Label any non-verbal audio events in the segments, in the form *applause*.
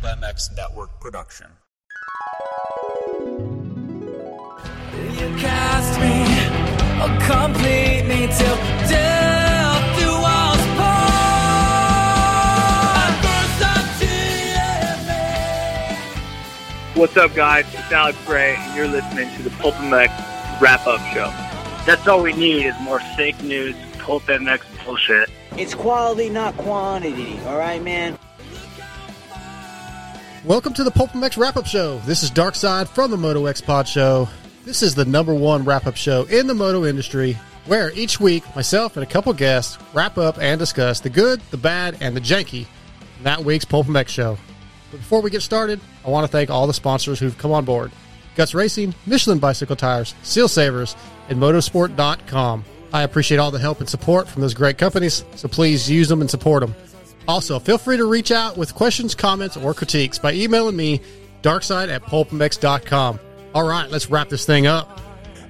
Pulp MX Network production. You cast me, or complete me till death do us part. First I see me. What's up, guys? It's Alex Gray, and you're listening to the Pulp MX Wrap Up Show. That's all we need is more fake news, Pulp MX bullshit. It's quality, not quantity. All right, man. Welcome to the Pulp MX Wrap Up Show. This is Dark Side from the Moto X Pod Show. This is the number one wrap up show in the moto industry, where each week myself and a couple guests wrap up and discuss the good, the bad, and the janky in that week's Pulp MX show. But before we get started, I want to thank all the sponsors who've come on board Guts Racing, Michelin Bicycle Tires, Seal Savers, and Motorsport.com. I appreciate all the help and support from those great companies, so please use them and support them. Also, feel free to reach out with questions, comments, or critiques by emailing me, darkside at pulpmx.com. All right, let's wrap this thing up.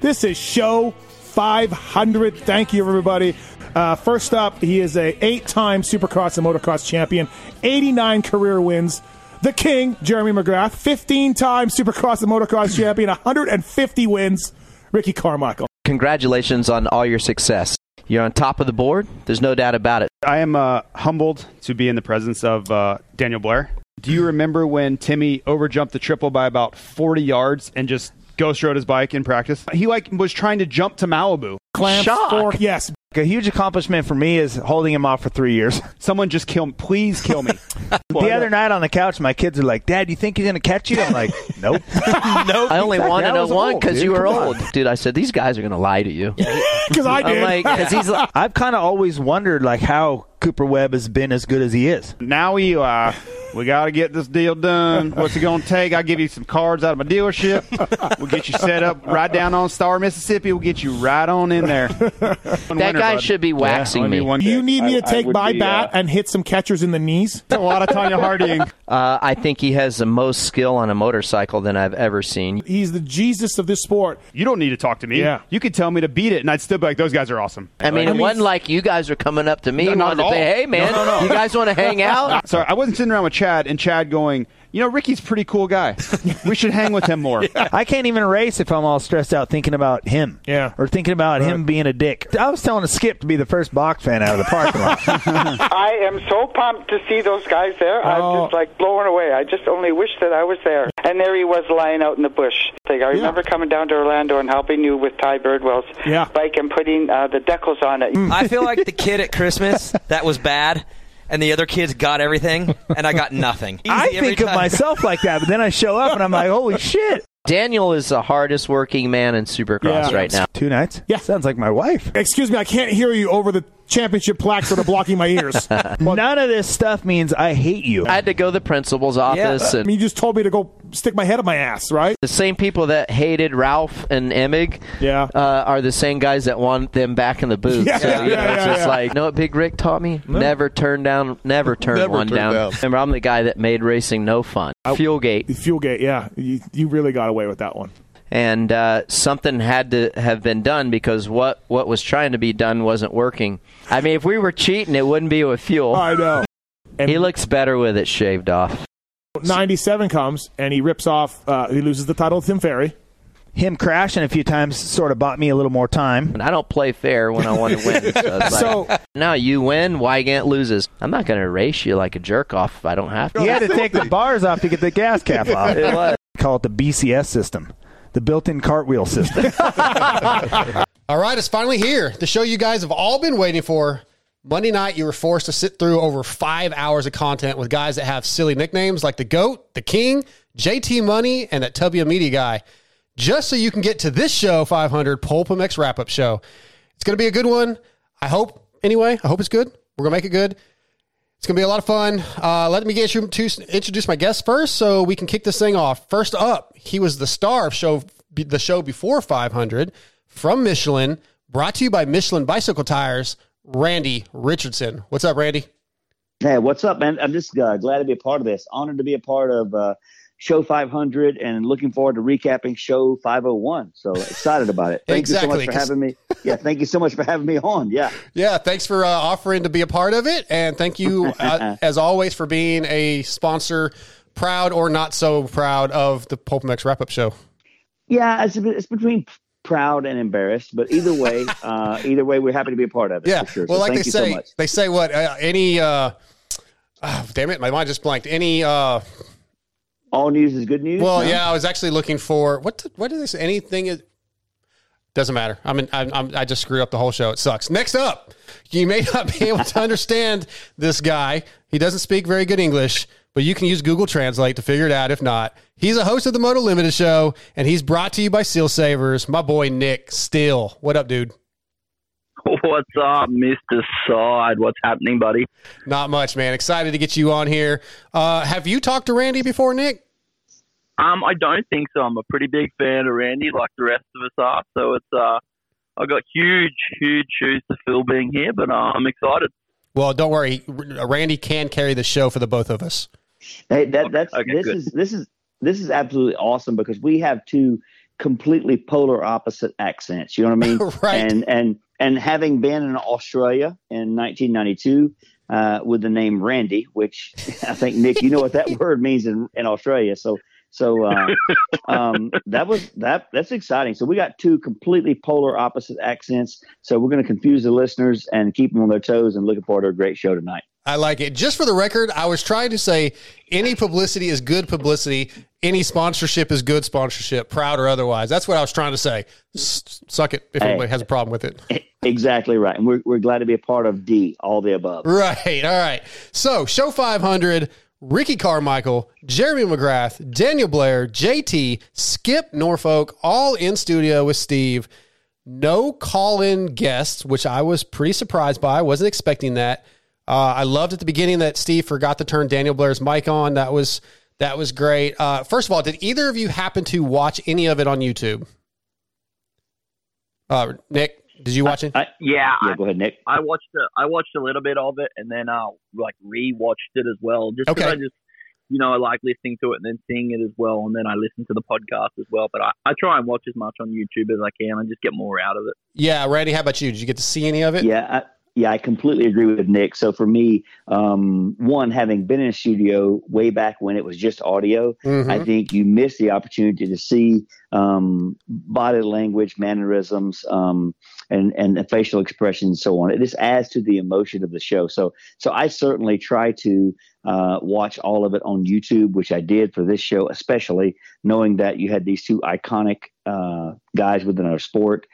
This is show 500. Thank you, everybody. Uh, first up, he is a eight-time Supercross and Motocross champion, 89 career wins. The King, Jeremy McGrath, 15-time Supercross and Motocross *clears throat* champion, 150 wins. Ricky Carmichael. Congratulations on all your success. You're on top of the board. There's no doubt about it. I am uh, humbled to be in the presence of uh, Daniel Blair. Do you remember when Timmy overjumped the triple by about 40 yards and just ghost rode his bike in practice? He like was trying to jump to Malibu. Clamp Shock. fork, yes. A huge accomplishment for me is holding him off for three years. *laughs* Someone just kill me. Please kill me. *laughs* the other night on the couch, my kids are like, "Dad, you think he's going to catch you?" I'm like, *laughs* "Nope." nope. I only wanted to was one because you were Come on. old, dude. I said these guys are going to lie to you. Because I did. I'm like, because he's like, I've kind of always wondered like how Cooper Webb has been as good as he is. now we uh, we got to get this deal done. What's it going to take? I'll give you some cards out of my dealership. We'll get you set up right down on Star, Mississippi. We'll get you right on in there. *laughs* that guy should be waxing me. You need me to I- I take my be, bat uh, and hit some catchers in the knees? *laughs* a lot of Tonya Harding. Uh, I think he has the most skill on a motorcycle than I've ever seen. He's the Jesus of this sport. You don't need to talk to me. Yeah. You could tell me to beat it, and I'd still be like, those guys are awesome. I mean, I it wasn't like you guys are coming up to me No, not wanting at to say, "Hey, man, you guys want to hang *laughs* out?" Sorry, I wasn't sitting around with Chad and Chad going, you know, Ricky's a pretty cool guy. We should hang with him more. *laughs* I can't even race if I'm all stressed out thinking about him. Yeah. Or thinking about him being a dick. I was telling a Skip to be the first box fan out of the parking lot. *laughs* I am so pumped to see those guys there. Oh. I'm just like blown away. I just only wish that I was there. And there he was lying out in the bush. Like, I remember coming down to Orlando and helping you with Ty Birdwell's Yeah. bike and putting uh, the decals on it. I feel like the kid at Christmas that was bad, and the other kids got everything, *laughs* and I got nothing. I Easy every think of myself like that, but then I show up and I'm like, holy *laughs* shit. Daniel is the hardest working man in Supercross Yeah. right now. Two nights? Yeah. Sounds like my wife. Excuse me, I can't hear you over the championship plaques that are blocking my ears. *laughs* I None of this stuff means I hate you. I had to go to the principal's office, and mean, you just told me to go stick my head up my ass, right? the same people that hated Ralph and Emig Yeah. uh, are the same guys that want them back in the booth. *laughs* Yeah, so, yeah, you know, yeah, it's just yeah. like, you know what Big Rick taught me? Never turn down, never turn Never one turn down. down. Remember, I'm the guy that made racing no fun. Fuelgate. Fuelgate, yeah. You, you really got away with that one. And uh, something had to have been done because what what was trying to be done wasn't working. I mean, if we were cheating, it wouldn't be with fuel. I know. And he looks better with it shaved off. 97 comes and he rips off, uh, he loses the title to Tim Ferry. Him crashing a few times sort of bought me a little more time. And I don't play fair when I want to *laughs* win. So, like, So- now you win, Wygant loses. I'm not going to race you like a jerk off if I don't have to. He had to take the bars off to get the gas cap *laughs* off. It was. Call it the BCS system, the built-in cartwheel system. *laughs* All right, it's finally here. The show you guys have all been waiting for. Monday night, you were forced to sit through over five hours of content with guys that have silly nicknames like the GOAT, the King, JT Money, and that Tubby Media guy, just so you can get to this show, 500 Pulp MX wrap up show. It's going to be a good one. I hope, anyway, I hope it's good. We're going to make it good. It's going to be a lot of fun. Uh, let me get you to introduce my guest first so we can kick this thing off. First up, he was the star of show, the show before 500 from Michelin, brought to you by Michelin Bicycle Tires, Randy Richardson. What's up, Randy? Hey, what's up, man? I'm just uh, glad to be a part of this. Honored to be a part of uh, show 500 and looking forward to recapping show 501. So excited about it. Thank Exactly, you so much for having me. Yeah, thank you so much for having me on. Yeah. *laughs* Yeah, thanks for uh, offering to be a part of it. And thank you, uh, *laughs* as always, for being a sponsor proud or not so proud of the Pulp MX wrap up show? Yeah, it's, it's between proud and embarrassed, but either *laughs* way, uh, either way, we're happy to be a part of it. Yeah. sure. Well, so like thank they you say, so they say what uh, any. Uh, oh, damn it, my mind just blanked. Any. Uh, All news is good news. well, No? yeah, I was actually looking for what. Did, what did they say? Anything. Is, doesn't matter. I mean, I'm, I'm I just screwed up the whole show. It sucks. Next up, you may *laughs* not be able to understand this guy. He doesn't speak very good English, but you can use Google Translate to figure it out. If not, he's a host of the Moto Limited Show, and he's brought to you by Seal Savers. My boy Nic Still. What up, dude? What's up, Mr. Side? What's happening, buddy? Not much, man. Excited to get you on here. Uh, have you talked to Randy before, Nick? Um, I don't think so. I'm a pretty big fan of Randy, like the rest of us are. So it's uh, I got huge, huge shoes to fill being here, but uh, I'm excited. Well, don't worry. Randy can carry the show for the both of us. Hey, that that's Okay, this good. is this is this is absolutely awesome because we have two completely polar opposite accents. You know what I mean? *laughs* Right. And and and having been in Australia in 1992 uh, with the name Randy, which *laughs* I think Nick, you know what that *laughs* word means in, in Australia. So so uh, *laughs* um, that was that that's exciting. So we got two completely polar opposite accents. So we're going to confuse the listeners and keep them on their toes. And looking forward to a great show tonight. I like it. Just for the record, I was trying to say any publicity is good publicity. Any sponsorship is good sponsorship, proud or otherwise. That's what I was trying to say. S- suck it if Hey. anybody has a problem with it. Exactly right. And we're, we're glad to be a part of D, all the above. Right. All right. So, show 500, Ricky Carmichael, Jeremy McGrath, Daniel Blair, JT, Skip Norfolk, all in studio with Steve. No call in guests, which I was pretty surprised by. I wasn't expecting that. Uh, I loved at the beginning that Steve forgot to turn Daniel Blair's mic on. That was that was great. Uh, first of all, did either of you happen to watch any of it on YouTube? Uh, Nick, did you watch it? yeah, Yeah, I, go ahead, Nick. I watched a, I watched a little bit of it, and then I like re-watched it as well, just 'cause Okay. I just, you know, I like listening to it and then seeing it as well, and then I listen to the podcast as well. But I, I try and watch as much on YouTube as I can and just get more out of it. Yeah, Randy, how about you? Did you get to see any of it? Yeah, I, yeah, I completely agree with Nick. So for me, um, one having been in a studio way back when it was just audio, Mhm. I think you miss the opportunity to see um, body language, mannerisms, um, and and facial expressions, and so on. It just adds to the emotion of the show. So so I certainly try to uh, watch all of it on YouTube, which I did for this show, especially knowing that you had these two iconic uh, guys within our sport.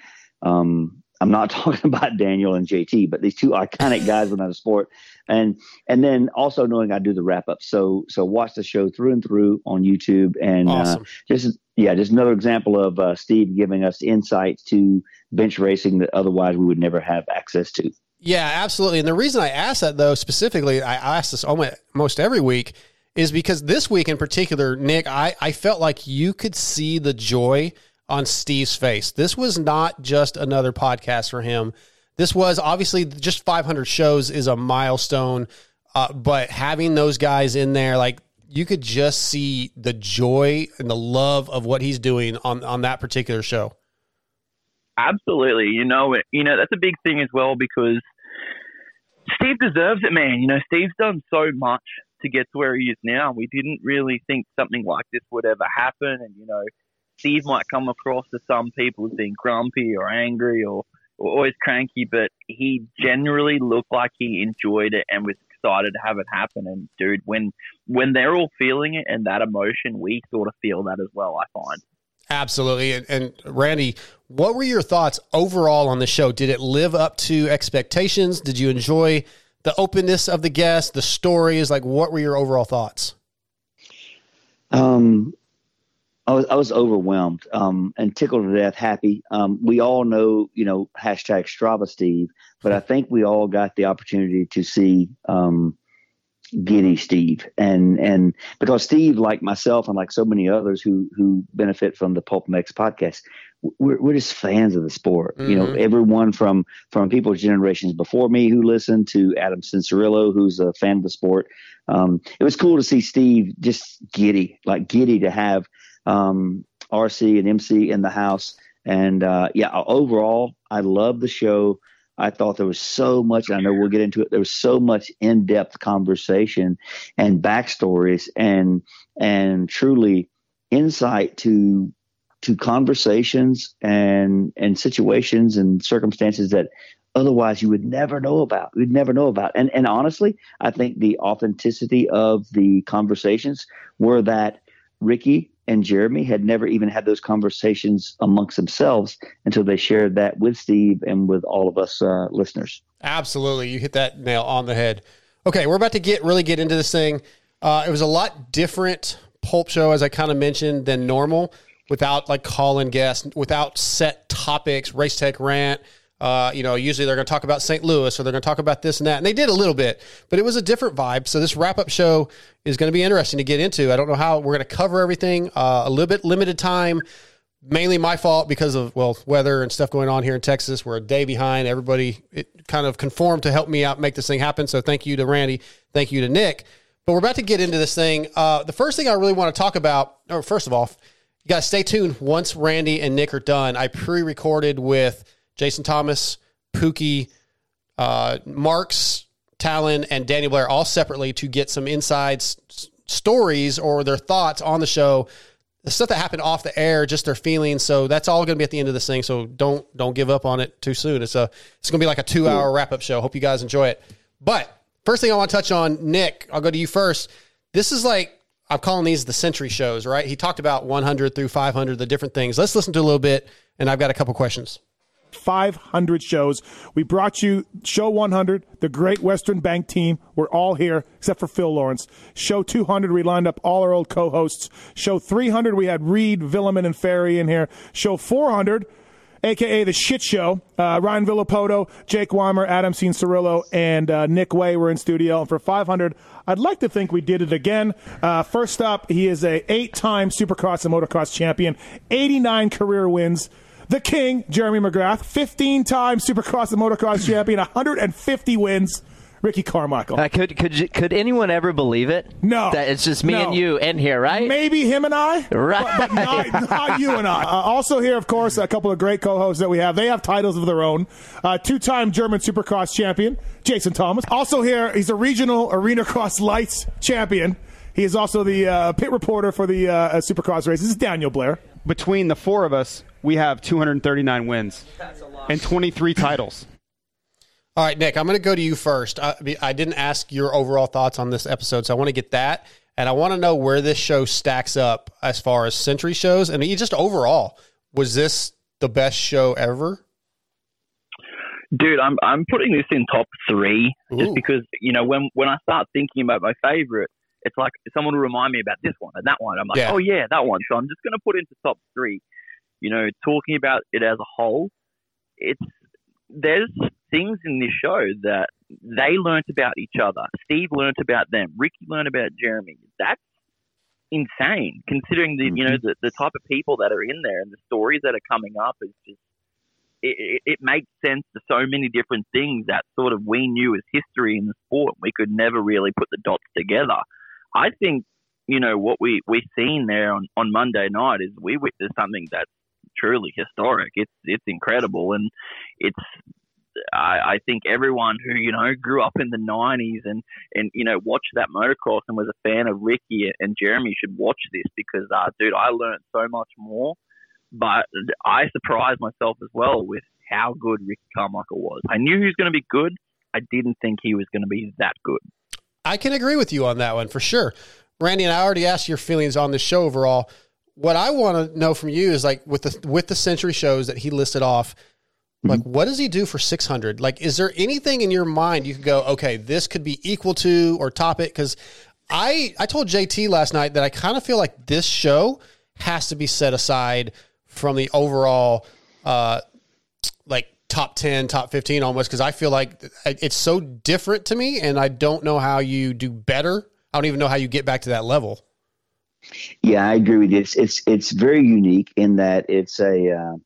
Um, I'm not *laughs* talking about Daniel and JT, but these two iconic guys within our sport, and and then also knowing I do the wrap up. So so watch the show through and through on YouTube, and Awesome. uh, just yeah, just another example of uh, Steve giving us insights to bench racing that otherwise we would never have access to. Yeah, absolutely. And the reason I asked that though specifically, I ask this almost most every week, is because this week in particular, Nick, I, I felt like you could see the joy on Steve's face. This was not just another podcast for him. This was obviously just 500 shows is a milestone, uh, but having those guys in there, like you could just see the joy and the love of what he's doing on on that particular show. Absolutely. You know, you know that's a big thing as well because Steve deserves it, man. You know, Steve's done so much to get to where he is now. We didn't really think something like this would ever happen, and you know, Steve might come across to some people as being grumpy or angry or, or always cranky, but he generally looked like he enjoyed it and was excited to have it happen. And dude, when when they're all feeling it and that emotion, we sort of feel that as well. I find. Absolutely. And, and Randy, what were your thoughts overall on the show? Did it live up to expectations? Did you enjoy the openness of the guests, the stories? Like, what were your overall thoughts? Um, I was I was overwhelmed um, and tickled to death, happy. Um, we all know, you know, hashtag Strava Steve, but I think we all got the opportunity to see um, Giddy Steve, and and because Steve, like myself, and like so many others who who benefit from the Pulp MX podcast, we're we're just fans of the sport. You know, Mhm. everyone from from people's generations before me who listened to Adam Cianciarulo, who's a fan of the sport. Um, it was cool to see Steve just giddy, like giddy to have um, RC and MC in the house. And uh, yeah, overall, I love the show. I thought there was so much. I know we'll get into it. There was so much in depth conversation and backstories and and truly insight to to conversations and and situations and circumstances that otherwise you would never know about. You'd never know about. And and honestly, I think the authenticity of the conversations were that Ricky and Jeremy had never even had those conversations amongst themselves until they shared that with Steve and with all of us uh, listeners. Absolutely, you hit that nail on the head. Okay, we're about to get really get into this thing. Uh, it was a lot different pulp show, as I kind of mentioned, than normal. Without like calling guests, without set topics, race tech rant, uh, you know, usually they're going to talk about St. Louis or they're going to talk about this and that. And they did a little bit, but it was a different vibe. So this wrap up show is going to be interesting to get into. I don't know how we're going to cover everything. Uh, a little bit limited time, mainly my fault because of, well, weather and stuff going on here in Texas. We're a day behind. Everybody it kind of conformed to help me out make this thing happen. So thank you to Randy. Thank you to Nick. But we're about to get into this thing. Uh, the first thing I really want to talk about, or first of all, you guys stay tuned. Once Randy and Nick are done, I pre recorded with Jason Thomas, Pookie, uh, Marx, Tallon, and Daniel Blair all separately to get some inside s- stories or their thoughts on the show. The stuff that happened off the air, just their feelings. So that's all going to be at the end of this thing. So don't don't give up on it too soon. It's a it's going to be like a two hour wrap up show. Hope you guys enjoy it. But first thing I want to touch on, Nick, I'll go to you first. This is like I'm calling these the century shows, right? He talked about 100 through 500, the different things. Let's listen to a little bit, and I've got a couple questions. 500 shows. We brought you show 100, the Great Western Bank team. We're all here except for Phil Lawrence. Show 200, we lined up all our old co-hosts. Show 300, we had Reed, Vuillemin, and Ferry in here. Show 400, aka the shit show. Uh, Ryan Villopoto, Jake Weimer, Adam Cianciarulo, and uh, Nick Wey were in studio. And for 500, I'd like to think we did it again. Uh, first up, he is a eight-time Supercross and Motocross champion, 89 career wins. The King, Jeremy McGrath, 15-time Supercross and Motocross champion, 150 wins. Ricky Carmichael. Uh, could could you- could anyone ever believe it? No, that it's just me No. and you in here, right? Maybe him and I, Right. But, but not, not you and I. Uh, also here, of course, a couple of great co-hosts that we have. They have titles of their own. Uh, two-time German Supercross champion, Jason Thomas. Also here, he's a regional arena cross lights champion. He is also the uh, pit reporter for the uh, Supercross race. This is Daniel Blair. Between the four of us, we have 239 wins and 23 titles. All right, Nick, I'm going to go to you first. I, I didn't ask your overall thoughts on this episode, so I want to get that. And I want to know where this show stacks up as far as century shows. and just overall, was this the best show ever? Dude, I'm I'm putting this in top three just because you know when when I start thinking about my favorite, it's like someone will remind me about this one and that one. I'm like, Yeah. oh yeah, that one. So I'm just going to put into top three. You know, talking about it as a whole, it's there's things in this show that they learnt about each other. Steve learnt about them. Ricky learned about Jeremy. That's insane, considering the you know mm-hmm. the, the type of people that are in there and the stories that are coming up is just it, it, it makes sense to so many different things that sort of we knew as history in the sport. We could never really put the dots together. I think, you know, what we, we've seen there on, on Monday night is we witnessed something that's truly historic. It's, it's incredible. And it's, I, I think everyone who, you know, grew up in the 90s and, and, you know, watched that motocross and was a fan of Ricky and Jeremy should watch this because, uh, dude, I learned so much more but I surprised myself as well with how good Ricky Carmichael was. I knew he was going to be good. I didn't think he was going to be that good. I can agree with you on that one for sure. Randy and I already asked your feelings on the show overall. What I want to know from you is like with the with the century shows that he listed off, like what does he do for 600? Like is there anything in your mind you could go, okay, this could be equal to or top it cuz I I told JT last night that I kind of feel like this show has to be set aside from the overall uh like top 10 top 15 almost because i feel like it's so different to me and i don't know how you do better i don't even know how you get back to that level Yeah, I agree with you. It's it's it's very unique in that it's a uh,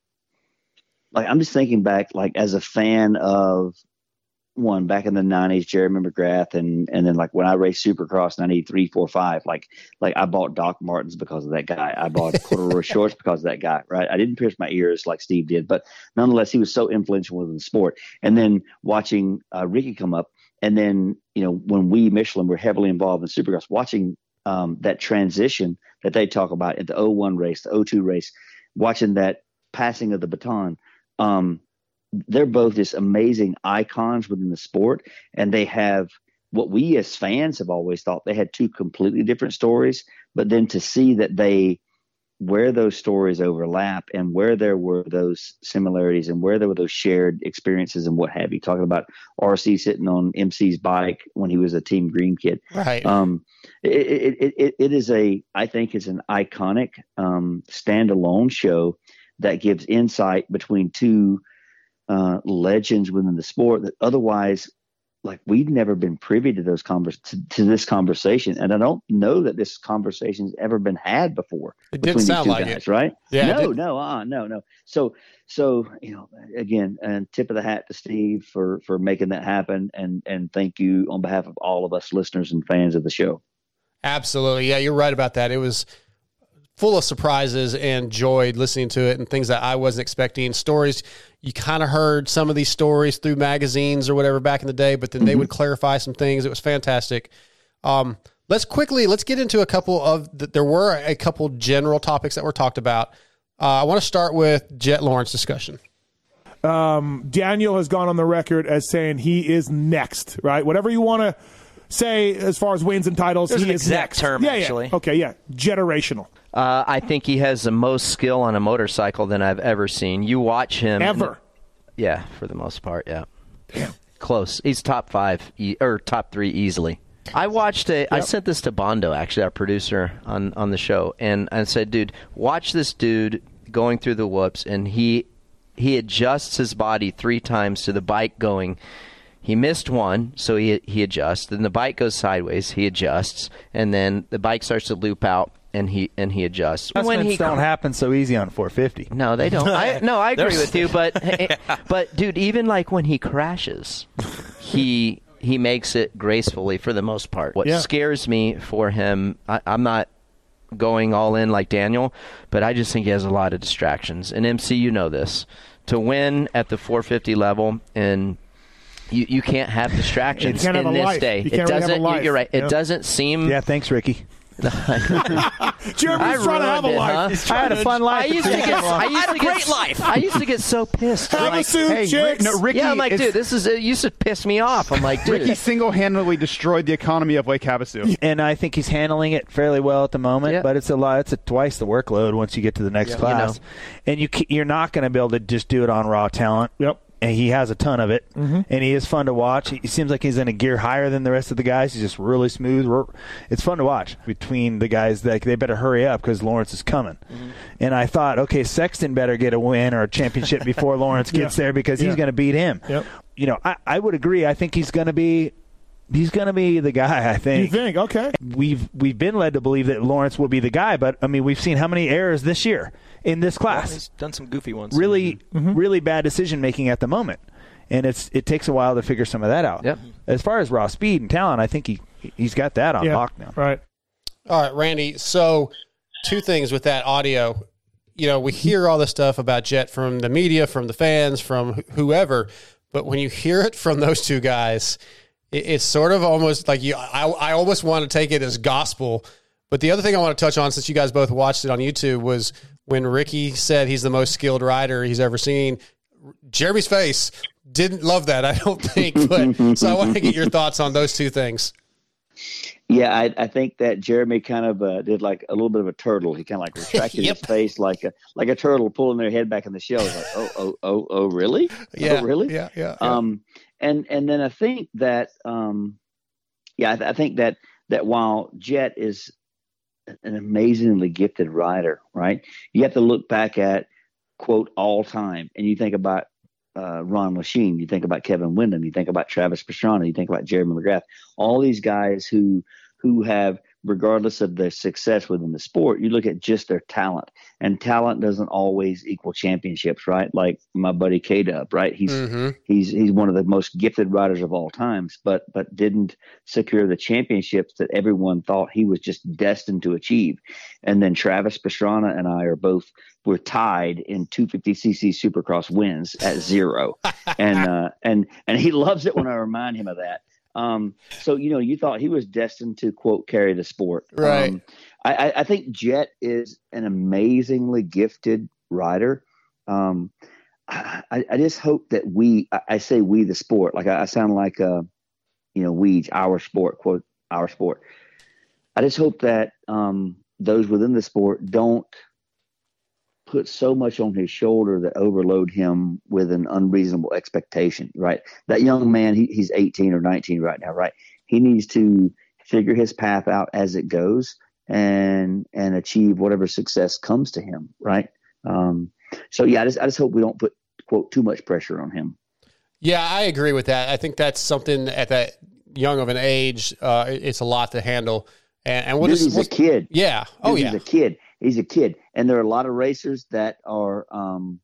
like I'm just thinking back like as a fan of one back in the nineties, Jeremy McGrath, and and then like when I raced Supercross ninety three, four, five, like like I bought Doc Martens because of that guy. I bought *laughs* corduroy shorts because of that guy. Right? I didn't pierce my ears like Steve did, but nonetheless, he was so influential within the sport. And then watching uh, Ricky come up, and then you know when we Michelin were heavily involved in Supercross, watching um, that transition that they talk about at the 01 race, the 02 race, watching that passing of the baton. Um, they're both just amazing icons within the sport, and they have what we as fans have always thought they had two completely different stories. But then to see that they where those stories overlap and where there were those similarities and where there were those shared experiences and what have you. Talking about RC sitting on MC's bike when he was a Team Green kid, Right. Um, it, it, it, it is a, I think, it's an iconic um, standalone show that gives insight between two uh, legends within the sport that otherwise like we've never been privy to those convers to, to this conversation and i don't know that this conversation's ever been had before It between didn't these sound two like guys, it. right Yeah, no no uh, no no so so you know again and tip of the hat to steve for for making that happen and and thank you on behalf of all of us listeners and fans of the show Absolutely. Yeah, you're right about that. It was full of surprises and joy listening to it and things that I wasn't expecting. Stories you kind of heard some of these stories through magazines or whatever back in the day, but then they would clarify some things. It was fantastic. Um, let's quickly let's get into a couple of the, there were a couple general topics that were talked about. Uh, I want to start with Jet Lawrence discussion. Um, Daniel has gone on the record as saying he is next, right? Whatever you want to say as far as wins and titles, There's he an is exact next. term, yeah, actually. Yeah. Okay, yeah. Generational. Uh, I think he has the most skill on a motorcycle than I've ever seen. You watch him Ever. yeah, for the most part, yeah. Close. He's top five e- or top three easily. I watched a. I sent this to Bondo, actually, our producer on on the show, and I said, "Dude, watch this dude going through the whoops, and he he adjusts his body three times to the bike going." He missed one, so he he adjusts. Then the bike goes sideways, he adjusts, and then the bike starts to loop out, and he and he adjusts. Adjustments don't happen so easy on 450. No, they don't. I, *laughs* no, I agree with you, but *laughs* eh, eh, but dude, even like when he crashes, he he makes it gracefully for the most part. What Yeah. scares me for him, I, I'm not going all in like Daniel, but I just think he has a lot of distractions. And MC, you know this. To win at the 450 level and you, you can't have distractions can't in have this life. day. You it can't really have a life. You're right. It Yeah. doesn't seem. Yeah, thanks, Ricky. *laughs* Jeremy's trying to have a it, life. huh? I had a fun life. I used to get. I used I had to a get, great life. I used to get so pissed. Have a suit, hey, chicks. Rick- no, Ricky, yeah, I'm like, dude, this is it used to piss me off. I'm like, dude, Ricky single-handedly destroyed the economy of Lake Havasu. and I think he's handling it fairly well at the moment. Yeah. But it's a lot. It's a twice the workload once you get to the next Yeah. class, You and you you're not going to be able to just do it on raw talent. Yep. And he has a ton of it, Mm-hmm. and he is fun to watch. He, seems like he's in a gear higher than the rest of the guys. He's just really smooth. It's fun to watch between the guys. That they better hurry up because Lawrence is coming. Mm-hmm. And I thought, okay, Sexton better get a win or a championship *laughs* before Lawrence gets Yeah. there because Yeah. he's going to beat him. Yep. You know, I, I would agree. I think he's going to be. He's going to be the guy. I think. You think? Okay. we've we've been led to believe that Lawrence will be the guy, but I mean we've seen how many errors this year in this Well, class. he's done some goofy ones. really, Mm-hmm. really bad decision making at the moment, and it's it takes a while to figure some of that out. Yep. As far as raw speed and talent, I think he he's got that on Yeah. lock now. Right. All right, Randy. So, two things with that audio. You know, we hear all this stuff about Jet from the media, from the fans, from whoever, but when you hear it from those two guys, it, it's sort of almost like you. I, I almost want to take it as gospel. But the other thing I want to touch on, since you guys both watched it on YouTube, was when Ricky said he's the most skilled rider he's ever seen. Jeremy's face didn't love that, I don't *laughs* think. But *laughs* so I want to get your thoughts on those two things. Yeah, I, I think that Jeremy kind of uh, did like a little bit of a turtle. He kind of like *laughs* retracted Yep. his face like a like a turtle pulling their head back in the shell. Like, oh, oh, oh, oh, really? Yeah, oh, really? Yeah, yeah. yeah. Um, and and then I think that um, yeah, I, th- I think that that while Jet is an amazingly gifted rider, right? You have to look back at quote all time, and you think about uh, Ron Lechien, you think about Kevin Windham, you think about Travis Pastrana, you think about Jeremy McGrath, all these guys who who have regardless of their success within the sport, you look at just their talent, and talent doesn't always equal championships, right? Like my buddy K Dub, right? He's Mhm. he's he's one of the most gifted riders of all times, but but didn't secure the championships that everyone thought he was just destined to achieve. And then Travis Pastrana and I are both we're tied in 250cc Supercross wins at zero, *laughs* and uh, and and he loves it when I remind him of that. Um, so you know, you thought he was destined to quote carry the sport, Right. Um, I, I, think Jet is an amazingly gifted rider. Um, I, I just hope that we, I, I say we, the sport, like I, I sound like, uh, you know, we, our sport, quote, our sport. I just hope that um, those within the sport don't put so much on his shoulder that overload him with an unreasonable expectation, right? That young man, he, he's 18 or 19 right now, right? He needs to figure his path out as it goes and and achieve whatever success comes to him, right? Um, so yeah, I just I just hope we don't put quote too much pressure on him. Yeah, I agree with that. I think that's something at that young of an age, uh, it's a lot to handle. And, and we'll Dude, just, he's we'll- a kid. Yeah. Oh, Dude, yeah. He's a kid. He's a kid, and there are a lot of racers that are. Um,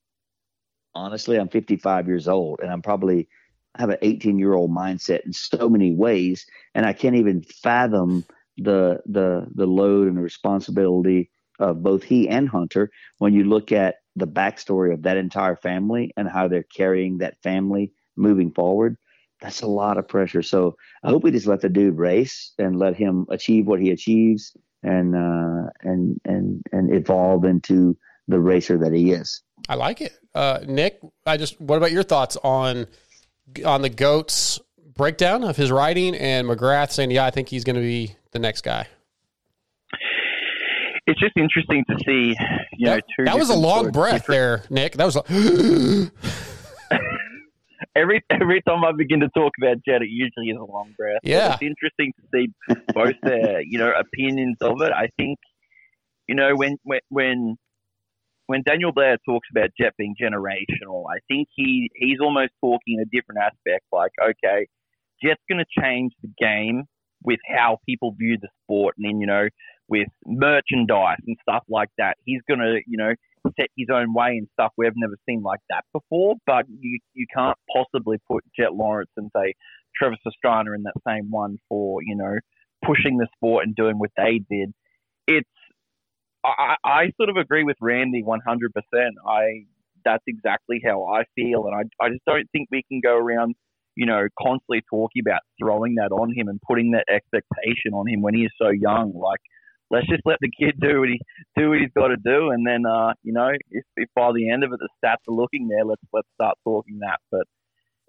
honestly, I'm 55 years old, and I'm probably I have an 18 year old mindset in so many ways, and I can't even fathom the the the load and the responsibility of both he and Hunter when you look at the backstory of that entire family and how they're carrying that family moving forward. That's a lot of pressure. So I hope we just let the dude race and let him achieve what he achieves and uh, and and and evolve into the racer that he is. I like it. Uh, Nick, I just, what about your thoughts on, on the GOAT's breakdown of his riding and McGrath saying, yeah, I think he's going to be the next guy? It's just interesting to see, you know, two. That was a long breath different- there, Nick. That was a, *gasps* *laughs* every every time I begin to talk about Jet, it usually is a long breath. But Yeah. it's interesting to see both their you know opinions of it. I think you know when when when when Daniel Blair talks about Jet being generational, I think he he's almost talking a different aspect. Like, okay, Jet's going to change the game with how people view the sport, and then you know with merchandise and stuff like that. He's going to you know set his own way and stuff we've never seen like that before. But you you can't possibly put Jet Lawrence and say Travis Pastrana in that same one for you know pushing the sport and doing what they did. It's I, I I sort of agree with Randy 100%. I that's exactly how I feel, and I I just don't think we can go around you know constantly talking about throwing that on him and putting that expectation on him when he is so young. Like let's just let the kid do what he do what he's got to do, and then uh, you know if, if by the end of it the stats are looking there, let's let's start talking that. But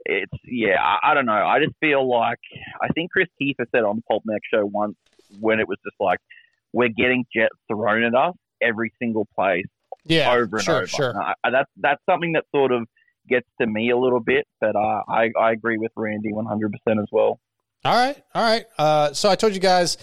it's yeah, I, I don't know. I just feel like I think Kris Keefer said on the Pulp MX show once when it was just like we're getting jet thrown at us every single place, Yeah, over and sure, over. sure. I- that's that's something that sort of gets to me a little bit, but uh, I I agree with Randy 100 percent as well. All right, all right. Uh, so I told you guys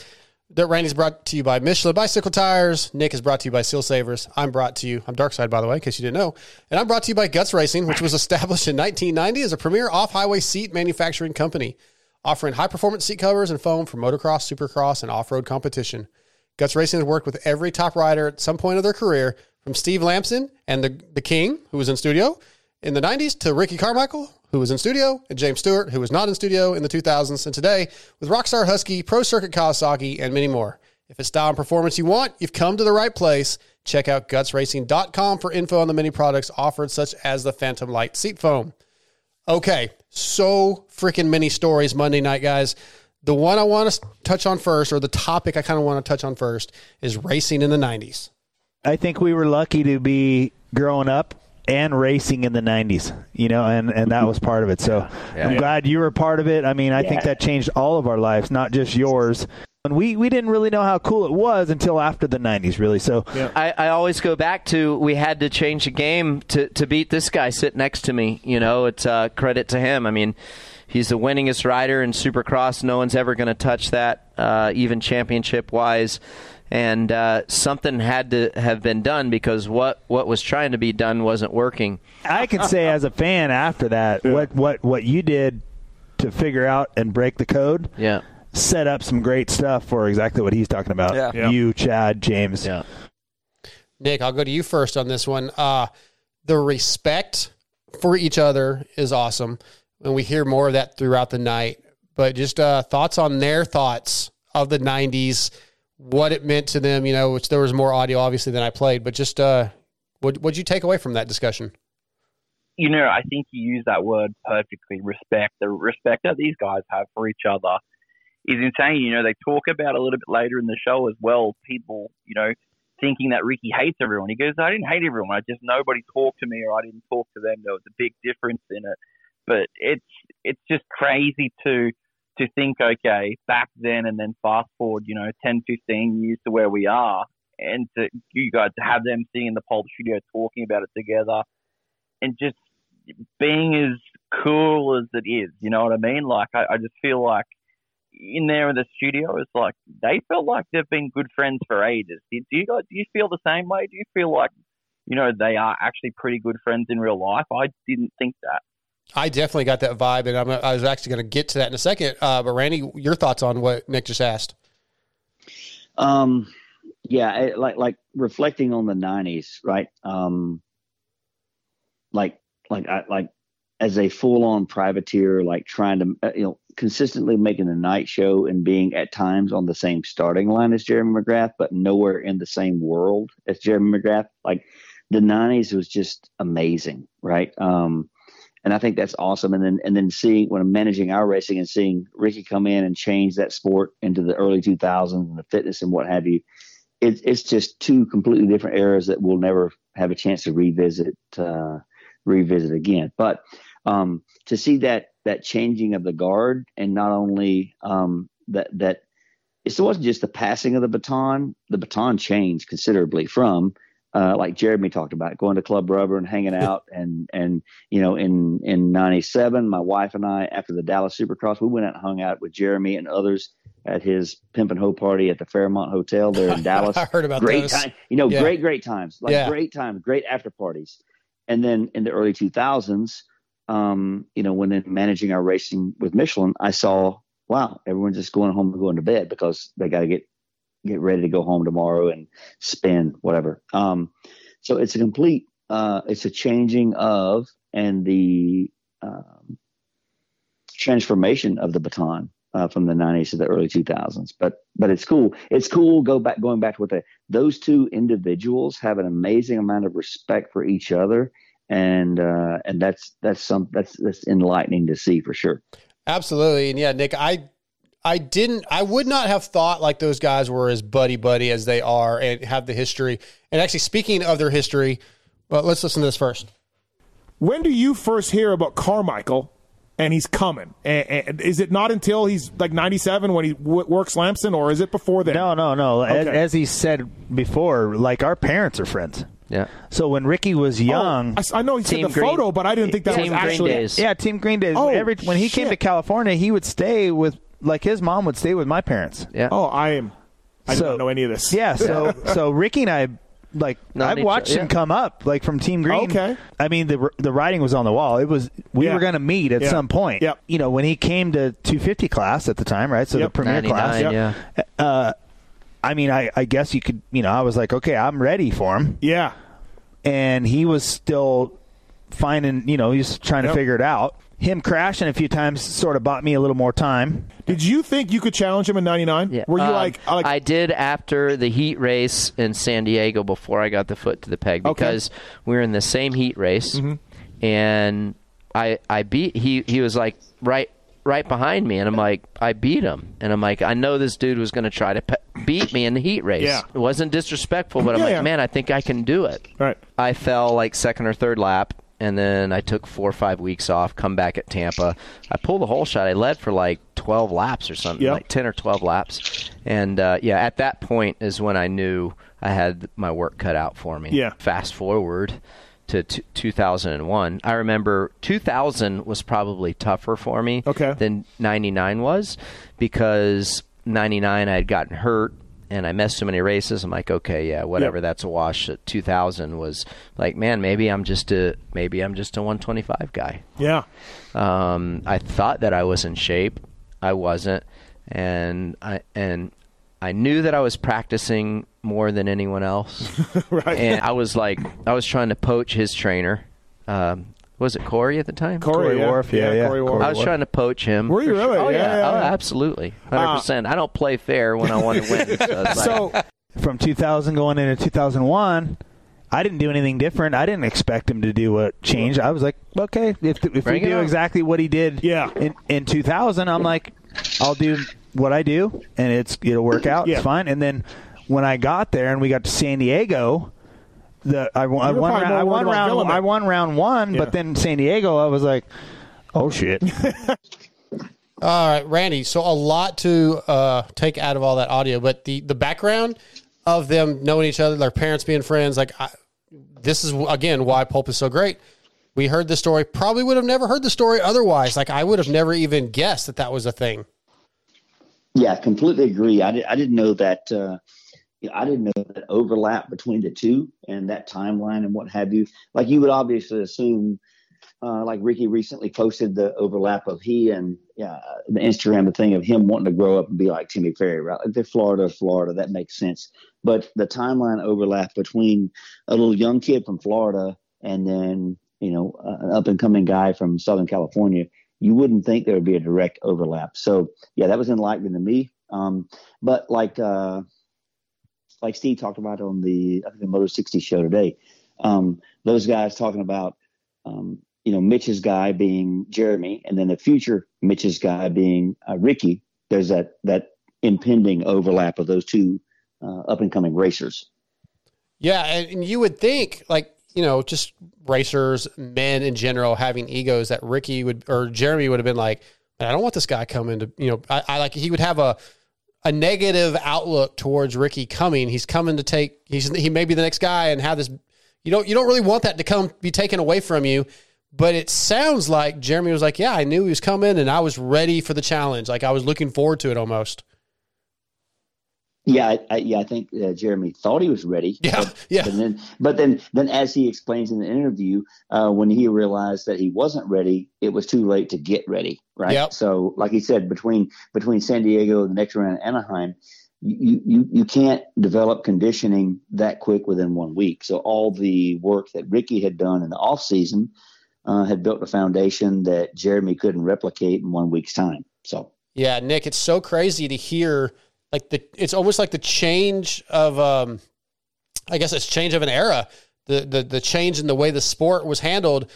that Randy's brought to you by Michelin Bicycle Tires. Nick is brought to you by Seal Savers. I'm brought to you. I'm Darkside, by the way, in case you didn't know. And I'm brought to you by Guts Racing, which was *laughs* established in 1990 as a premier off-highway seat manufacturing company, offering high-performance seat covers and foam for motocross, supercross, and off-road competition. Guts Racing has worked with every top rider at some point of their career, from Steve Lamson and the, the King, who was in studio in the 90s, to Ricky Carmichael, who was in studio, and James Stewart, who was not in studio in the 2000s, and today with Rockstar Husky, Pro Circuit Kawasaki, and many more. If it's style and performance you want, you've come to the right place. Check out gutsracing.com for info on the many products offered, such as the Phantom Light seat foam. Okay, so freaking many stories Monday night, guys. The one I want to touch on first, or the topic I kind of want to touch on first, is racing in the 90s. I think we were lucky to be growing up and racing in the 90s, you know, and, and that was part of it. So I'm glad you were a part of it. I mean, I think that changed all of our lives, not just yours. And we, we didn't really know how cool it was until after the 90s, really. So I, I always go back to we had to change the game to, to beat this guy sitting next to me. You know, it's uh, credit to him. I mean, he's the winningest rider in Supercross. No one's ever going to touch that, uh, even championship wise. And uh, something had to have been done because what, what was trying to be done wasn't working. I can say as a fan after that, what, what, what you did to figure out and break the code Yeah. set up some great stuff for exactly what he's talking about. Yeah. Yeah. You, Chad, James. Yeah. Nick, I'll go to you first on this one. Uh, the respect for each other is awesome, and we hear more of that throughout the night. But just uh, thoughts on their thoughts of the '90s, what it meant to them. You know, which there was more audio obviously than I played, but just uh, what what'd you take away from that discussion? you know, I think you use that word perfectly. Respect. The respect that these guys have for each other is insane. You know, they talk about a little bit later in the show as well. People, you know, thinking that Ricky hates everyone. He goes, I didn't hate everyone. I just nobody talked to me or I didn't talk to them. There was a big difference in it. But it's it's just crazy to to think, okay, back then and then fast forward, you know, 10, 15 years to where we are, and to you guys to have them sitting in the pulp studio talking about it together, and just being as cool as it is. You know what I mean? Like I, I just feel like in there in the studio, it's like they felt like they've been good friends for ages. Do, do you guys do you feel the same way? Do you feel like you know they are actually pretty good friends in real life? I didn't think that. I definitely got that vibe, and I'm, I was actually going to get to that in a second. Uh, but Randy, your thoughts on what Nick just asked? Um, yeah, like like reflecting on the '90s, right? Um, like like I like as a full on privateer, like trying to uh, you know consistently making the night show and being at times on the same starting line as Jeremy McGrath, but nowhere in the same world as Jeremy McGrath. Like the '90s was just amazing, right? Um, and I think that's awesome. And then and then seeing when I'm managing our racing and seeing Ricky come in and change that sport into the early 2000s and the fitness and what have you, it's it's just two completely different eras that we'll never have a chance to revisit uh, revisit again. But um, to see that that changing of the guard and not only um, that that it wasn't just the passing of the baton, the baton changed considerably from uh, like Jeremy talked about, going to Club Rubber and hanging out, and and you know, in in '97, my wife and I, after the Dallas Supercross, we went out and hung out with Jeremy and others at his Pimp and Ho party at the Fairmont Hotel there in *laughs* Dallas. I heard about great those. time, you know, Yeah. great great times, like Yeah. great times, great after parties. And then in the early 2000s, um, you know, when in managing our racing with Michelin, I saw, wow, everyone's just going home and going to bed because they got to get get ready to go home tomorrow and spin whatever. Um, so it's a complete, uh, it's a changing of and the um, transformation of the baton uh, from the 90s to the early 2000s. But but it's cool. It's cool. Go back going back to what the those two individuals have an amazing amount of respect for each other, and uh, and that's that's some that's that's enlightening to see for sure. Absolutely, and yeah, Nick, I I didn't I would not have thought like those guys were as buddy buddy as they are and have the history. And actually, speaking of their history, well, let's listen to this first. When do you first hear about Carmichael and he's coming? And, and is it not until he's like 97 when he w- works Lamson, or is it before then? No, no, no. As, Okay. as he said before, like our parents are friends. Yeah. So when Ricky was oh, young, Oh, I s- I, know he Team said the Green- photo, but I didn't think that Team was Green actually. Days. Yeah, Team Green Days. Oh, Every, when he came to. California, he would stay with like his mom would stay with my parents. Yeah. Oh, I am. I So- don't know any of this. Yeah. So *laughs* so Ricky and I. Like Not I've each- watched yeah. him come up, like from Team Green. Okay. I mean, the the writing was on the wall. It was we Yeah. were going to meet at Yeah. some point. Yep. You know, when he came to 250 class at the time, right? So Yep. the premier 99, class. yeah. Uh, I mean, I, I guess you could. You know, I was like, okay, I'm ready for him, Yeah. and he was still finding. You know, he's trying to figure it out. Him crashing a few times sort of bought me a little more time. Did you think you could challenge him in '99? Yeah. Were you Um, like, like I did after the heat race in San Diego before I got the foot to the peg Okay. because we were in the same heat race Mhm. and I I beat he he was like right right behind me and I'm like I beat him and I'm like I know this dude was going to try to pe- beat me in the heat race. Yeah. It wasn't disrespectful but I'm Yeah, like yeah. man I think I can do it. right? I fell like second or third lap, and then I took four or five weeks off. Come back at Tampa. I pulled the whole shot. I led for like twelve laps or something, Yep. like ten or twelve laps. And uh, yeah, at that point is when I knew I had my work cut out for me. Yeah. Fast forward to t- 2001. I remember 2000 was probably tougher for me Okay. than 99 was because 99 I had gotten hurt and I missed so many races. I'm like, okay, yeah, whatever. Yep. That's a wash. 2000 was like, man, maybe I'm just a maybe I'm just a 125 guy. Yeah. Um, I thought that I was in shape. I wasn't. and I and I knew that I was practicing more than anyone else. *laughs* right. And I was like, I was trying to poach his trainer. Um, was it Corey at the time? Corey, Corey yeah. Worf, yeah, yeah. Corey Worf. I was trying to poach him. Were you for sure. really? Oh Yeah, yeah, Oh, absolutely, hundred percent. Uh, I don't play fair when I want to win. So, it's like- so from 2000 going into 2001 i didn't do anything different i didn't expect him to do what changed i was like okay if, if we do on. exactly what he did yeah. in, in 2000 i'm like i'll do what i do and it's it'll work out Yeah. it's fine and then when i got there and we got to san diego the i, won- I won probably round, I won round Villamit. I won round one, Yeah. but then San Diego, I was like, "Oh shit!" *laughs* All right, Randy. So a lot to uh, take out of all that audio, but the the background of them knowing each other, their parents being friends, like I, this is again why Pulp is so great. We heard the story. Probably would have never heard the story otherwise. Like I would have never even guessed that that was a thing. Yeah, completely agree. I, did, I didn't know that. Uh, you know, I didn't know that overlap between the two and that timeline and what have you. Like you would obviously assume, uh, like Ricky recently posted the overlap of he and yeah, the Instagram the thing of him wanting to grow up and be like Timmy Ferry, right? Like they're Florida, Florida, that makes sense. But the timeline overlap between a little young kid from Florida and then you know uh, an up and coming guy from Southern California, you wouldn't think there would be a direct overlap. So yeah, that was enlightening to me. Um, but like uh, like Steve talked about on the I think the Moto 60 show today, um, those guys talking about um, you know Mitch's guy being Jeremy, and then the future Mitch's guy being uh, Ricky. There's that that impending overlap of those two uh, up and coming racers. Yeah, and, you would think like you know just racers, men in general having egos that Ricky would or Jeremy would have been like, I don't want this guy coming to you know I, I like he would have a a negative outlook towards Ricky coming. He's coming to take he's he may be the next guy and have this you don't you don't really want that to come be taken away from you. But it sounds like Jeremy was like, Yeah, I knew he was coming and I was ready for the challenge. Like I was looking forward to it almost. Yeah, I, I, yeah, I think uh, Jeremy thought he was ready. Yeah, but, *laughs* yeah. But then, but then, then, as he explains in the interview, uh, when he realized that he wasn't ready, it was too late to get ready. Right. Yep. So, like he said, between between San Diego and the next round in Anaheim, you you you can't develop conditioning that quick within one week. So, all the work that Ricky had done in the off season uh, had built a foundation that Jeremy couldn't replicate in one week's time. So. Yeah, Nick, it's so crazy to hear like the it's almost like the change of um I guess it's change of an era. The the the change in the way the sport was handled.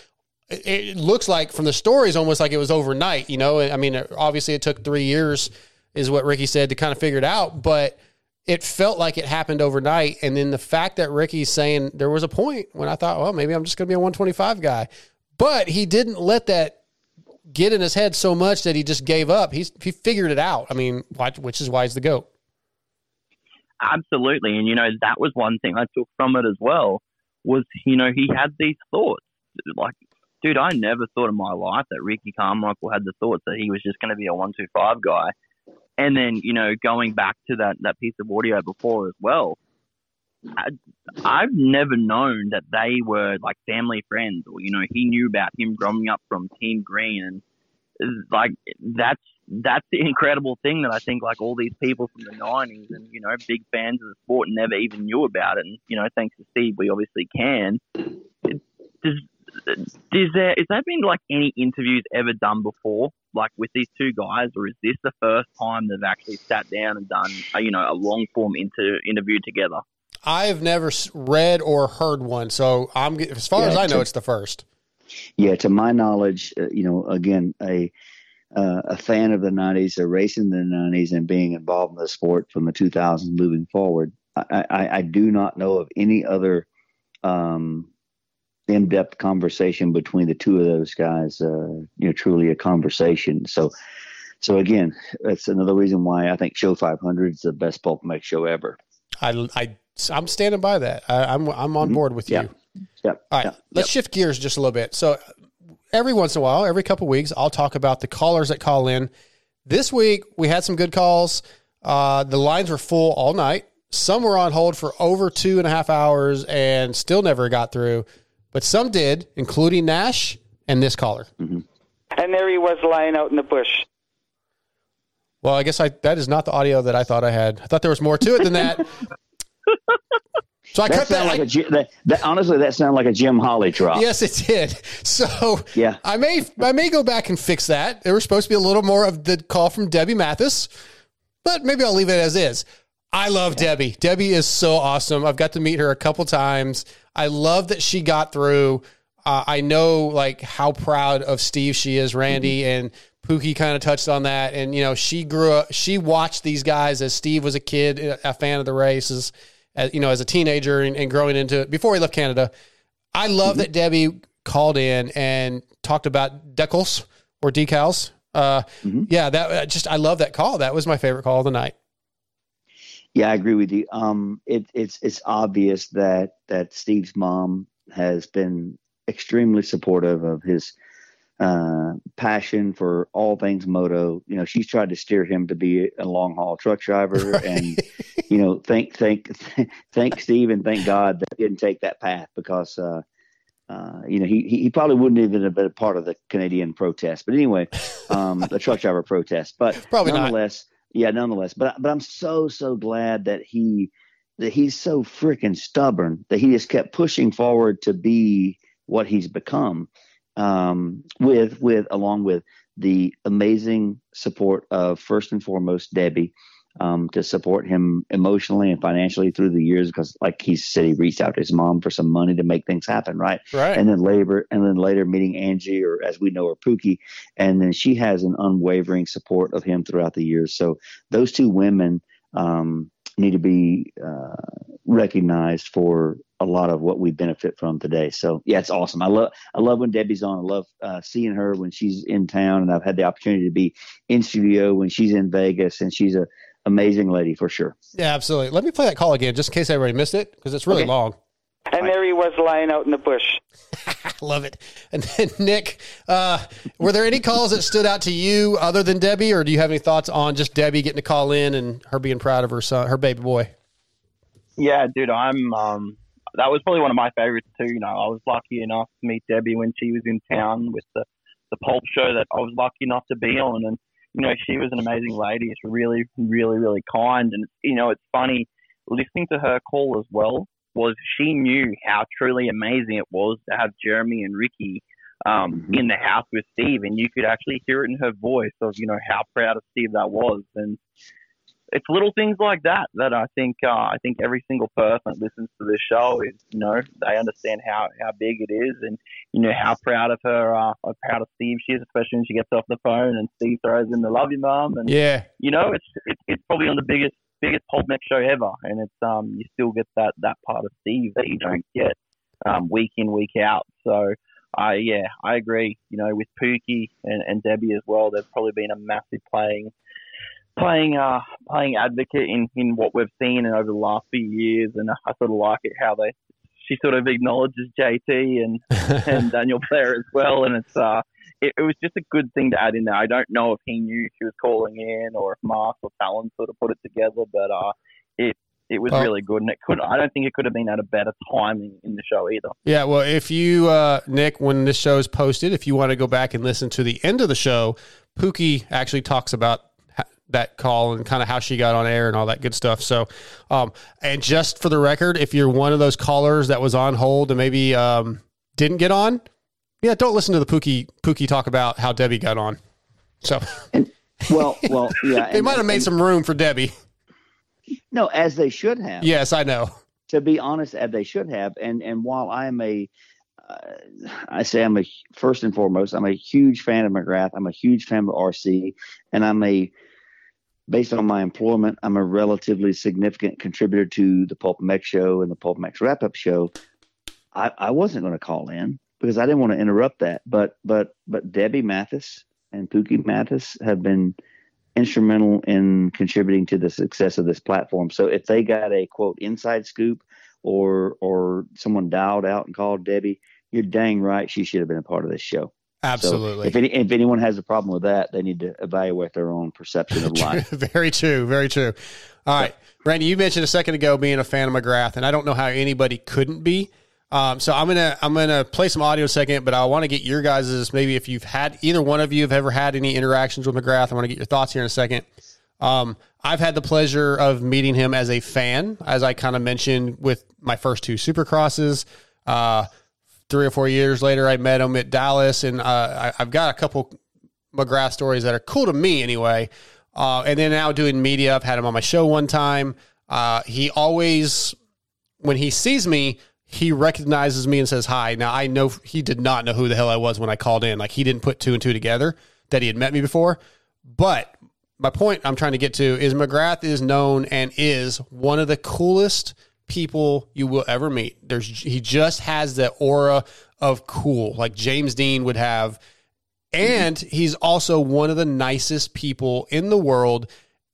It, looks like from the stories almost like it was overnight, you know. I mean, obviously it took 3 years is what Ricky said to kind of figure it out, but it felt like it happened overnight and then the fact that Ricky's saying there was a point when I thought, well, maybe I'm just going to be a 125 guy. But he didn't let that get in his head so much that he just gave up. He's he figured it out. I mean, which is why he's the goat. Absolutely, and you know that was one thing I took from it as well. Was you know he had these thoughts like, dude, I never thought in my life that Ricky Carmichael had the thoughts that he was just going to be a one two five guy. And then you know going back to that that piece of audio before as well, I, I've never known that they were like family friends, or you know he knew about him growing up from Team Green, and like that's that's the incredible thing that I think like all these people from the nineties and you know big fans of the sport never even knew about it, and you know thanks to Steve we obviously can. Does is there is there been like any interviews ever done before like with these two guys, or is this the first time they've actually sat down and done you know a long form inter- interview together? I've never read or heard one, so I'm as far as Yeah, I know, to- it's the first. Yeah, to my knowledge, uh, you know, again, a uh, a fan of the '90s, a racing in the '90s, and being involved in the sport from the 2000s moving forward, I, I, I do not know of any other um, in-depth conversation between the two of those guys. Uh, you know, truly a conversation. So, so again, that's another reason why I think Show 500 is the best Pulp MX show ever. I, I I'm standing by that. I, I'm I'm on board with you. Yep. All right, let's shift gears just a little bit. So every once in a while, every couple weeks, I'll talk about the callers that call in. This week we had some good calls. Uh, the lines were full all night. Some were on hold for over two and a half hours and still never got through, but some did, including Nash and this caller. And there he was lying out in the bush. Well, I guess I that is not the audio that I thought I had. I thought there was more to it than that. *laughs* so I that cut that. like I- a that, that. Honestly, that sounded like a Jim Holly drop. Yes, it did. *laughs* So Yeah. I may I may go back and fix that. There was supposed to be a little more of the call from Debbie Mathis, but maybe I'll leave it as is. I love Debbie. Debbie is so awesome. I've got to meet her a couple times. I love that she got through. Uh, I know like how proud of Steve she is, Randy, and Pookie kind of touched on that. And you know, she grew up. She watched these guys as Steve was a kid, a fan of the races, as, you know, as a teenager and, and growing into it before he left Canada. I love that Debbie called in and talked about decals or decals. Uh, Yeah, that uh, just I love that call. That was my favorite call of the night. Yeah, I agree with you. Um, it, it's it's obvious that that Steve's mom has been extremely supportive of his uh, passion for all things moto. You know, she's tried to steer him to be a long haul truck driver, *laughs* and you know, thank thank *laughs* thank Steve and thank God that he didn't take that path because. Uh, uh, you know, he, he probably wouldn't even have been a part of the Canadian protest. But anyway, um, the truck driver protest. But *laughs* Probably not. nonetheless, yeah, nonetheless. But but I'm so so glad that he that he's so freaking stubborn that he just kept pushing forward to be what he's become. Um, with with along with the amazing support of first and foremost Debbie. Um, to support him emotionally and financially through the years, because like he said, he reached out to his mom for some money to make things happen, right? Right. And then later, and then later meeting Angie, or as we know her, Pookie, and then she has an unwavering support of him throughout the years. So those two women um, need to be uh, recognized for a lot of what we benefit from today. So yeah, it's awesome. I love I love when Debbie's on. I love uh, seeing her when she's in town, and I've had the opportunity to be in studio when she's in Vegas, and she's a amazing lady for sure. Yeah, absolutely. Let me play that call again, just in case everybody missed it, because it's really Okay. long. And there he was lying out in the bush. *laughs* Love it. And then Nick, uh, were there any calls that stood out to you other than Debbie, or do you have any thoughts on just Debbie getting to call in and her being proud of her son, her baby boy? Yeah, dude, I'm. Um, that was probably one of my favorites too. You know, I was lucky enough to meet Debbie when she was in town with the the pulp show that I was lucky enough to be on, and you know, she was an amazing lady. It's really, really, really kind, and you know, it's funny listening to her call as well. Was she knew how truly amazing it was to have Jeremy and Ricky um, in the house with Steve, and you could actually hear it in her voice of you know how proud of Steve that was, and it's little things like that that I think uh, I think every single person that listens to this show is you know they understand how, how big it is and you know how proud of her uh, how proud of Steve she is especially when she gets off the phone and Steve throws in the love you mum and Yeah. you know it's it's, it's probably on the biggest biggest Pulp MX show ever and it's um you still get that that part of Steve that you don't get um, week in week out so. I yeah, I agree. You know, with Pookie and, and Debbie as well, they've probably been a massive playing playing uh playing advocate in in what we've seen over the last few years, and I sort of like it how they she sort of acknowledges JT and *laughs* and Daniel Blair as well, and it's uh it, it was just a good thing to add in there. I don't know if he knew she was calling in or if Marx or Tallon sort of put it together, but uh it it was Well- really good, and it could I don't think it could have been at a better timing in the show either. Yeah, well, if you, uh, Nick, when this show is posted, if you want to go back and listen to the end of the show, Pookie actually talks about that call and kind of how she got on air and all that good stuff. So, um, and just for the record, if you're one of those callers that was on hold and maybe um, didn't get on, yeah, don't listen to the Pookie Pookie talk about how Debbie got on. So, Well, well, *laughs* yeah. they and- might have made and- some room for Debbie. No, as they should have. Yes, I know. To be honest, as they should have. And and while I am a, uh, I say I'm a first and foremost, I'm a huge fan of McGrath. I'm a huge fan of RC, and I'm a based on my employment, I'm a relatively significant contributor to the Pulp MX show and the Pulp MX wrap up show. I, I wasn't going to call in because I didn't want to interrupt that. But but but Debbie Mathis and Pookie Mathis have been instrumental in contributing to the success of this platform. So if they got a quote inside scoop or or someone dialed out and called Debbie, you're dang right she should have been a part of this show. Absolutely. So if any, if anyone has a problem with that, they need to evaluate their own perception of *laughs* life. *laughs* very true. Very true. All right, Randy, you mentioned a second ago being a fan of McGrath, and I don't know how anybody couldn't be. Um, so I'm gonna I'm gonna play some audio second, but I want to get your guys' maybe if you've had either one of you have ever had any interactions with McGrath. I want to get your thoughts here in a second. Um, I've had the pleasure of meeting him as a fan, as I kind of mentioned with my first two Supercrosses. Uh, three or four years later, I met him at Dallas, and uh, I, I've got a couple McGrath stories that are cool to me anyway. Uh, and then now doing media, I've had him on my show one time. Uh, he always, when he sees me, he recognizes me and says hi. Now I know he did not know who the hell I was when I called in. Like he didn't put two and two together that he had met me before. But my point I'm trying to get to is McGrath is known and is one of the coolest people you will ever meet. There's he just has the aura of cool, like James Dean would have. And he's also one of the nicest people in the world.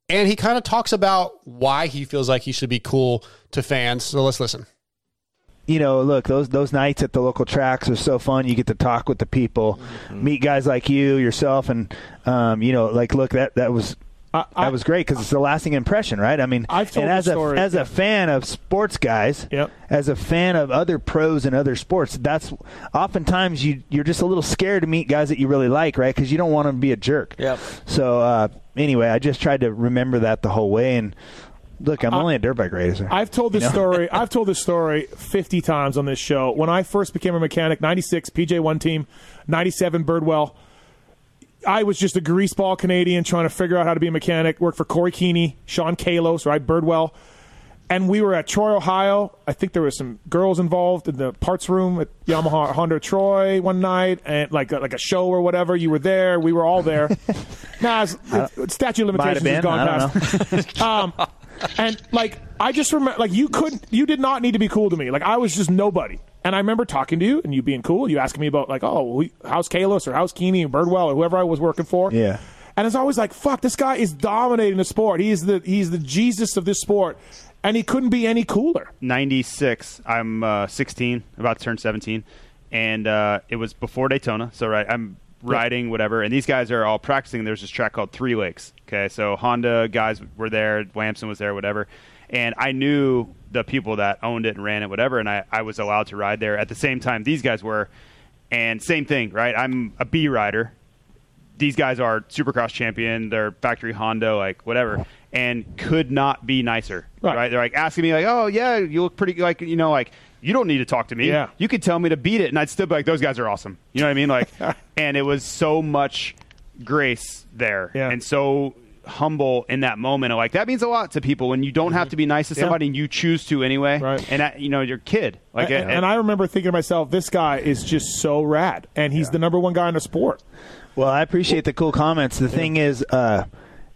And he kind of talks about why he feels like he should be cool to fans. So let's listen you know, look, those those nights at the local tracks are so fun. You get to talk with the people, Mm-hmm. meet guys like you, yourself, and um, you know, like, look, that that was that was great because it's a lasting impression, right? I mean, I've told and as the a story, as a fan of sports guys, Yep. as a fan of other pros and other sports, that's oftentimes you you're just a little scared to meet guys that you really like, right? Because you don't want them to be a jerk. Yep. So uh, anyway, I just tried to remember that the whole way and. Look, I'm I- only a dirt bike racer. I've told this You know? story. *laughs* I've told this story 50 times on this show. When I first became a mechanic, 96 PJ1 team, 97 Birdwell. I was just a greaseball Canadian trying to figure out how to be a mechanic. Worked for Corey Keeney, Sean Kalos, right? Birdwell. And we were at Troy, Ohio. I think there was some girls involved in the parts room at Yamaha Honda Troy one night, and like like a show or whatever. You were there. We were all there. *laughs* nah, it's, it's, statute of limitations has gone past. *laughs* um, and like I just remember, like you couldn't, you did not need to be cool to me. Like I was just nobody. And I remember talking to you and you being cool. You asking me about like, oh, how's Kalos or how's Keeney or Birdwell or whoever I was working for. Yeah. And it's always like, fuck, this guy is dominating the sport. He is the he's the Jesus of this sport, and he couldn't be any cooler. 96. I'm uh, 16, about to turn 17, and uh, it was before Daytona. So right, I'm riding whatever, and these guys are all practicing. There's this track called Three Lakes. Okay, so Honda guys were there, Lamson was there, whatever, and I knew the people that owned it and ran it, whatever, and I, I was allowed to ride there at the same time these guys were, and same thing, right? I'm a B rider, these guys are supercross champion, they're factory Honda, like whatever, and could not be nicer. Right. They're like asking me like, "Oh yeah, you look pretty like you know like you don't need to talk to me. Yeah. You could tell me to beat it and I'd still be like those guys are awesome." You know what I mean? Like *laughs* and it was so much grace there Yeah. and so humble in that moment. Like that means a lot to people when you don't have to be nice to Yeah. somebody and you choose to anyway. Right. And that, you know, your kid. Like and, it- and I remember thinking to myself, this guy is just so rad, and he's the number one guy in the sport. Well, I appreciate the cool comments. The thing is, uh,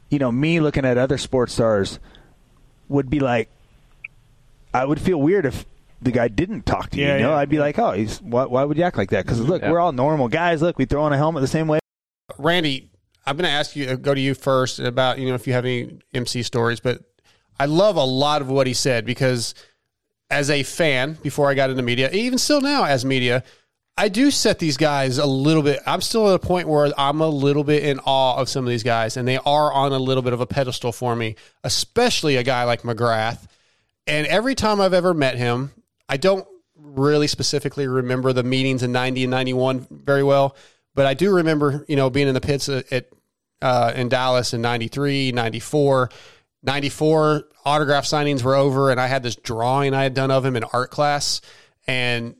you know, me looking at other sports stars would be like, I would feel weird if the guy didn't talk to you. Yeah, you know, yeah. I'd be like, oh, he's why, why would you act like that? Because look, Yeah. we're all normal guys. Look, we throw on a helmet the same way. Randy, I'm going to ask you, go to you first about, you know, if you have any MC stories, but I love a lot of what he said because as a fan, before I got into media, even still now as media, I do set these guys a little bit. I'm still at a point where I'm a little bit in awe of some of these guys, and they are on a little bit of a pedestal for me, especially a guy like McGrath. And every time I've ever met him, I don't really specifically remember the meetings in 90 and 91 very well, but I do remember, you know, being in the pits at, uh, in Dallas in 93, 94. 94 autograph signings were over, and I had this drawing I had done of him in art class. And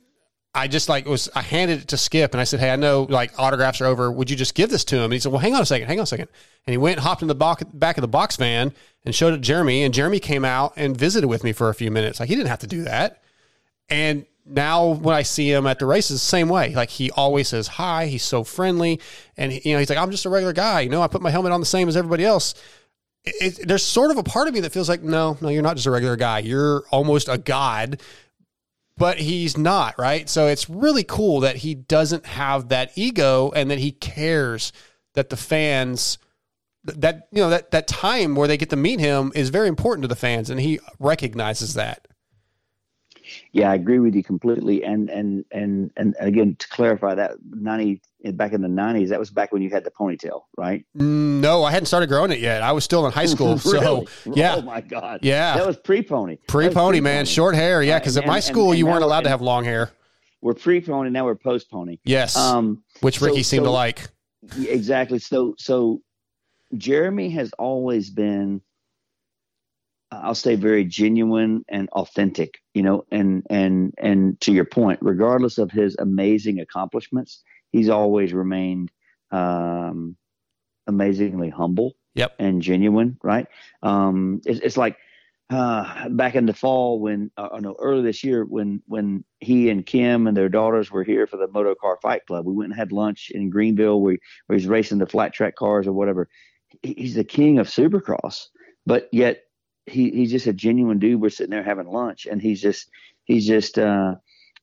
I just like was I handed it to Skip and I said, Hey, I know like autographs are over. Would you just give this to him? And he said, Well, hang on a second, hang on a second. And he went and hopped in the back of the box van and showed it to Jeremy. And Jeremy came out and visited with me for a few minutes. Like he didn't have to do that. And now when I see him at the races, same way. Like he always says hi. He's so friendly, and you know he's like, I'm just a regular guy. You know, I put my helmet on the same as everybody else. It, it- there's sort of a part of me that feels like, no, no, you're not just a regular guy. You're almost a god, but he's not right. So it's really cool that he doesn't have that ego and that he cares that the fans that you know that that time where they get to meet him is very important to the fans, and he recognizes that. Yeah, I agree with you completely. And and and and again, to clarify that ninety back in the nineties, that was back when you had the ponytail, right? Mm, No, I hadn't started growing it yet. I was still in high school. *laughs* So yeah. Oh my god. Yeah. That was pre-pony. Pre pony, man. Short hair. Yeah. Cause at And- my and- school, and you weren't allowed to have long hair. We're pre-pony now. We're post-pony. Yes. Um, which so- Ricky seemed to like. Exactly. So so Jeremy has always been, I'll say, very genuine and authentic. You know, and and and to your point, regardless of his amazing accomplishments, he's always remained um, amazingly humble. Yep. And genuine, right? Um, it's, it's like uh, back in the fall when, uh, no, early this year when when he and Kim and their daughters were here for the Moto Car Fight Club. We went and had lunch in Greenville where, where he's racing the flat track cars or whatever. He's the king of Supercross, but yet he, he's just a genuine dude. We're sitting there having lunch, and he's just he's just uh,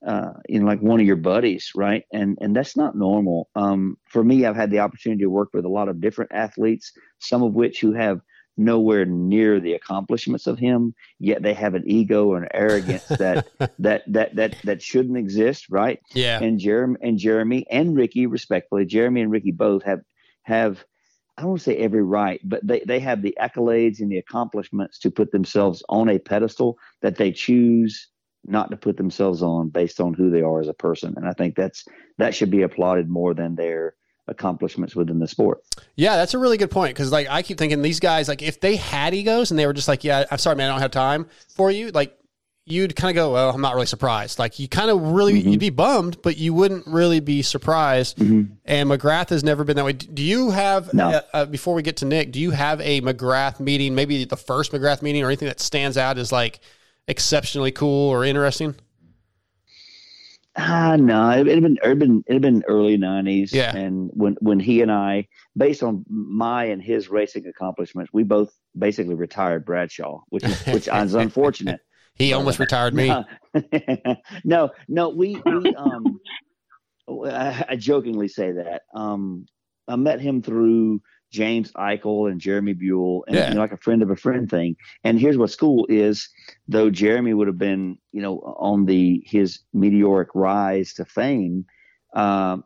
uh, you know like one of your buddies, right? And and that's not normal. Um, for me, I've had the opportunity to work with a lot of different athletes, some of which who have nowhere near the accomplishments of him yet they have an ego and arrogance that *laughs* that that that that shouldn't exist right Yeah. and jeremy and jeremy and ricky respectfully jeremy and ricky both have have i don't say every right but they they have the accolades and the accomplishments to put themselves on a pedestal that they choose not to put themselves on based on who they are as a person and i think that's that should be applauded more than their accomplishments within the sport Yeah, that's a really good point because like I keep thinking these guys like if they had egos and they were just like, yeah, I'm sorry, man, I don't have time for you. Like you'd kind of go, well, I'm not really surprised. Like you kind of really Mm-hmm. you'd be bummed, but you wouldn't really be surprised. And McGrath has never been that way. Do you have No. uh, uh, before we get to Nick? Do you have a McGrath meeting? Maybe the first McGrath meeting or anything that stands out as like exceptionally cool or interesting? Ah, no, it had been it had been it had been early nineties. Yeah. and when when he and I, based on my and his racing accomplishments, we both basically retired Bradshaw, which is which is *laughs* unfortunate. He almost *laughs* retired me. *laughs* no, no, we we um, I, I jokingly say that. Um, I met him through James Eichel and Jeremy Buell, and Yeah. you know, like a friend of a friend thing. And here's what's cool is though Jeremy would have been, you know, on the his meteoric rise to fame, um,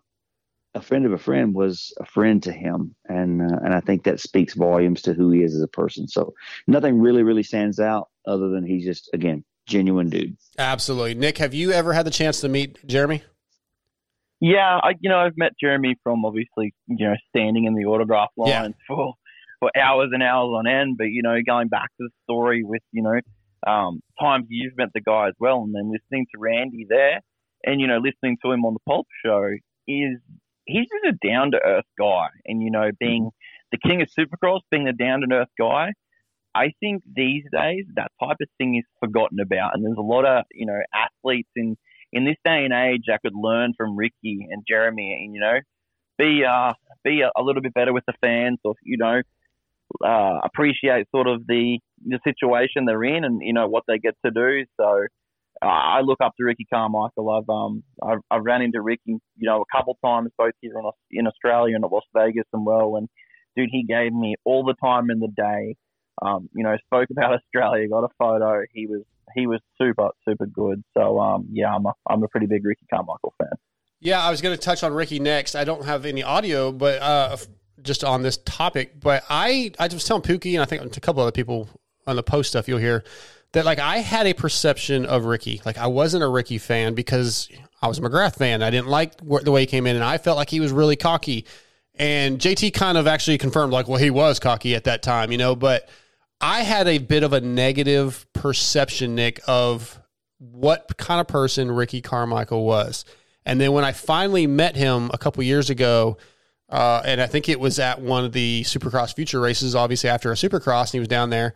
a friend of a friend was a friend to him, and uh, and I think that speaks volumes to who he is as a person. So nothing really really stands out other than he's just again genuine dude. Absolutely. Nick, have you ever had the chance to meet Jeremy? Yeah, I you know I've met Jeremy from obviously you know standing in the autograph Yeah. lines for for hours and hours on end, but you know going back to the story with you know um, times you've met the guy as well, and then listening to Randy there, and you know listening to him on the Pulp Show is he's just a down to earth guy, and you know being the king of Supercross, being a down to earth guy. I think these days that type of thing is forgotten about, and there's a lot of you know athletes in in this day and age that could learn from Ricky and Jeremy, and you know, be uh be a, a little bit better with the fans, or you know, uh, appreciate sort of the the situation they're in, and you know what they get to do. So. Uh, I look up to Ricky Carmichael. I've um I've, I've ran into Ricky you know a couple times both here in, in Australia and at Las Vegas as well and dude he gave me all the time in the day um, you know, spoke about *laughs* Australia, got a photo. He was he was super super good. So um, yeah, I'm a I'm a pretty big Ricky Carmichael fan. Yeah, I was going to touch on Ricky next. I don't have any audio, but uh, just on this topic. But I, I was telling Pookie, and I think a couple other people on the post stuff you'll hear that like I had a perception of Ricky. Like I wasn't a Ricky fan because I was a McGrath fan. I didn't like the way he came in, and I felt like he was really cocky. And JT kind of actually confirmed, like, well, he was cocky at that time, you know. But I had a bit of a negative perception, Nick, of what kind of person Ricky Carmichael was. And then when I finally met him a couple years ago, uh, and I think it was at one of the Supercross Future races, obviously after a Supercross, and he was down there.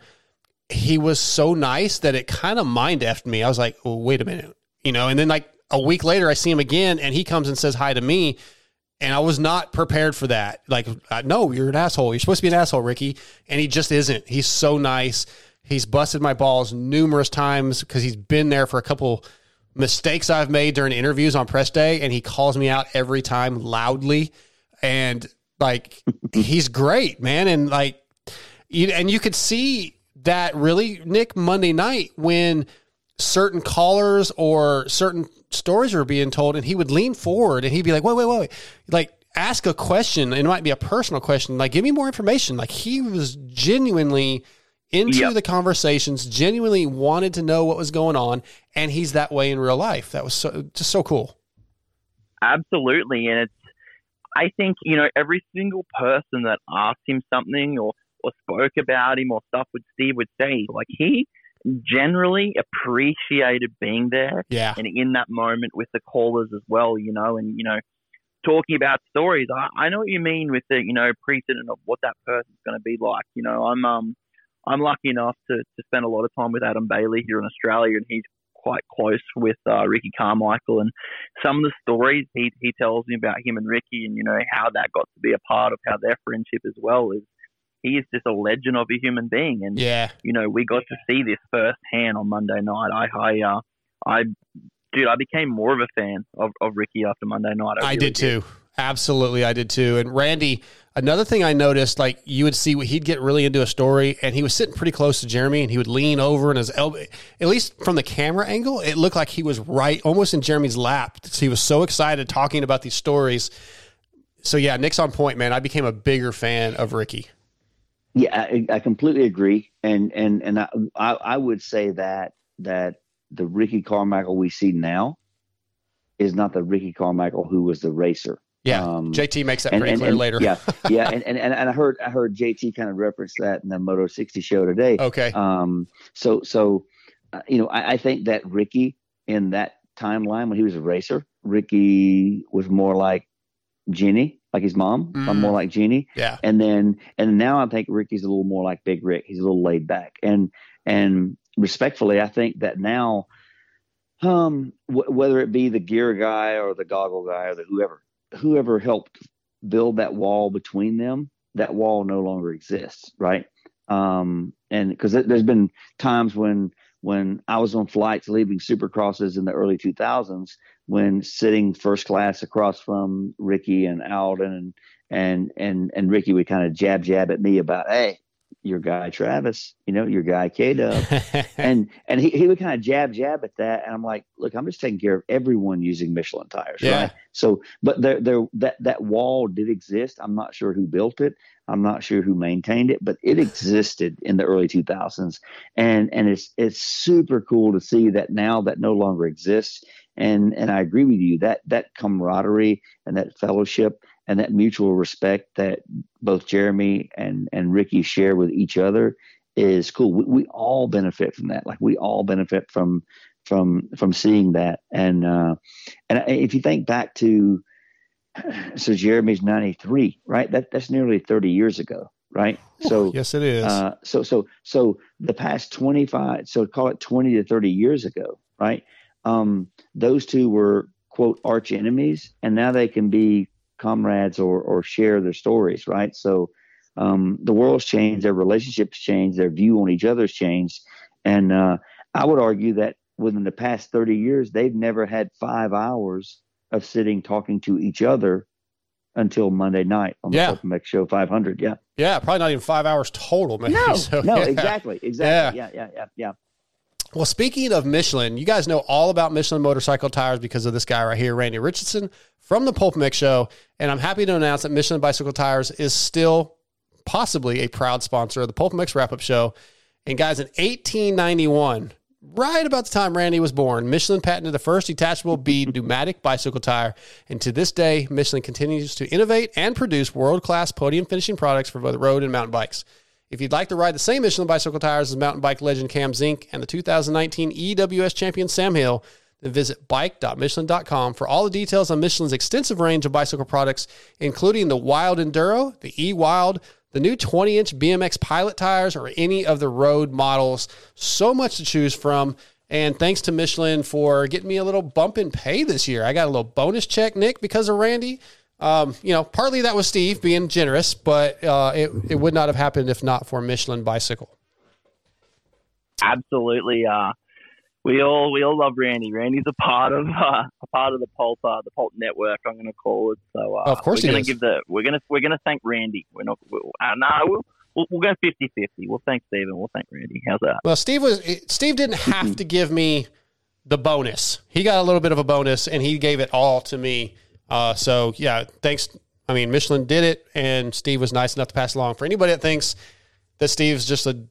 He was so nice that it kind of mind effed me. I was like, well, wait a minute, you know. And then like a week later, I see him again, and he comes and says hi to me, and I was not prepared for that. Like, uh, no, you're an asshole. You're supposed to be an asshole, Ricky, and he just isn't. He's so nice. He's busted my balls numerous times because he's been there for a couple mistakes I've made during interviews on press day, and he calls me out every time loudly. And like, *laughs* he's great, man. And like, you, and you could see that really, Nick, Monday night when certain callers or certain stories were being told, and he would lean forward and he'd be like, wait, wait, wait, wait. like, ask a question. And it might be a personal question, like, give me more information. Like, he was genuinely into Yep. the conversations, genuinely wanted to know what was going on, and he's that way in real life. That was so just so cool. Absolutely, and it's I think you know every single person that asked him something or or spoke about him or stuff with Steve would say like he generally appreciated being there Yeah. and in that moment with the callers as well, you know, and you know, talking about stories. I, I know what you mean with the you know precedent of what that person's going to be like. You know, I'm um I'm lucky enough to to spend a lot of time with Adam Bailey here in Australia, and he's quite close with uh, Ricky Carmichael, and some of the stories he he tells me about him and Ricky, and you know how that got to be a part of how their friendship as well is. He is just a legend of a human being, and Yeah. you know, we got to see this firsthand on Monday night. I, I, uh, I, dude, I became more of a fan of, of Ricky after Monday night. I really did too. Absolutely, I did too. And Randy, another thing I noticed, like you would see, he'd get really into a story, and he was sitting pretty close to Jeremy, and he would lean over, and his elbow, at least from the camera angle, it looked like he was right, almost in Jeremy's lap. So he was so excited talking about these stories. So yeah, Nick's on point, man. I became a bigger fan of Ricky. Yeah, I, I completely agree, and and and I, I I would say that that the Ricky Carmichael we see now is not the Ricky Carmichael who was the racer. Yeah, Um, JT makes that and- pretty and- clear and- later. Yeah, *laughs* yeah, and, and and I heard I heard JT kind of reference that in the Moto 60 show today. Okay. Um. So so, uh, you know, I, I think that Ricky in that timeline when he was a racer, Ricky was more like Jenny, like his mom, I'm more like Jeannie. Yeah. And then and now I think Ricky's a little more like Big Rick. He's a little laid back. And and respectfully, I think that now, um, w- whether it be the gear guy or the goggle guy or the whoever, whoever helped build that wall between them, that wall no longer exists, right? Um, and because there's been times when when I was on flights leaving Supercrosses in the early 2000s, when sitting first class across from Ricky and Alden and and and and Ricky would kind of jab jab at me about, hey, your guy Travis, you know, your guy K Dub, *laughs* and and he, he would kind of jab jab at that, and I'm like, look, I'm just taking care of everyone using Michelin tires, Yeah. right? So, but there there that that wall did exist. I'm not sure who built it. I'm not sure who maintained it, but it *laughs* existed in the early 2000s, and and it's it's super cool to see that now that no longer exists. And and I agree with you that that camaraderie and that fellowship and that mutual respect that both Jeremy and and Ricky share with each other is cool. We, we all benefit from that. Like we all benefit from from from seeing that. And uh, and if you think back to *sighs* so Jeremy's 93, right? That that's nearly 30 years ago, right? So yes, it is. Uh, so so so the past 25, so call it 20 to 30 years ago, right? Um, those two were quote arch enemies, and now they can be comrades or or share their stories, right? So um, the world's changed, their relationships changed, their view on each other's changed, and uh, I would argue that within the past 30 years, they've never had five hours of sitting talking to each other until Monday night on the Yeah. Show 500. Yeah. Yeah, probably not even five hours total, maybe. No, So, no, yeah. exactly, exactly. Yeah, yeah, yeah, yeah. Well, speaking of Michelin, you guys know all about Michelin motorcycle tires because of this guy right here, Randy Richardson from the Pulp MX Show. And I'm happy to announce that Michelin Bicycle Tires is still possibly a proud sponsor of the Pulp MX Wrap Up Show. And guys, in 1891, right about the time Randy was born, Michelin patented the first detachable *laughs* bead pneumatic bicycle tire. And to this day, Michelin continues to innovate and produce world class podium finishing products for both road and mountain bikes. If you'd like to ride the same Michelin bicycle tires as mountain bike legend Cam Zink and the 2019 EWS champion Sam Hill, then visit bike.michelin.com for all the details on Michelin's extensive range of bicycle products, including the Wild Enduro, the E Wild, the new 20 inch BMX Pilot tires, or any of the road models. So much to choose from. And thanks to Michelin for getting me a little bump in pay this year. I got a little bonus check, Nick, because of Randy. Um, you know, partly that was Steve being generous, but uh, it, it would not have happened if not for Michelin Bicycle. Absolutely. Uh, we all we all love Randy. Randy's a part of uh, a part of the Pulp uh, the Pulp network. I'm going to call it. So uh, Of course we're going to give the we're going to we're going to thank Randy. We're not. We'll, uh, no, we'll, we'll we'll go 50-50. We'll thank Stephen. We'll thank Randy. How's that? Well, Steve was Steve didn't have *clears throat* to give me the bonus. He got a little bit of a bonus, and he gave it all to me. Uh, so yeah, thanks. I mean, Michelin did it, and Steve was nice enough to pass along. For anybody that thinks that Steve's just a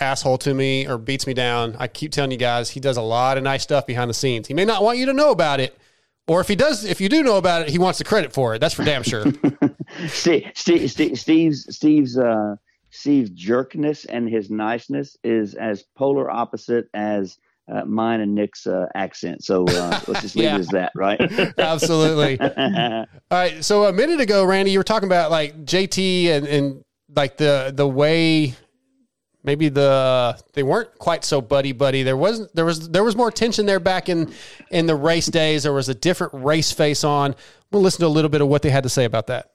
asshole to me or beats me down, I keep telling you guys he does a lot of nice stuff behind the scenes. He may not want you to know about it, Or if he does, if you do know about it, he wants the credit for it. That's for damn sure. *laughs* Steve, Steve, Steve, Steve's Steve's uh, Steve's jerkness and his niceness is as polar opposite as uh, mine and Nick's uh, accent. So uh, let's just leave *laughs* Yeah. it as that, right? *laughs* Absolutely. *laughs* All right. So a minute ago, Randy, you were talking about like JT and, and like the the way maybe the they weren't quite so buddy buddy. There wasn't there was there was more tension there back in in the race days. There was a different race face on. We'll listen to a little bit of what they had to say about that.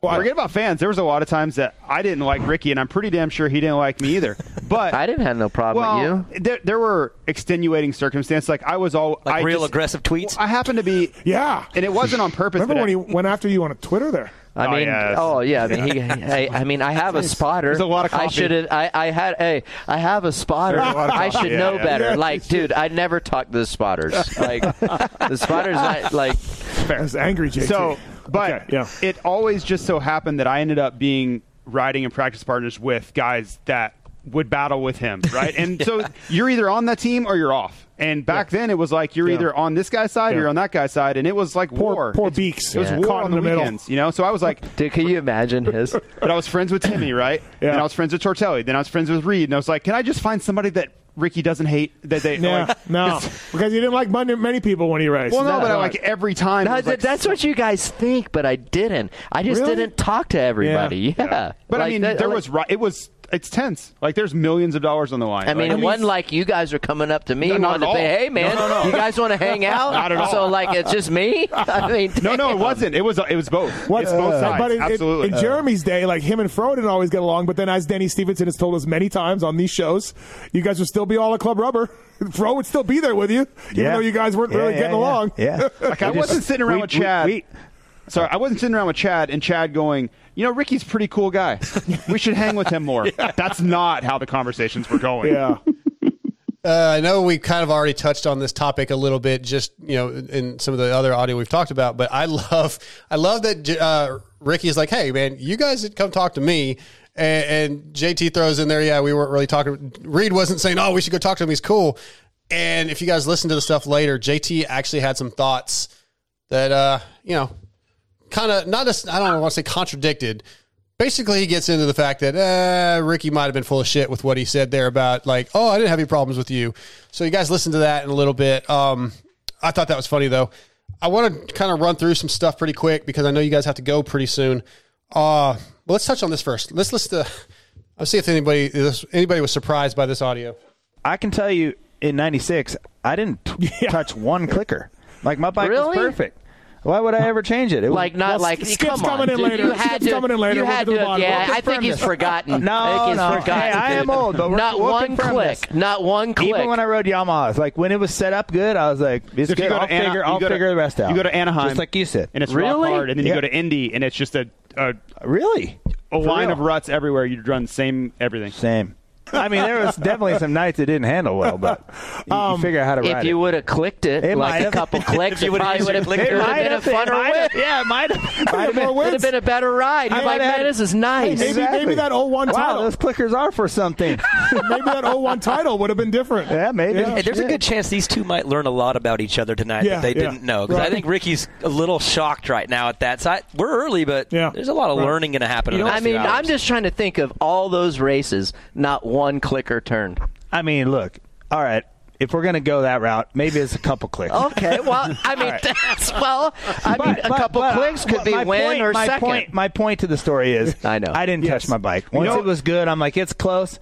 Well, forget about fans. There was a lot of times that I didn't like Ricky, and I'm pretty damn sure he didn't like me either. *laughs* But I didn't have no problem well, with you. There, there were extenuating circumstances. Like I was all Like I real just- aggressive tweets. I happened to be, *laughs* yeah, and it wasn't on purpose. Remember when I- he went after you on Twitter there? I Oh, mean, yeah. oh yeah. I mean, he, *laughs* I, I mean, I have a spotter. There's a lot of coffee. I should. I, I had. Hey, I have a spotter. There's a lot of I should yeah, know yeah. better. Yeah, like, dude, I never talk to the spotters. Like, the spotters, not like. I was angry, JT. So, but Okay, yeah. it always just so happened that I ended up being riding and practice partners with guys that would battle with him, *laughs* right? And so you're either on that team or you're off. And back then it was like you're Yeah. either on this guy's side Yeah. or you're on that guy's side, and it was like Poor- war. poor It's- Beaks. It was Yeah. war Caught on in the, the middle. weekends, you know. So I was like, *laughs* Dude, can you imagine his? *laughs* but I was friends with Timmy, right? Yeah. Then I was friends with Tortelli. Then I was friends with Reed, and I was like, can I just find somebody that Ricky doesn't hate? That they Yeah, like, no, 'cause- because you didn't like many, many people when he raced. Well, no, That's but I, like every time. No, was like that's what you guys think, but I didn't. I just Really? didn't talk to everybody. Yeah. But I mean, that- there like- was ri- it was it's tense. Like there's millions of dollars on the line. I mean, Like, it wasn't like you guys are coming up to me No, wanting to say, "Hey, man, No, no, no. you guys want to *laughs* hang out?" Not at all. So, like, it's just me. *laughs* I mean, no, no, it wasn't. It was it was both. What, it's both uh, sides. But in, in- Absolutely. in, Jeremy's day, like him and Fro didn't always get along. But then, as Denny Stevenson has told us many times on these shows, you guys would still be all a Club Rubber. *laughs* Fro would still be there with you, even Yeah. though you guys weren't Yeah, really yeah, getting yeah. along. Yeah. like I just- wasn't sitting around we- with Chad. we- Sorry, I wasn't sitting around with Chad and Chad going, you know, Ricky's a pretty cool guy. We should hang with him more. *laughs* That's not how the conversations were going. yeah. *laughs* Uh, I know we kind of already touched on this topic a little bit, just you know, in some of the other audio we've talked about. But I love, I love that J- uh, Ricky's like, "Hey, man, you guys did come talk to me," and, and JT throws in there, "Yeah, we weren't really talking." Reed wasn't saying, "Oh, we should go talk to him. He's cool." And if you guys listen to the stuff later, JT actually had some thoughts that, uh, you know, kind of not just I don't want to say contradicted. Basically, he gets into the fact that uh, Ricky might have been full of shit with what he said there about like, oh, I didn't have any problems with you. So you guys listen to that in a little bit. Um, I thought that was funny though. I want to kind of run through some stuff pretty quick because I know you guys have to go pretty soon. Uh, well, let's touch on this first. Let's listen to. Let's see if anybody if anybody was surprised by this audio. I can tell you in '96, I didn't t- *laughs* touch one clicker. Like my bike was perfect. Why would I ever change it? it was, Like not Well, like Skip's come on, coming in later. You had Skip's to. coming in later. You We'll had get to the to. Yeah, We'll I think he's this. forgotten. *laughs* No, I think he's no. forgotten. Hey, I am old, but we're- not we'll one confirm click. this. Not one click. Even when I rode Yamahas, like when it was set up good, I was like, "It's If you good. go to I'll Ana- figure, I'll to- figure the rest out." You go to Anaheim, just like you said. and it's Really? hard, and then Yeah. you go to Indy, and it's just a a, really a line real? of ruts everywhere. You run the same everything. same. I mean, there was definitely some nights it didn't handle well, but you, you um, figure out how to ride if you would have clicked it, It like a couple *laughs* clicks, you it would've probably used would have it would might have been a have been- funner might have- whip. Yeah, it might have. Might have been. Would have been a better ride. I You're like, man, this is nice. Maybe, maybe that 01 Wow, title. those clickers are for something. *laughs* maybe that 01 title would have been different. yeah, maybe. Yeah. Hey, there's a good chance these two might learn a lot about each other tonight Yeah, that they didn't know. Because I think Ricky's a little shocked right now at that. So I, we're early, but there's a lot of Right. learning going to happen. in I mean, I'm just trying to think of all those races, not one clicker turn. I mean, look. All right, if we're gonna go that route, maybe it's a couple clicks. Okay, well, *laughs* I mean, right. that's, well, I mean, a but- couple but, clicks could be my win point- or my second. Point, my point to the story is, *laughs* I know. I didn't Yes. touch my bike. Once know- it was good, I'm like, it's close.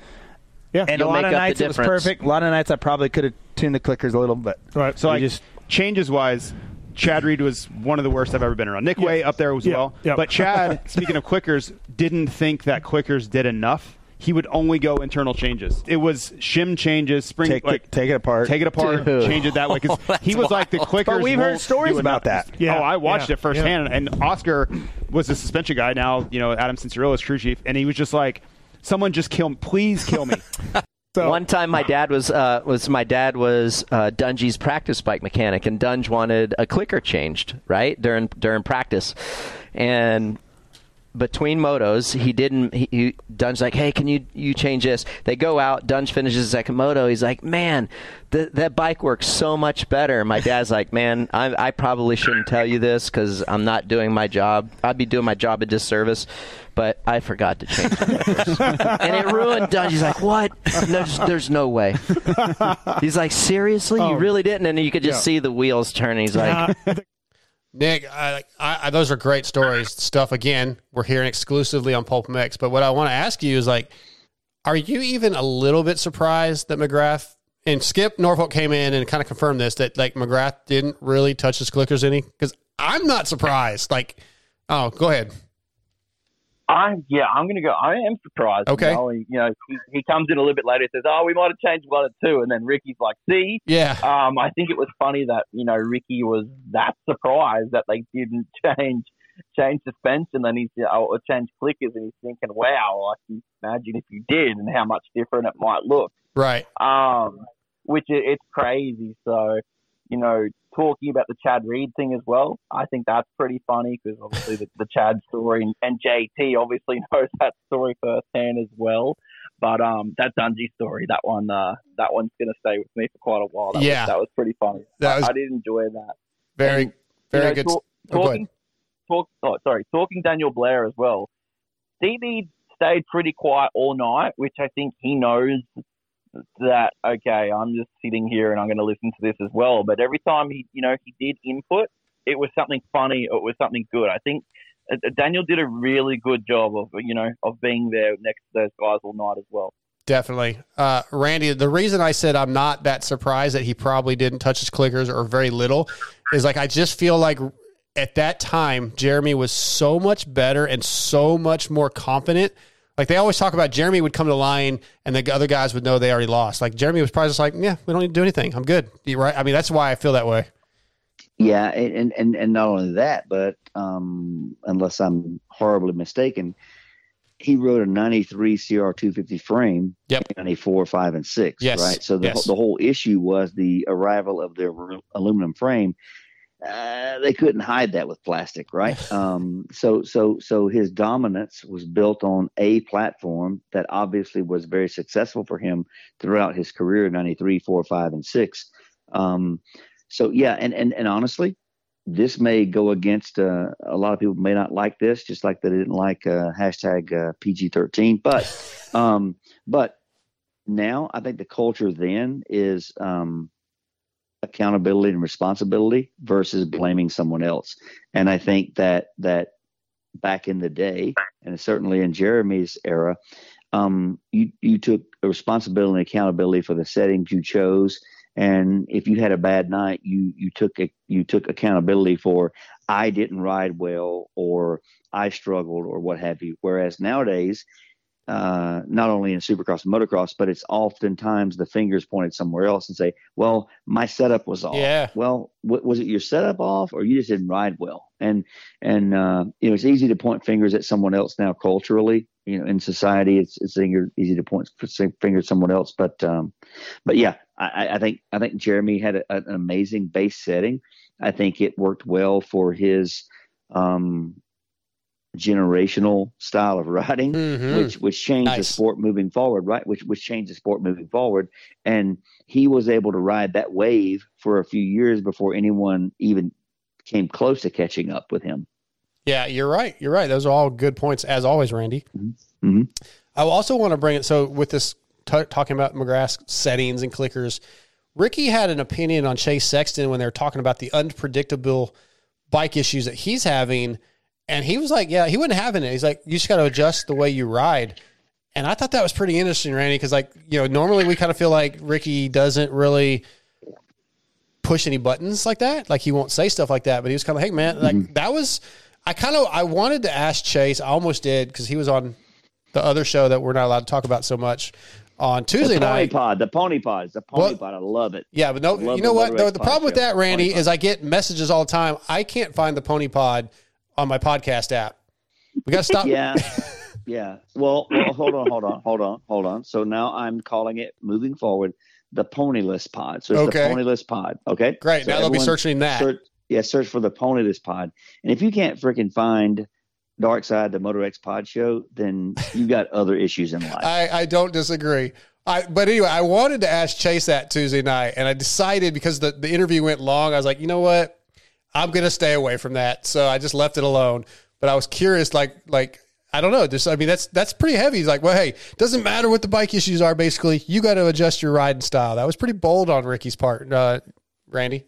Yeah. And You'll a lot of nights it was perfect. A lot of nights I probably could have tuned the clickers a little bit. Right. So I just- changes wise, Chad Reed was one of the worst I've ever been around. Nick Wey up there as Yeah. well. Yeah. But Chad, *laughs* speaking of clickers, didn't think that clickers did enough. He would only go internal changes. It was shim changes, spring Take like it, take it apart. take it apart, Dude. change it that way. Because *laughs* he was like the clickers. But we've heard stories about that. Yeah. Oh, I watched Yeah. it firsthand. And Oscar was a suspension guy. Now you know Adam Cianciarulo is crew chief, and he was just like, "Someone just kill me, please kill me." *laughs* So, One time, my dad was uh, was my dad was uh, Dungey's practice bike mechanic, and Dunge wanted a clicker changed right during during practice, and between motos, he didn't. He, he Dunge's like, "Hey, can you you change this?" They go out. Dunge finishes the second moto. He's like, "Man, th- that bike works so much better." My dad's like, "Man, I, I probably shouldn't tell you this because I'm not doing my job. I'd be doing my job a disservice." But I forgot to change the *laughs* and it ruined Dunge. He's like, "What? No, there's, there's no way." *laughs* He's like, "Seriously, you oh. really didn't?" And you could just Yeah. see the wheels turning. He's like, *laughs* Nick, I, I, I, those are great stories. *clears throat* Stuff again, we're hearing exclusively on Pulp MX. But what I want to ask you is like, are you even a little bit surprised that McGrath and Skip Norfolk came in and kind of confirmed this that like McGrath didn't really touch his clickers any? Because I'm not surprised. Like, oh, go ahead. I yeah, I'm gonna go. I am surprised. Okay. You know, he, you know, he, he comes in a little bit later. He Says, "Oh, we might have changed one or two. and then Ricky's like, "See, Yeah. Um, I think it was funny that you know Ricky was that surprised that they didn't *laughs* change change suspension. Then he's uh, or change clickers, and he's thinking, "Wow, I can imagine if you did, and how much different it might look." Right. Um, which it, it's crazy. So, you know, talking about the Chad Reed thing as well, I think that's pretty funny because obviously the, the Chad story and, and JT obviously *laughs* knows that story firsthand as well. But um, that Dungey story, that one, uh, that one's gonna stay with me for quite a while. That Yeah. was, that was pretty funny. That I, was- I did enjoy that. Very, And, very you know, good. talk- oh, talking, talk, oh, sorry, talking Daniel Blair as well. DB stayed pretty quiet all night, which I think he knows that okay, I'm just sitting here and I'm going to listen to this as well. But every time he, you know, he did input, it was something funny or it was something good. I think uh, Daniel did a really good job of, you know, of being there next to those guys all night as well. Definitely. Uh, Randy, the reason I said I'm not that surprised that he probably didn't touch his clickers or very little is like I just feel like at that time Jeremy was so much better and so much more confident. Like they always talk about Jeremy would come to the line and the other guys would know they already lost. Like Jeremy was probably just like, yeah, we don't need to do anything. I'm good. You right? I mean, that's why I feel that way. Yeah, and and and not only that, but um, unless I'm horribly mistaken, he wrote a '93 CR 250 frame. Yep. '94, five, and six. Yes, Right. So the yes. the whole issue was the arrival of the aluminum frame. Uh, they couldn't hide that with plastic, right? *laughs* um, so so so his dominance was built on a platform that obviously was very successful for him throughout his career 93 4 5 and 6 um, so yeah and, and and honestly this may go against uh, a lot of people may not like this just like they didn't like uh, hashtag uh, pg-13 but um, but now i think the culture then is um, accountability and responsibility versus blaming someone else. And i think that that back in the day and certainly in jeremy's era um, you you took responsibility and accountability for the settings you chose. And if you had a bad night you you took a, you took accountability for i didn't ride well or i struggled or what have you. Whereas nowadays uh, not only in supercross and motocross but it's oftentimes the fingers pointed somewhere else and say well my setup was off Yeah. well w- was it your setup off or you just didn't ride well and and uh, you know it's easy to point fingers at someone else now culturally you know in society it's it's easy to point fingers at someone else but um but yeah I, I think I think Jeremy had a, an amazing base setting. I think it worked well for his um, generational style of riding, Mhm. which which changed the sport moving forward, right? Which which changed the sport moving forward, and he was able to ride that wave for a few years before anyone even came close to catching up with him. Yeah, you're right. You're right. Those are all good points as always, Randy. Mm-hmm. I also want to bring it. So with this t- talking about McGrath's settings and clickers, Ricky had an opinion on Chase Sexton when they were talking about the unpredictable bike issues that he's having, and he was like, "Yeah, he wouldn't having it." He's like, "You just got to adjust the way you ride." And I thought that was pretty interesting, Randy, because like you know, normally we kind of feel like Ricky doesn't really push any buttons like that. Like he won't say stuff like that, but he was kind of, hey man, like mm-hmm. that was. I kind of I wanted to ask Chase. I almost did because he was on the other show that we're not allowed to talk about so much on Tuesday the pony night. pod, the pony pod, the pony Well- pod. I love it. Yeah, but no, you know what? The, the problem with that, Randy, is I get messages all the time. I can't find the Pony Pod on my podcast app. We got to stop. yeah. *laughs* Yeah. Well, well, hold on, hold on, hold on, hold on. So now I'm calling it moving forward the Ponyless Pod. So it's Okay. the Ponyless Pod. Okay. Great. So now they'll be searching that. Search, yeah, search for the Pony Ponyless Pod. And if you can't freaking find Dark Side, the Motor X Pod Show, then you got other issues in life. I, I don't disagree. I, but anyway, I wanted to ask Chase that Tuesday night, and I decided because the, the interview went long, I was like, you know what? I'm gonna stay away from that. So I just left it alone. But I was curious, like, like I don't know. Just I mean, that's that's pretty heavy. He's like, well, hey, doesn't matter what the bike issues are. Basically, you got to adjust your riding style. That was pretty bold on Ricky's part, uh, Randy.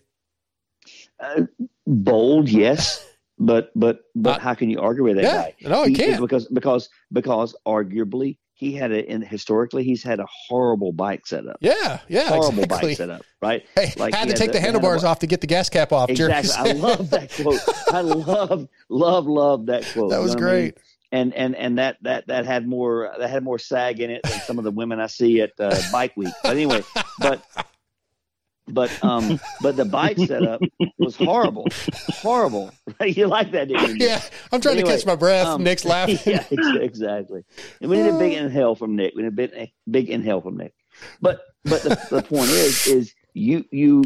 Uh, bold, yes, but but but how can you argue with that yeah, guy? no, I can't. because because because arguably he had a in historically he's had a horrible bike setup. Yeah, yeah, horrible exactly. bike setup, right? Hey, Like, had to take the, handlebars handlebar- off to get the gas cap off. Exactly. I love that quote. I love, love, love that quote. That You was know what I mean? great. And and and that that that had more that had more sag in it than some of the women I see at uh, Bike Week. But anyway, but but um but the bike setup was horrible, horrible. *laughs* You like that, didn't you? Yeah, I'm trying to catch my breath. Nick's *laughs* laughing. Yeah, exactly. And we need a big inhale from Nick. We need a big big inhale from Nick. But but the, the point is is you you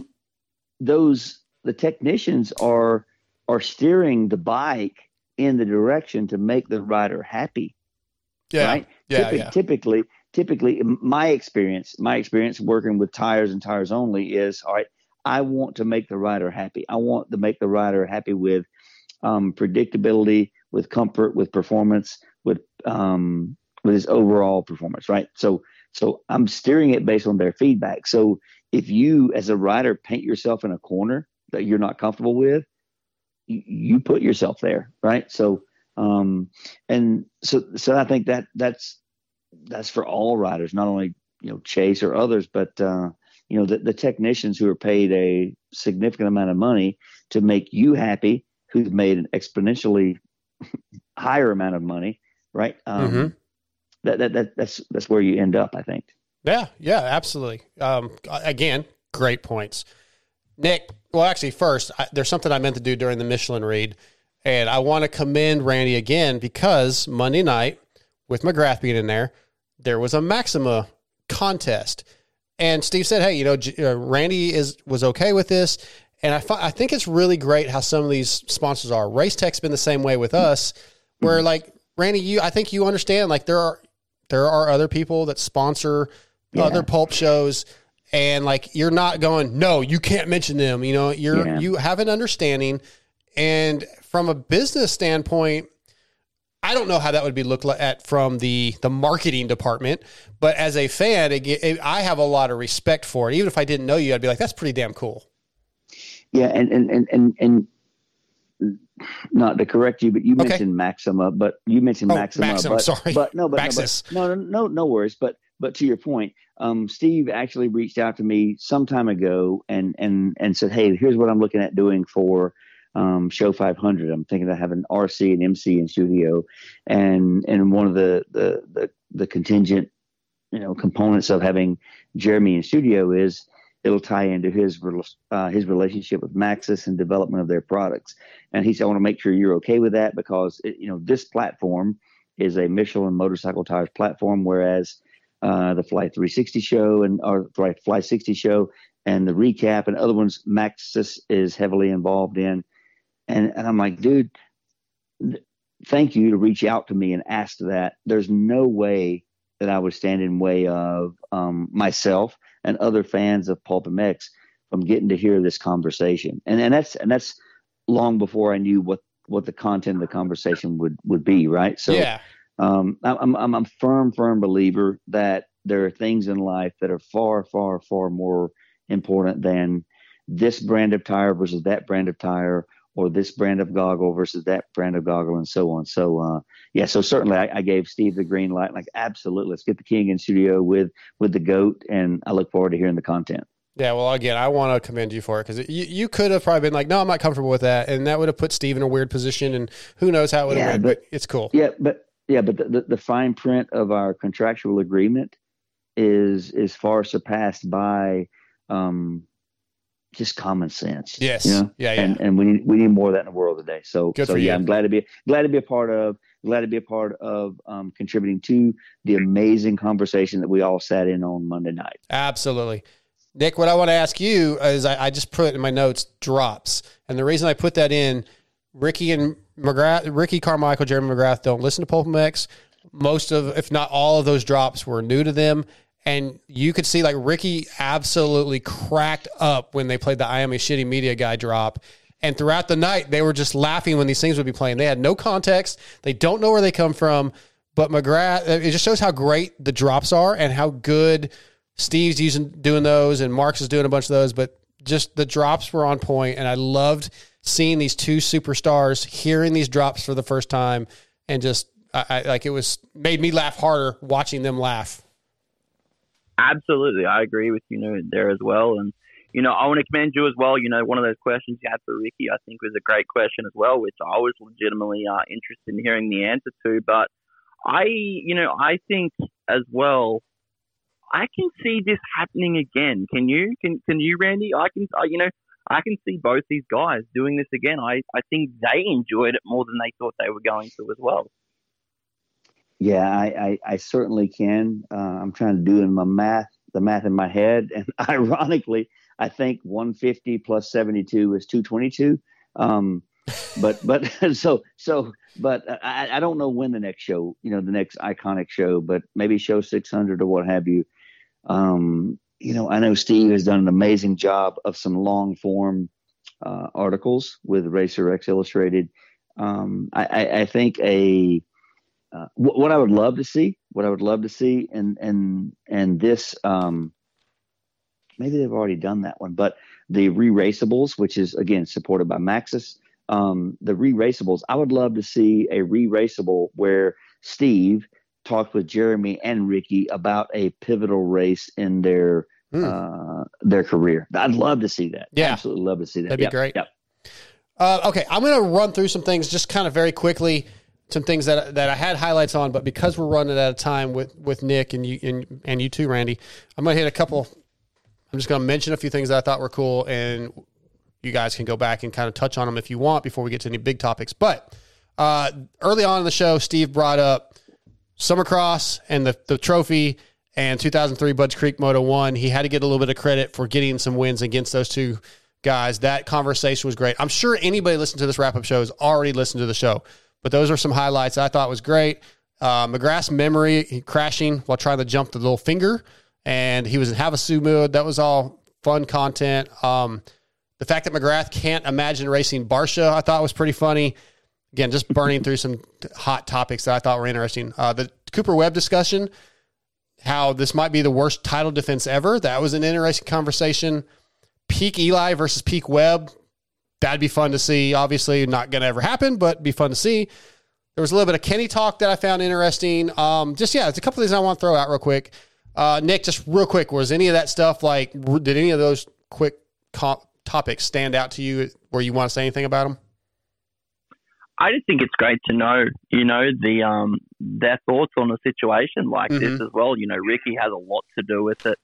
those the technicians are are steering the bike in the direction to make the rider happy. Yeah, Right? yeah, Typi- yeah. Typically, typically, my experience, my experience working with tires and tires only is all right. I want to make the rider happy. I want to make the rider happy with um, predictability, with comfort, with performance, with um, with his overall performance. Right. So so I'm steering it based on their feedback. So if you, as a rider, paint yourself in a corner that you're not comfortable with, you, you put yourself there. Right. So um, and so so I think that that's that's for all riders, not only you know Chase or others, but uh, you know the, the technicians who are paid a significant amount of money to make you happy, who've made an exponentially *laughs* higher amount of money, right? Um, Mhm. that, that that that's that's where you end up, I think. Yeah, yeah, absolutely. Um, again, great points. Nick, well, actually, first, I, there's something I meant to do during the Michelin read, and I want to commend Randy again because Monday night, with McGrath being in there, there was a Maxima contest, and Steve said, "Hey, you know, J- uh, Randy is was okay with this." And I, fi- I think it's really great how some of these sponsors are. Race Tech's been the same way with us, where like Randy, you I think you understand like there are there are other people that sponsor other pulp shows and like you're not going no you can't mention them you know you're Yeah. you have an understanding and from a business standpoint I don't know how that would be looked at from the the marketing department, but as a fan, it, it, I have a lot of respect for it. Even if I didn't know you, I'd be like, "That's pretty damn cool." Yeah, and and and and, and not to correct you, but you Okay. mentioned Maxima, but you mentioned Oh, Maxima. Maxim, but, sorry. but no, but no, but, no, no, no, no worries. But but to your point, um, Steve actually reached out to me some time ago and and and said, "Hey, here's what I'm looking at doing for." Um, show 500. I'm thinking of having RC and MC in studio, and and one of the the the, the contingent, you know, components of having Jeremy in studio is it'll tie into his uh, his relationship with Maxxis and development of their products. And he said, I want to make sure you're okay with that because it, you know this platform is a Michelin motorcycle tires platform, whereas uh, the Fly 360 show and Fly, Fly 60 show and the recap and other ones Maxxis is heavily involved in. And and I'm like, dude, th- thank you to reach out to me and ask that. There's no way that I would stand in way of um, myself and other fans of Pulp MX from getting to hear this conversation. And and that's and that's long before I knew what what the content of the conversation would would be. Right. So yeah, um, I'm I'm I'm a firm firm believer that there are things in life that are far far far more important than this brand of tire versus that brand of tire or this brand of goggle versus that brand of goggle and so on. So uh, yeah, so certainly I, I gave Steve the green light. Like absolutely, let's get the king in studio with with the goat, and I look forward to hearing the content. yeah. Well, again, I want to commend you for it because you, you could have probably been like, "No, I'm not comfortable with that," and that would have put Steve in a weird position, and who knows how it would have Yeah, went. but- But it's cool. Yeah, but yeah, but the, the, the fine print of our contractual agreement is is far surpassed by um, just common sense. Yes. you know? Yeah, yeah. And and we need we need more of that in the world today. So Good so yeah, you. I'm glad to be glad to be a part of glad to be a part of um, contributing to the amazing conversation that we all sat in on Monday night. Absolutely. Nick, what I want to ask you is I, I just put in my notes drops. And the reason I put that in, Ricky and McGrath, Ricky Carmichael, Jeremy McGrath don't listen to Pulp MX. Most of, if not all of those drops were new to them. And you could see like Ricky absolutely cracked up when they played the I am a shitty media guy drop. And throughout the night, they were just laughing when these things would be playing. They had no context. They don't know where they come from. But McGrath, uh, it just shows how great the drops are and how good Steve's using doing those and Marx is doing a bunch of those. But just the drops were on point, and I loved seeing these two superstars hearing these drops for the first time, and just I, I like it was made me laugh harder watching them laugh. Absolutely, I agree with you know there as well, and you know I want to commend you as well. You know, one of those questions you had for Ricky, I think was a great question as well, which I was legitimately uh, interested in hearing the answer to. But I, you know, I think as well. I can see this happening again. Can you? Can Can you, Randy? I can. Uh, you know, I can see both these guys doing this again. I I think they enjoyed it more than they thought they were going to as well. Yeah, I, I, I certainly can. Uh, I'm trying to do in my math, the math in my head, *laughs* and ironically, I think 150 plus 72 is 222. Um, but but *laughs* so so but I, I don't know when the next show, you know, the next iconic show, but maybe show 600 or what have you. Um, you know, I know Steve has done an amazing job of some long form uh, articles with Racer X Illustrated. Um, I, I, I, think a uh, what, what, I would love to see, what I would love to see, and and and this um, maybe they've already done that one, but the re-raceables, which is again supported by Maxxis, um, the re-raceables. I would love to see a re-raceable where Steve talked with Jeremy and Ricky about a pivotal race in their mm. uh, their career. I'd love to see that. Yeah, absolutely love to see that. That'd be yep, great. Yep. Uh, okay, I'm going to run through some things just kind of very quickly. Some things that that I had highlights on, but because we're running out of time with with Nick and you and, and you too, Randy, I'm to hit a couple. I'm just going to mention a few things that I thought were cool, and you guys can go back and kind of touch on them if you want before we get to any big topics. But uh, early on in the show, Steve brought up Summercross and the, the trophy and 2003 Budds Creek Moto 1. He had to get a little bit of credit for getting some wins against those two guys. That conversation was great. I'm sure anybody listening to this wrap up show has already listened to the show, but those are some highlights I thought was great. Uh, McGrath's memory crashing while trying to jump the little finger, and he was in Havasu mode. That was all fun content. Um, the fact that McGrath can't imagine racing Barcia, I thought was pretty funny again, just burning through some hot topics that I thought were interesting. Uh, the Cooper Webb discussion, how this might be the worst title defense ever. That was an interesting conversation. Peak Eli versus peak Webb. That'd be fun to see. Obviously, not going to ever happen, but be fun to see. There was a little bit of Kenny talk that I found interesting. Um, just yeah, it's a couple of things I want to throw out real quick. Uh, Nick, just real quick, was any of that stuff like? Did any of those quick comp- topics stand out to you where you want to say anything about them? I just think it's great to know, you know, the um their thoughts on a situation like mm-hmm. this as well. You know, Ricky has a lot to do with it.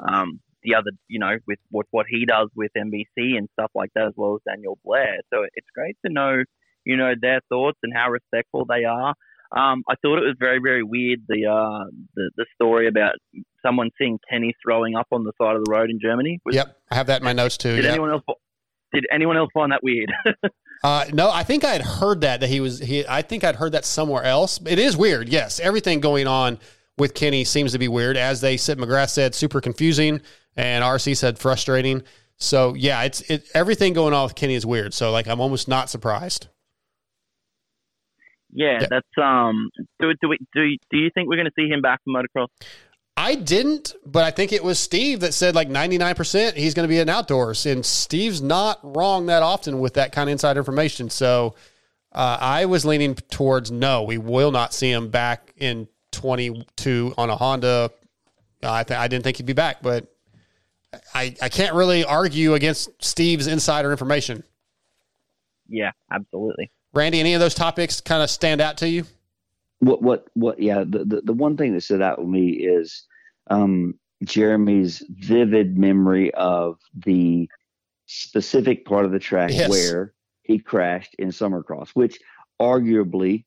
Um, the other, you know, with what what he does with NBC and stuff like that, as well as Daniel Blair. So it's great to know, you know, their thoughts and how respectful they are. Um, I thought it was very, very weird the uh, the, the story about someone seeing Kenny throwing up on the side of the road in Germany. Was, yep, I have that in my notes too. Did yep. anyone else? Did anyone else find that weird? *laughs* Uh, no, I think I had heard that that he was. He, I think I'd heard that somewhere else. It is weird. Yes, everything going on with Kenny seems to be weird. As they said, McGrath said super confusing, and RC said frustrating. So yeah, it's it. Everything going on with Kenny is weird. So like, I'm almost not surprised. Yeah, yeah. that's um. Do do we, do do you think we're going to see him back in motocross? I didn't, but I think it was Steve that said like 99% he's going to be in outdoors. And Steve's not wrong that often with that kind of inside information. So uh, I was leaning towards no, we will not see him back in 22 on a Honda. Uh, I, th- I didn't think he'd be back, but I, I can't really argue against Steve's insider information. Yeah, absolutely. Randy, any of those topics kind of stand out to you? what what what yeah the, the, the one thing that stood out with me is um, jeremy's vivid memory of the specific part of the track yes. where he crashed in summercross which arguably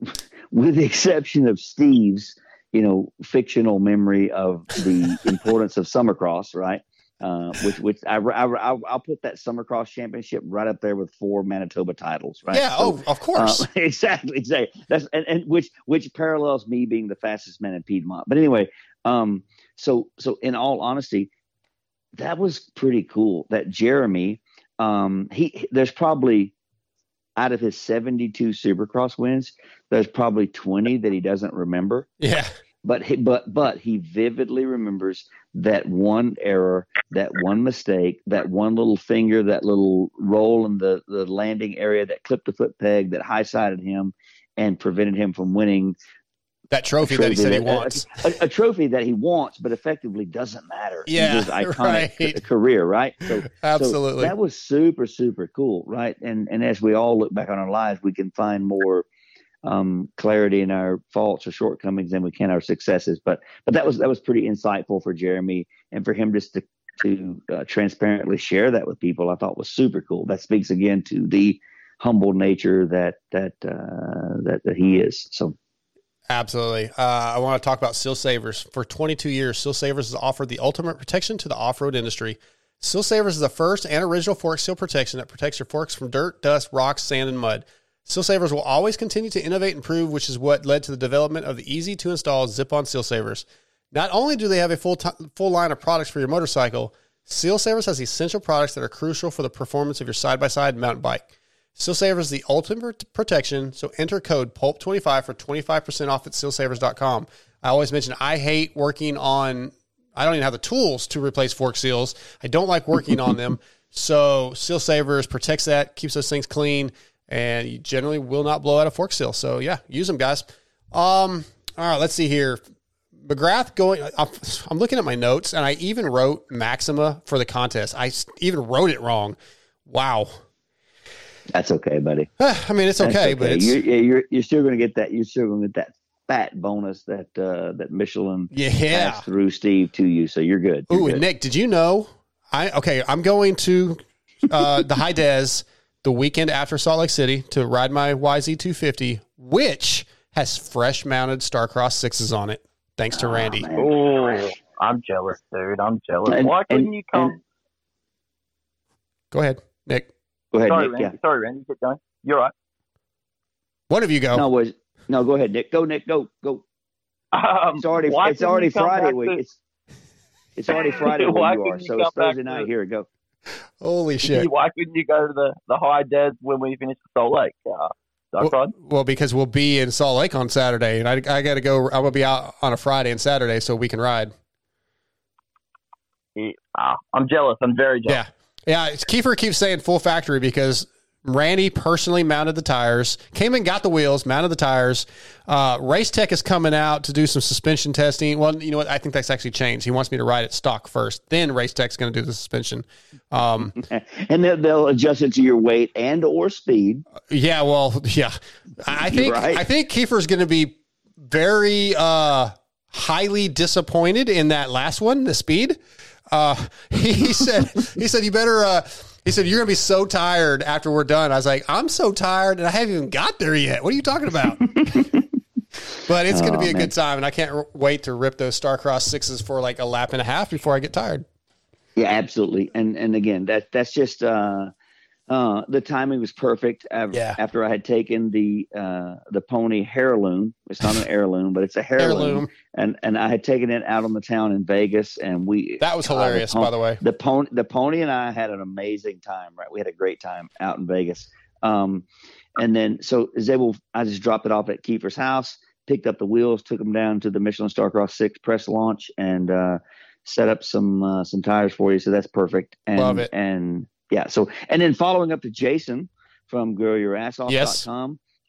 *laughs* with the exception of steve's you know fictional memory of the *laughs* importance of summercross right Uh, which, which I, I, I'll, I'll put that Summer Cross Championship right up there with four Manitoba titles, right? Yeah, oh, of course. Uh, *laughs* exactly, exactly. That's and, and which which parallels me being the fastest man in Piedmont. But anyway, um, so so in all honesty, that was pretty cool. That Jeremy, um, he there's probably out of his 72 Supercross wins, there's probably 20 that he doesn't remember. Yeah. But he, but but he vividly remembers that one error, that one mistake, that one little finger, that little roll in the, the landing area that clipped the foot peg that high sided him and prevented him from winning that trophy, that he said he wants. A, a, a, trophy that he wants, but effectively doesn't matter. Yeah, his *laughs* iconic right. career, right? So, Absolutely, so that was super, super cool, right? And and as we all look back on our lives, we can find more um, clarity in our faults or shortcomings than we can our successes. But but that was that was pretty insightful for Jeremy and for him just to to uh, transparently share that with people. I thought was super cool. That speaks again to the humble nature that that uh, that that he is. So. Absolutely. Uh, I want to talk about Seal Savers. For 22 years, Seal Savers has offered the ultimate protection to the off road industry. Seal Savers is the first and original fork seal protection that protects your forks from dirt, dust, rocks, sand, and mud. Seal Savers will always continue to innovate and improve, which is what led to the development of the easy to install zip on Seal Savers. Not only do they have a full, t- full line of products for your motorcycle, Seal Savers has essential products that are crucial for the performance of your side by side mountain bike. Seal Savers is the ultimate protection, so enter code PULP25 for 25% off at sealsavers.com. I always mention I hate working on, I don't even have the tools to replace fork seals. I don't like working on them. *laughs* So Seal Savers protects that, keeps those things clean, and you generally will not blow out a fork seal. So yeah, use them, guys. Um, all right, let's see here. McGrath going. I'm looking at my notes, and I even wrote Maxima for the contest. I even wrote it wrong. Wow. That's okay, buddy. *laughs* I mean, it's okay, okay. but it's... You're, you're you're still going to get that. You're still going to get that fat bonus that uh, that Michelin yeah. passed through Steve to you. So you're good. You're Ooh, good. and Nick, did you know? I okay. I'm going to uh, the *laughs* High Des the weekend after Salt Lake City to ride my YZ250, which has fresh mounted Starcross sixes on it. Thanks to Randy. Oh, I'm jealous, dude. I'm jealous. And- Why couldn't and- you come? and- Go ahead, Nick. Go ahead, sorry, Nick. Randy. Yeah. Sorry, Randy. Get going. You're right. One of you go. No, was no. Go ahead, Nick. Go, Nick. Go, go. Um, It's already it's already Friday week. to- It's it's already *laughs* Friday Why where you are. you So it's Thursday night. to- Here we go. Holy *laughs* shit. Why couldn't you go to the the high des when we finish the Salt Lake? Uh, Well, well, because we'll be in Salt Lake on Saturday, and I, I got to go. I will be out on a Friday and Saturday, so we can ride. Yeah, ah, I'm jealous. I'm very jealous. Yeah, yeah. It's, Keefer keeps saying full factory because Randy personally mounted the tires, came and got the wheels, mounted the tires. Uh, Race Tech is coming out to do some suspension testing. Well, you know what? I think that's actually changed. He wants me to ride it stock first, then Race Tech's going to do the suspension. Um, *laughs* and they'll, they'll adjust it to your weight and or speed. Yeah, well, yeah. I I think Right. I think Keefer's going to be very uh, highly disappointed in that last one, the speed. Uh, *laughs* he said he said you better. Uh, he said you're going to be so tired after we're done. I was like, I'm so tired, and I haven't even got there yet. What are you talking about? *laughs* but it's going to Oh, be a man. good time, and I can't r- wait to rip those Starcross sixes for like a lap and a half before I get tired. Yeah, absolutely. And and again, that that's just uh, uh, the timing was perfect. Yeah. After I had taken the uh, the pony heirloom, it's not an heirloom, but it's a heirloom, Heirloom. and and I had taken it out on the town in Vegas, and we That was uh, the hilarious, pon- by the way. The pony, the pony, and I had an amazing time. Right, we had a great time out in Vegas. Um, and then so is able, I just dropped it off at Keefer's house, picked up the wheels, took them down to the Michelin Starcross Six press launch, and uh, set up some uh, some tires for you. So that's perfect. And, Love it. And yeah, so and then following up to Jason from GrillYourAssOff.com. Yes.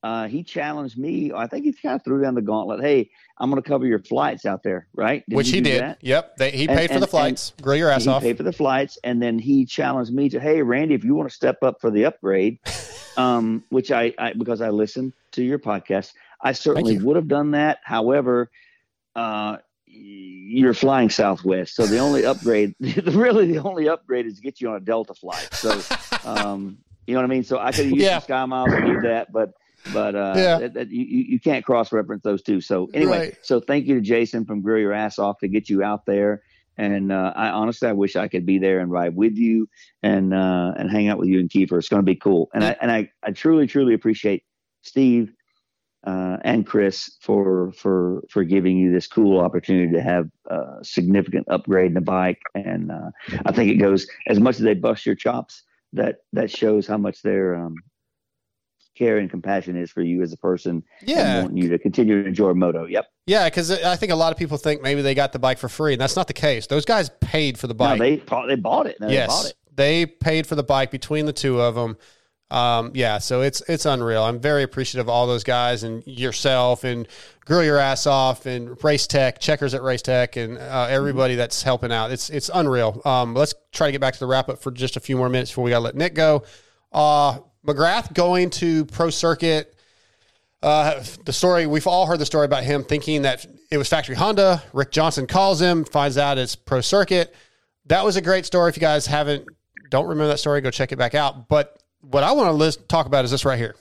Uh, he challenged me. I think he kind of threw down the gauntlet. Hey, I'm going to cover your flights out there, right? Didn't Which he did. that? Yep, they, he And- paid for and- the flights. Grill your ass he off. paid for the flights, and then he challenged me to, "Hey, Randy, if you want to step up for the upgrade, *laughs* um, which I, I because I listened to your podcast, I certainly would have done that. However, uh, you're flying Southwest, so the only upgrade, *laughs* really, the only upgrade is to get you on a Delta flight. So, *laughs* um, you know what I mean? So I could use Yeah. Sky Miles to do that, but but uh, Yeah. that, that, you, you you can't cross reference those two. So anyway, Right. so thank you to Jason from Grill Your Ass Off to get you out there And uh, I honestly, I wish I could be there and ride with you and uh, and hang out with you and Keefer. It's going to be cool. And I and I, I truly, truly appreciate Steve uh, and Kris for for for giving you this cool opportunity to have a significant upgrade in the bike. And uh, I think it goes as much as they bust your chops. That that shows how much their um, care and compassion is for you as a person. Yeah. and want you to continue to enjoy moto. Yep. Yeah, because I think a lot of people think maybe they got the bike for free, and that's not the case. Those guys paid for the No, bike. they they bought it. No, yes, they bought it. they paid for the bike between the two of them. Um, yeah, so it's it's unreal. I'm very appreciative of all those guys and yourself and Grill Your Ass Off and Race Tech, Checkers at Race Tech, and uh, everybody that's helping out. It's it's unreal. Um, let's try to get back to the wrap up for just a few more minutes before we got to let Nick go. Uh, McGrath going to pro circuit. Uh, the story we've all heard the story about him thinking that it was factory Honda. Rick Johnson calls him, finds out it's pro circuit. That was a great story. If you guys haven't, don't remember that story, go check it back out. But what I want to list, talk about is this right here.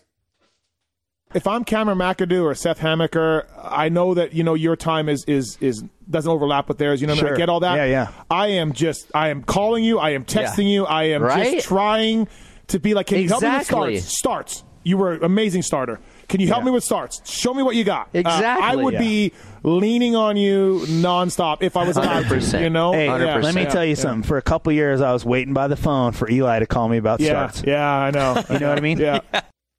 if I'm Cameron McAdoo or Seth Hammaker, I know that you know your time is is is doesn't overlap with theirs. You know, what I mean? I get all that. Yeah, yeah. I am just, I am calling you. I am texting you. I am Right? just trying to be like, can you help me with starts? Starts. You were an amazing starter. Can you help me with starts? Show me what you got. Uh, I would Yeah. be leaning on you nonstop if I was allowed to. 100%. You know. Hey, Yeah, let me tell you yeah. something. For a couple years, I was waiting by the phone for Eli to call me about Yeah, starts. yeah, I know. *laughs* You know what I mean? Yeah.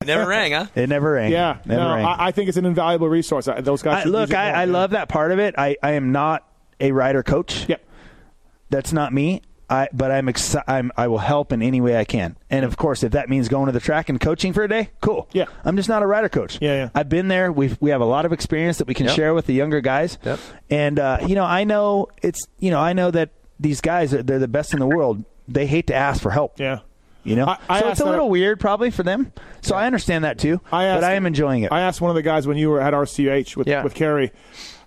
Never rang, huh? It never rang. Yeah, never no, rang. I, I think it's an invaluable resource. Those guys. I, look, I, more, I yeah. love that part of it. I, I am not a writer coach. Yep. That's not me. I, but I'm, exci- I'm I will help in any way I can. And of course, if that means going to the track and coaching for a day, cool. Yeah. I'm just not a rider coach. Yeah, yeah. I've been there. We we have a lot of experience that we can Yep. share with the younger guys. Yep. And uh, you know, I know it's you know I know that these guys they're the best in the world. They hate to ask for help. Yeah. You know, I- I so it's a that- little weird probably for them. So I understand that too. I asked- but I am enjoying it. I asked one of the guys when you were at RCH with Yeah. with Carey.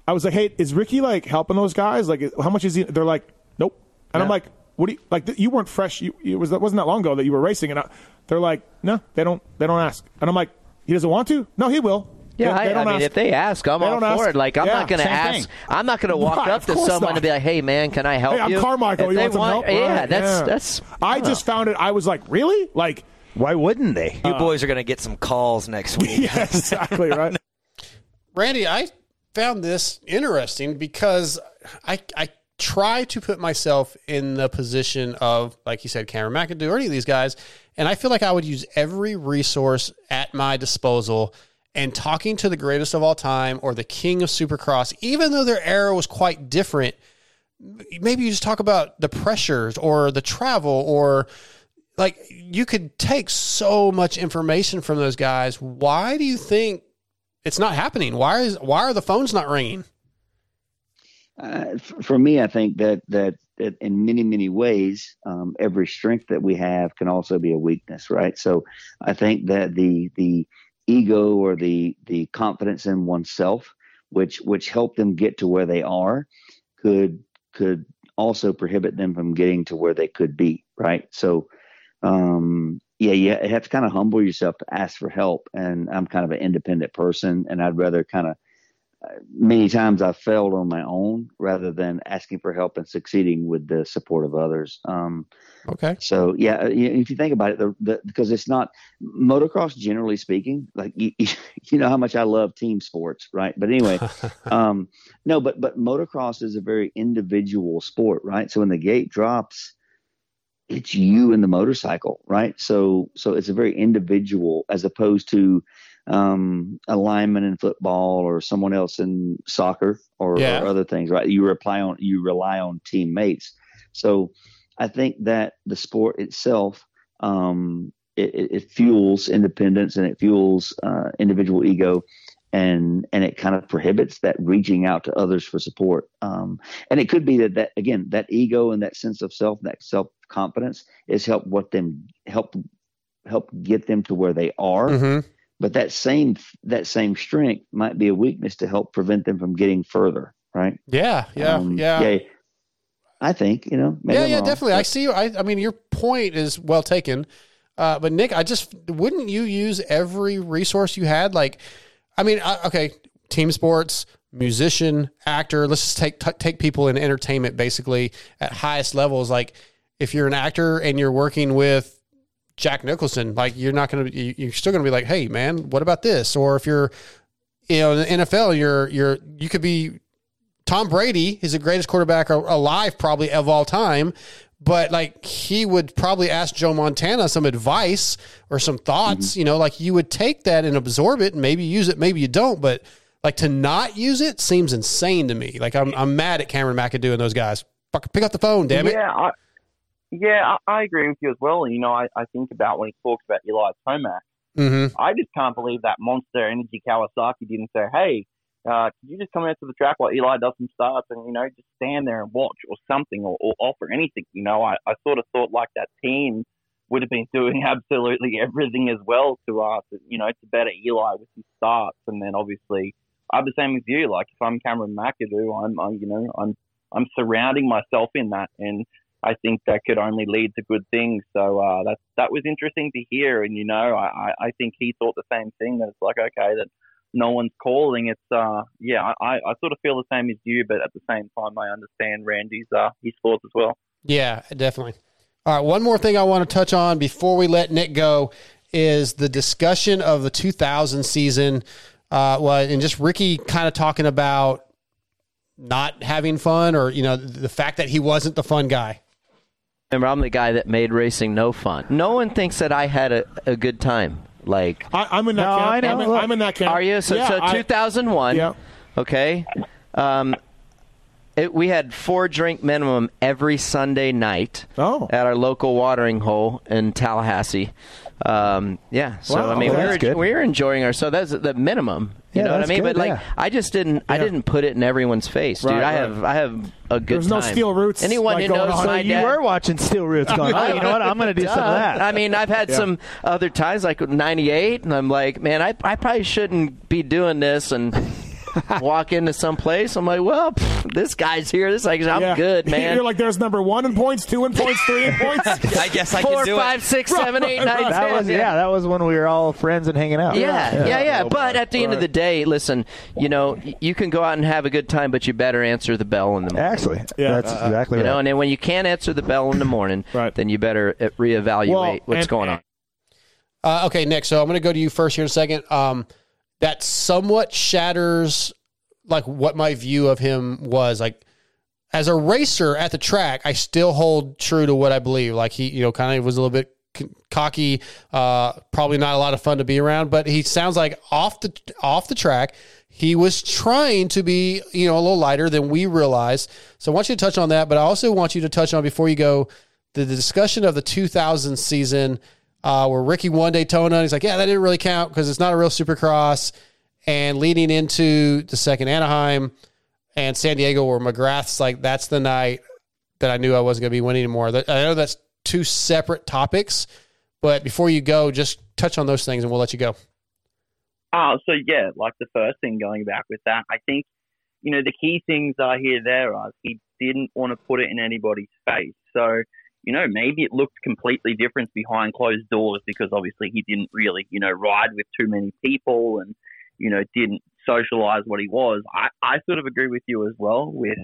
I was like, "Hey, is Ricky like helping those guys? Like, how much is he?" They're like, "Nope." And I'm like, "What do you like? You weren't fresh. You it was that wasn't that long ago that you were racing." And I, they're like, "No, they don't. They don't ask." And I'm like, "He doesn't want to? No, he will." Yeah, They- they I, I don't mean, ask. if they ask, I'm They all for ask. it. Like, I'm Yeah, not going to ask. thing. I'm not going to walk Right, up to someone not. and be like, "Hey, man, can I help Hey, I'm you?" Carmichael. If You they want some help? Yeah, Right, that's yeah. that's. I just found it. I was like, "Really? Like, Why wouldn't they? You uh, boys are going to get some calls next *laughs* week. yeah, exactly right." *laughs* Randy, I found this interesting because I I try to put myself in the position of, like you said, Cameron McAdoo or any of these guys, and I feel like I would use every resource at my disposal. And talking to the greatest of all time or the king of Supercross, even though their era was quite different, maybe you just talk about the pressures or the travel or like you could take so much information from those guys. Why do you think it's not happening? Why is why are the phones not ringing? Uh, for me, I think that that, that in many many ways, um, every strength that we have can also be a weakness, right? So I think that the the ego or the the confidence in oneself, which which helped them get to where they are, could could also prohibit them from getting to where they could be, right? So um yeah you have to kind of humble yourself to ask for help and i'm kind of an independent person and i'd rather kind of many times I've failed on my own rather than asking for help and succeeding with the support of others. Um, Okay. so yeah, if you think about it, the, the, because it's not motocross, generally speaking, like you, *laughs* you know how much I love team sports, right? But anyway, *laughs* um, no, but but motocross is a very individual sport, right? So when the gate drops, it's you and the motorcycle, right? So so it's a very individual as opposed to um, a lineman in football or someone else in soccer or, Yeah. or other things, right? You rely on you rely on teammates. So I think that the sport itself um, it, it, fuels independence and it fuels uh, individual ego. And, and it kind of prohibits that reaching out to others for support. Um, and it could be that, that again, that ego and that sense of self, that self confidence is help what them help help get them to where they are. Mm-hmm. But that same that same strength might be a weakness to help prevent them from getting further. Right? Yeah, yeah, Um, yeah. yeah. I think you know. maybe yeah, I'm yeah, wrong, definitely. I see. I, I mean, your point is well taken. Uh, but Nick, I just wouldn't you use every resource you had? Like, I mean, I, okay, team sports, musician, actor. Let's just take t- take people in entertainment basically at highest levels. Like if you're an actor and you're working with Jack Nicholson, like you're not going to, you're still going to be like, hey man, what about this? Or if you're, you know, in the NFL, you're you're you could be Tom Brady is the greatest quarterback alive probably of all time. But like he would probably ask Joe Montana some advice or some thoughts, Mm-hmm. you know, like you would take that and absorb it and maybe use it, maybe you don't. But like to not use it seems insane to me. Like I'm I'm mad at Cameron McAdoo and those guys. Fuck, pick up the phone, damn it. Yeah, I, yeah, I, I agree with you as well. You know, I, I think about when he talks about Eli Tomac. Mm-hmm. I just can't believe that Monster Energy Kawasaki didn't say, "Hey, uh, could you just come out to the track while Eli does some starts and you know just stand there and watch or something or, or offer anything?" You know, I, I sort of thought like that team would have been *laughs* doing absolutely everything as well to us, you know, to better Eli with his starts, and then obviously I'm the same as you. Like if I'm Cameron McAdoo, I'm, I, you know, I'm I'm surrounding myself in that, and I think that could only lead to good things. So uh, that that was interesting to hear, and you know, I, I think he thought the same thing. That it's like okay, that no one's calling. It's uh, yeah, I, I sort of feel the same as you, but at the same time, I understand Randy's uh his thoughts as well. Yeah, definitely. All right, one more thing I want to touch on before we let Nick go is the discussion of the 2000 season. Uh, well, and just Ricky kind of talking about not having fun, or you know, the fact that he wasn't the fun guy. Remember, I'm the guy that made racing no fun. No one thinks that I had a, a good time. Like I, I'm in that No, camp. I know. I'm, in, I'm in that camp. Are you? So, Yeah, so I- 2001. Yeah. Okay. Um, it, we had four drink minimum every Sunday night oh. at our local watering hole in Tallahassee. Um, yeah. So Wow, I mean, we that's were good. we were enjoying ourselves. So that's the minimum. You Yeah, know what I mean? good, but like, yeah. I just didn't. I didn't put it in everyone's face, dude. Right, I right. have. I have a good There's no steel roots, Anyone like, who going knows on. my So you dad- were watching Steel Roots going, oh, you know what? I'm going to do some of *laughs* that. I mean, I've had Yeah. some other times, like '98, and I'm like, man, I, I probably shouldn't be doing this, and walk into some place. I'm like, well, pff, this guy's here. This like, I'm Yeah. good, *laughs* man. You're like, there's number one in points, two in points, three in *laughs* points. *laughs* I guess I Four, can do five, it. six, seven, eight, nine, that ten. was yeah. that was when we were all friends and hanging out. Yeah, yeah, yeah. But at the end of the day, listen, you know, you can go out and have a good time, but you better answer the bell in the morning. Actually, yeah, that's exactly You know, and then when you can't answer the bell in the morning, right. then you better uh, reevaluate Well, what's and- going on. Uh, okay, Nick. So I'm going to go to you first here in a second. Um, that somewhat shatters like what my view of him was. Like as a racer at the track, I still hold true to what I believe. Like he, you know, kind of was a little bit cocky, uh, probably not a lot of fun to be around. But he sounds like off the off the track, he was trying to be, you know, a little lighter than we realized. So I want you to touch on that, but I also want you to touch on before you go the, the discussion of the 2000 season uh, where Ricky won Daytona. And he's like, yeah, that didn't really count because it's not a real Supercross. And leading into the second Anaheim and San Diego, where McGrath's like, that's the night that I knew I wasn't going to be winning anymore. I know that's two separate topics, but before you go, just touch on those things and we'll let you go. Oh, so yeah, like the first thing going back with that, I think, you know, the key things are here there are he didn't want to put it in anybody's face. So, you know, maybe it looked completely different behind closed doors because obviously he didn't really, you know, ride with too many people and, you know, didn't socialize what he was. I, I sort of agree with you as well with,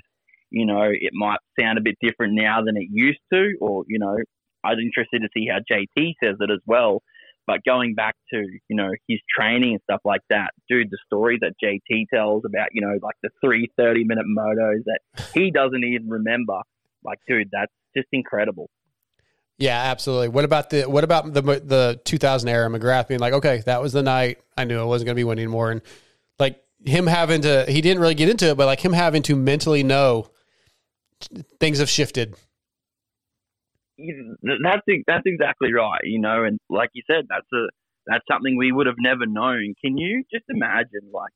you know, it might sound a bit different now than it used to, or, you know, I'm interested to see how JT says it as well. But going back to, you know, his training and stuff like that, dude, the story that JT tells about, you know, like the three 30 minute motos that he doesn't even remember, like, dude, that's just incredible. Yeah, absolutely. What about the what about the the 2000 era McGrath being like, okay, that was the night I knew I wasn't going to be winning more, and like him having to, he didn't really get into it, but like him having to mentally know things have shifted. That's that's exactly right, you know, and like you said, that's a that's something we would have never known. Can you just imagine, like,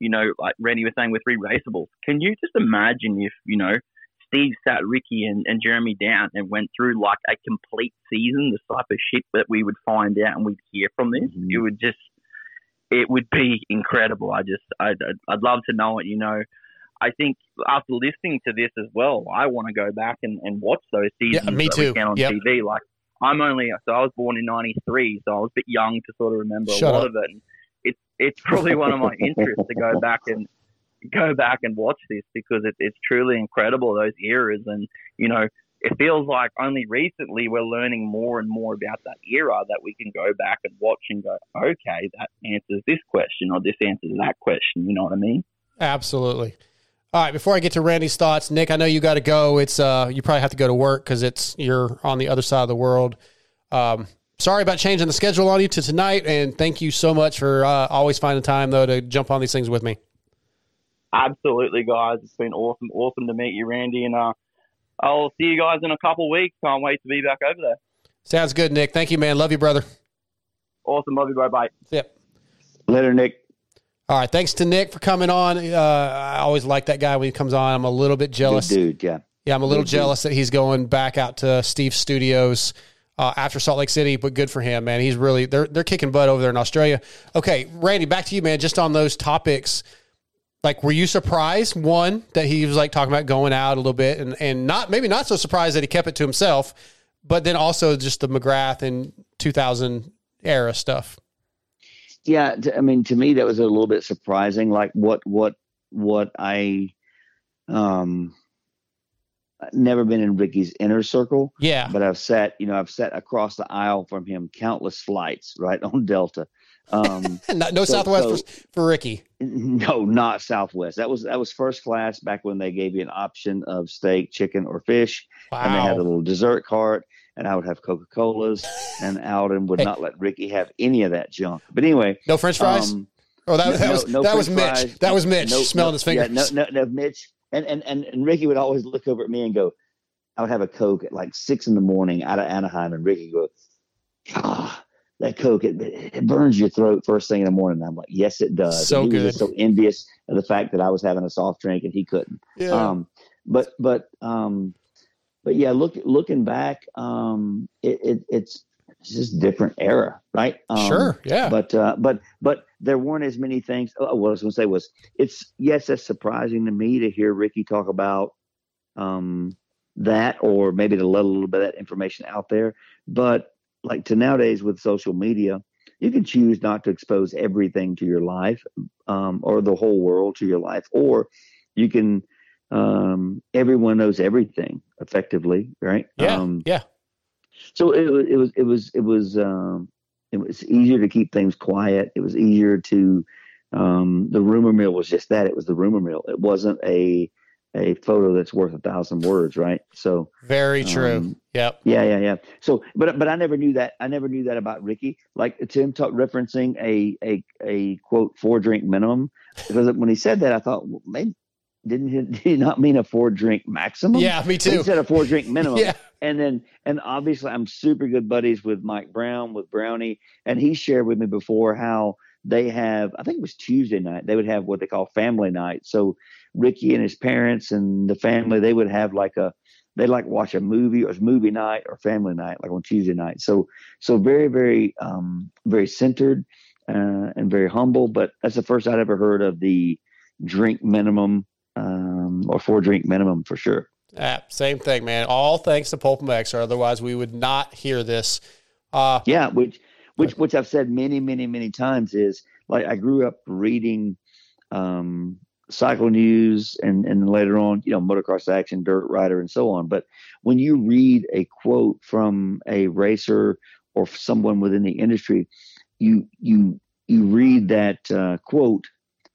you know, like Randy was saying with re-raceables, can you just imagine if you know Steve sat Ricky and, and Jeremy down and went through like a complete season, the type of shit that we would find out and we'd hear from this, mm-hmm. it would just it would be incredible. I just I'd, I'd, I'd love to know it, you know. I think after listening to this as well, I want to go back and, and watch those seasons Yeah, me that we too. can on Yep. TV. Like I'm only so I was born in '93, so I was a bit young to sort of remember Shut a lot up. of it. And it's it's probably one of my interests to go back and go back and watch this because it, it's truly incredible those eras, and you know, it feels like only recently we're learning more and more about that era that we can go back and watch and go, okay, that answers this question or this answers that question. You know what I mean? Absolutely. All right, before I get to Randy's thoughts, Nick, I know you got to go. It's uh, you probably have to go to work because it's you're on the other side of the world. Um, sorry about changing the schedule on you to tonight, and thank you so much for uh, always finding time though to jump on these things with me. Absolutely, guys. It's been awesome, awesome to meet you, Randy, and uh, I'll see you guys in a couple weeks. Can't wait to be back over there. Sounds good, Nick. Thank you, man. Love you, brother. Awesome. Love you. Bye bye. Yep. Later, Nick. All right, thanks to Nick for coming on. Uh, I always like that guy when he comes on. I'm a little bit jealous. Good dude, yeah. Yeah, I'm a little Good dude. jealous that he's going back out to Steve's studios uh, after Salt Lake City, but good for him, man. He's really they're they're kicking butt over there in Australia. Okay, Randy, back to you, man. Just on those topics, like, were you surprised one that he was like talking about going out a little bit, and and not maybe not so surprised that he kept it to himself, but then also just the McGrath and 2000 era stuff. Yeah, I mean, to me, that was a little bit surprising. Like what, what, what I, um, never been in Ricky's inner circle. Yeah. but I've sat, you know, I've sat across the aisle from him countless flights, right *laughs* on Delta. Um, *laughs* no, no so- Southwest so- for, for Ricky. *laughs* no, not Southwest. That was that was first class back when they gave you an option of steak, chicken, or fish, wow. and they had a little dessert cart. And I would have Coca Colas, and *laughs* Alden would Hey. not let Ricky have any of that junk. But anyway, No French fries? um, Oh, that, that was that was Mitch. fries. That was Mitch No- smelling no- his fingers. Yeah, no, no, no, Mitch. And, and and and Ricky would always look over at me and go, I would have a Coke at like six in the morning out of Anaheim, and Ricky would go, ah, that Coke, it, it burns your throat first thing in the morning. I'm like, yes, it does. So and he good. was so envious of the fact that I was having a soft drink and he couldn't. Yeah. Um, but but um, but yeah, look looking back, um, it, it it's it's just a different era, right? Um, Sure, yeah. But uh, but but there weren't as many things. Oh, what I was going to say was, it's yes, that's surprising to me to hear Ricky talk about um, that, or maybe to let a little bit of that information out there. But like to nowadays with social media, you can choose not to expose everything to your life um, or the whole world to your life, or you can. Um, everyone knows everything effectively, right? Yeah, Um, yeah. so it, it was it was it was um, it was easier to keep things quiet. It was easier to um, the rumor mill was just that. It was the rumor mill. It wasn't a a photo that's worth a thousand words, right? So Very true. um, yep. yeah, yeah, yeah. So, but but I never knew that. I never knew that about Ricky. Like Tim talk, referencing a a a quote four drink minimum because when he said that, I thought well, maybe didn't he, *laughs* did he not mean a four drink maximum? Yeah, me too. He said a four drink minimum. *laughs* Yeah. And then and obviously I'm super good buddies with Mike Brown with Brownie, and he shared with me before how they have I think it was Tuesday night they would have what they call family night. So Ricky and his parents and the family they would have like a they like watch a movie or it's movie night or family night like on Tuesday night. So so very very um very centered uh, and very humble. But that's the first I'd ever heard of the drink minimum um, or four drink minimum for sure. Yeah, same thing, man. All thanks to Pulp or otherwise we would not hear this. Uh, Yeah, which which which I've said many many many times is like I grew up reading um, cycle news and and later on you know motocross action, dirt rider, and so on. But when you read a quote from a racer or someone within the industry, you you you read that uh, quote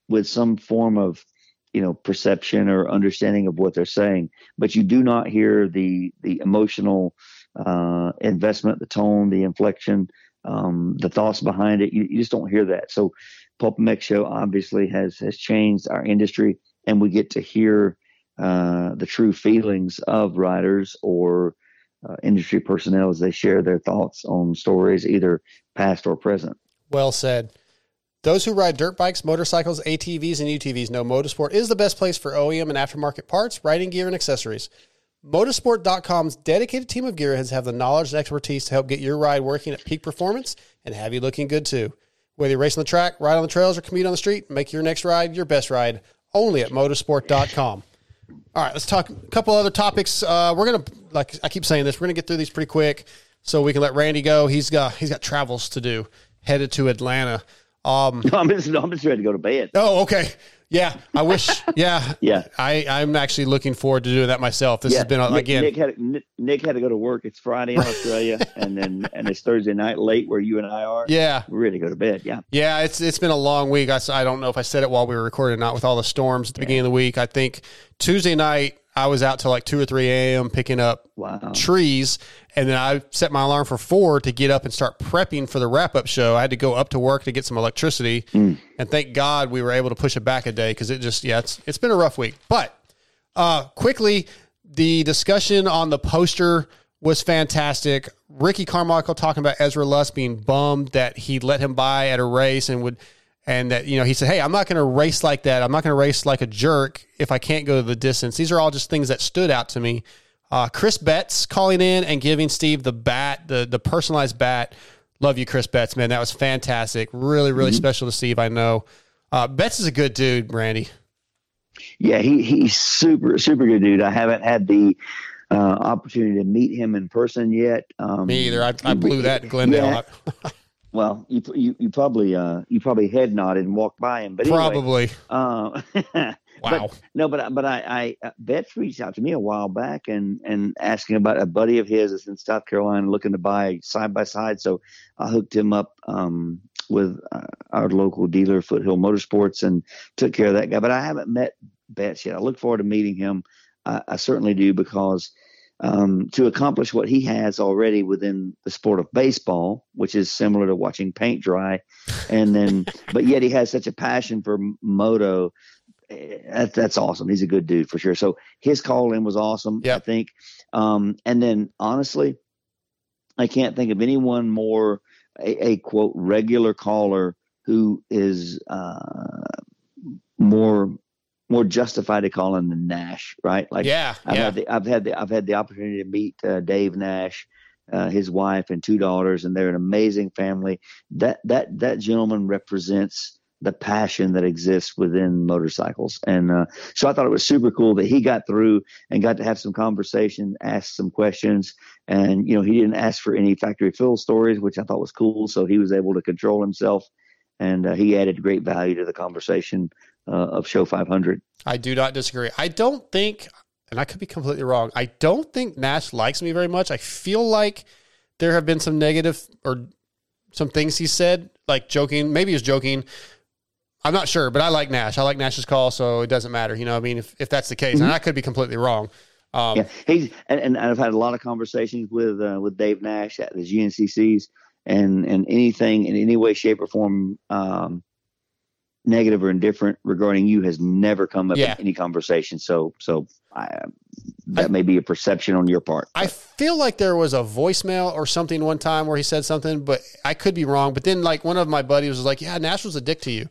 with some form of you know perception or understanding of what they're saying, but you do not hear the the emotional uh, investment, the tone, the inflection, um, the thoughts behind it. You, you just don't hear that. So, Pulp MX Show obviously has has changed our industry, and we get to hear uh, the true feelings of riders or uh, industry personnel as they share their thoughts on stories, either past or present. Well said. Those who ride dirt bikes, motorcycles, ATVs, and UTVs know MotoSport is the best place for OEM and aftermarket parts, riding gear, and accessories. MotoSport.com's dedicated team of gearheads have the knowledge and expertise to help get your ride working at peak performance and have you looking good too. Whether you race on the track, ride on the trails, or commute on the street, make your next ride your best ride only at motosport.com. All right, let's talk a couple other topics. Uh, we're gonna, like I keep saying this, we're gonna get through these pretty quick so we can let Randy go. He's got he's got travels to do, headed to Atlanta. Um, *laughs* I'm just, I'm just ready to go to bed. Oh, okay. Yeah, I wish. *laughs* Yeah, Yeah. I I'm actually looking forward to doing that myself. This yeah, has been Nic, again. Nic had Nic, Nic had to go to work. It's Friday in Australia, *laughs* and then and it's Thursday night late where you and I are. Yeah. we're ready to go to bed. Yeah, Yeah, it's it's been a long week. I I don't know if I said it while we were recording or not with all the storms at the beginning of the week. I think Tuesday night I was out till like two or three a.m. picking up wow. trees, and then I set my alarm for four to get up and start prepping for the wrap up show. I had to go up to work to get some electricity, Mm. and thank God we were able to push it back a day because it just yeah it's it's been a rough week. But uh, quickly, the discussion on the poster was fantastic. Ricky Carmichael talking about Ezra Lusk being bummed that he let him by at a race and would, and that you know he said, "Hey, I'm not going to race like that. I'm not going to race like a jerk if I can't go the distance." These are all just things that stood out to me. Uh, Chris Betts calling in and giving Steve the bat, the the personalized bat. Love you, Chris Betts, man. That was fantastic. Really, really Mhm. special to Steve. I know. Uh, Betts is a good dude, Randy. yeah. He he's super super good dude. I haven't had the uh, opportunity to meet him in person yet. Um, Me either. I, I blew that in Glendale. Yeah. *laughs* Well, you you, you probably uh, you probably head nodded and walked by him, but anyway, Probably. *laughs* Uh, Wow. But, no, but but I, I uh, Betts reached out to me a while back and and asking about a buddy of his that's in South Carolina looking to buy side by side. So I hooked him up um, with uh, our local dealer, Foothill Motorsports, and took care of that guy. But I haven't met Betts yet. I look forward to meeting him. I, I certainly do because um, to accomplish what he has already within the sport of baseball, which is similar to watching paint dry, and then *laughs* but yet he has such a passion for moto. eh, That, that's awesome. He's a good dude for sure. So his call in was awesome. I think. Um, and then honestly, I can't think of anyone more a, a quote regular caller who is uh, more more justified to call him than Nash, right? Like Yeah, I've yeah. had the I've had the I've had the opportunity to meet uh, Dave Nash, uh, his wife and two daughters, and they're an amazing family. That that that gentleman represents the passion that exists within motorcycles, and uh, so I thought it was super cool that he got through and got to have some conversation, ask some questions, and you know he didn't ask for any factory fill stories, which I thought was cool. So he was able to control himself, and uh, he added great value to the conversation uh, of Show 500. I do not disagree. I don't think, and I could be completely wrong. I don't think Nash likes me very much. I feel like there have been some negative or some things he said, like joking. Maybe he was joking. I'm not sure, but I like Nash. I like Nash's call, so it doesn't matter. You know, I mean, if, if that's the case, and Mhm. I could be completely wrong. Um, yeah, he's and, and I've had a lot of conversations with uh, with Dave Nash at the GNCCs, and and anything in any way, shape, or form, um, negative or indifferent regarding you has never come up Yeah. in any conversation. So so I, that may be a perception on your part. I feel like there was a voicemail or something one time where he said something, but I could be wrong. But then, like one of my buddies was like, "Yeah, Nash was a dick to you,"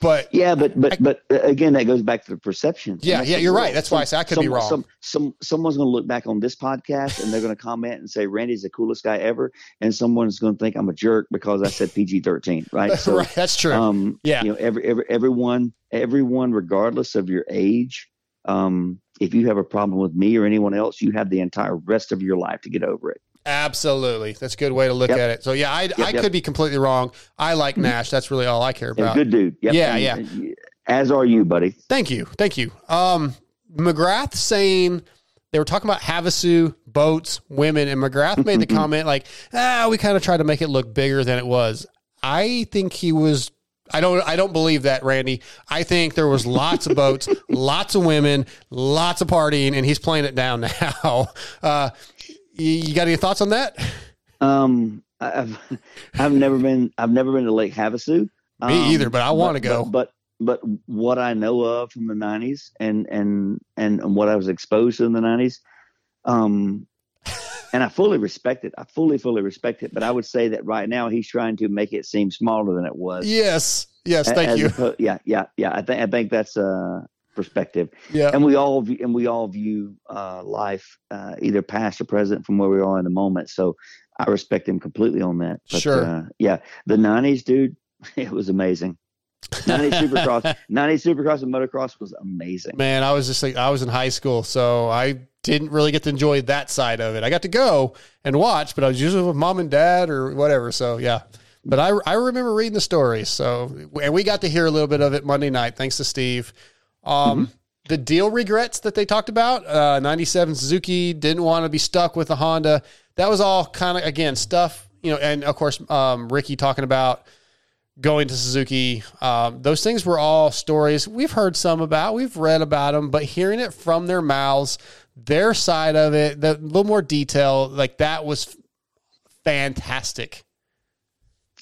but yeah, but but but uh, again, that goes back to the perception. Yeah, yeah, you're right. That's why I say I could be wrong. Some, some someone's going to look back on this podcast and they're going to comment and say Randy's the coolest guy ever, and someone's going to think I'm a jerk because I said PG-13. Right? *laughs* So Right, that's true. Um, Yeah. You know, every, every everyone everyone regardless of your age. Um, if you have a problem with me or anyone else, you have the entire rest of your life to get over it. Absolutely. That's a good way to look Yep. at it. So yeah, I, I yep. Mm-hmm. could be completely wrong. I like Nash. That's really all I care about. good dude. Yep. Yeah, And- yeah. As are you, buddy. Thank you. Thank you. Um, McGrath saying they were talking about Havasu, boats, women, and McGrath made the *laughs* comment like, ah, we kind of tried to make it look bigger than it was. I think he was. I don't. I don't believe that, Randy. I think there was lots of boats, *laughs* lots of women, lots of partying, and he's playing it down *laughs* now. Uh, you, you got any thoughts on that? Um, I've I've never been I've never been to Lake Havasu. Um, Me either, but I wanna go. But, but but what I know of from the '90s and and and what I was exposed to in the '90s, um, and I fully respect it. I fully fully respect it. But I would say that right now he's trying to make it seem smaller than it was. Yes. Yes. Thank as you. oppo- yeah, yeah, yeah. I think I think that's a perspective. Yeah. and we all view, and we all view uh, life uh, either past or present from where we are in the moment. So I respect him completely on that. But, Sure. Uh, yeah, the '90s, dude, *laughs* it was amazing. '90s *laughs* Supercross, '90s Supercross and motocross was amazing. Man, I was just like I was in high school, so I didn't really get to enjoy that side of it. I got to go and watch, but I was usually with mom and dad or whatever. So yeah, But I, I remember reading the story. So, and we got to hear a little bit of it Monday night, thanks to Steve. Um, The deal regrets that they talked about, uh, 97 Suzuki didn't want to be stuck with the Honda. That was all kind of, again, stuff, you know, and of course, um, Ricky talking about going to Suzuki. Um, those things were all stories we've heard some about, we've read about them, but hearing it from their mouths, their side of it, the little more detail, like that was fantastic.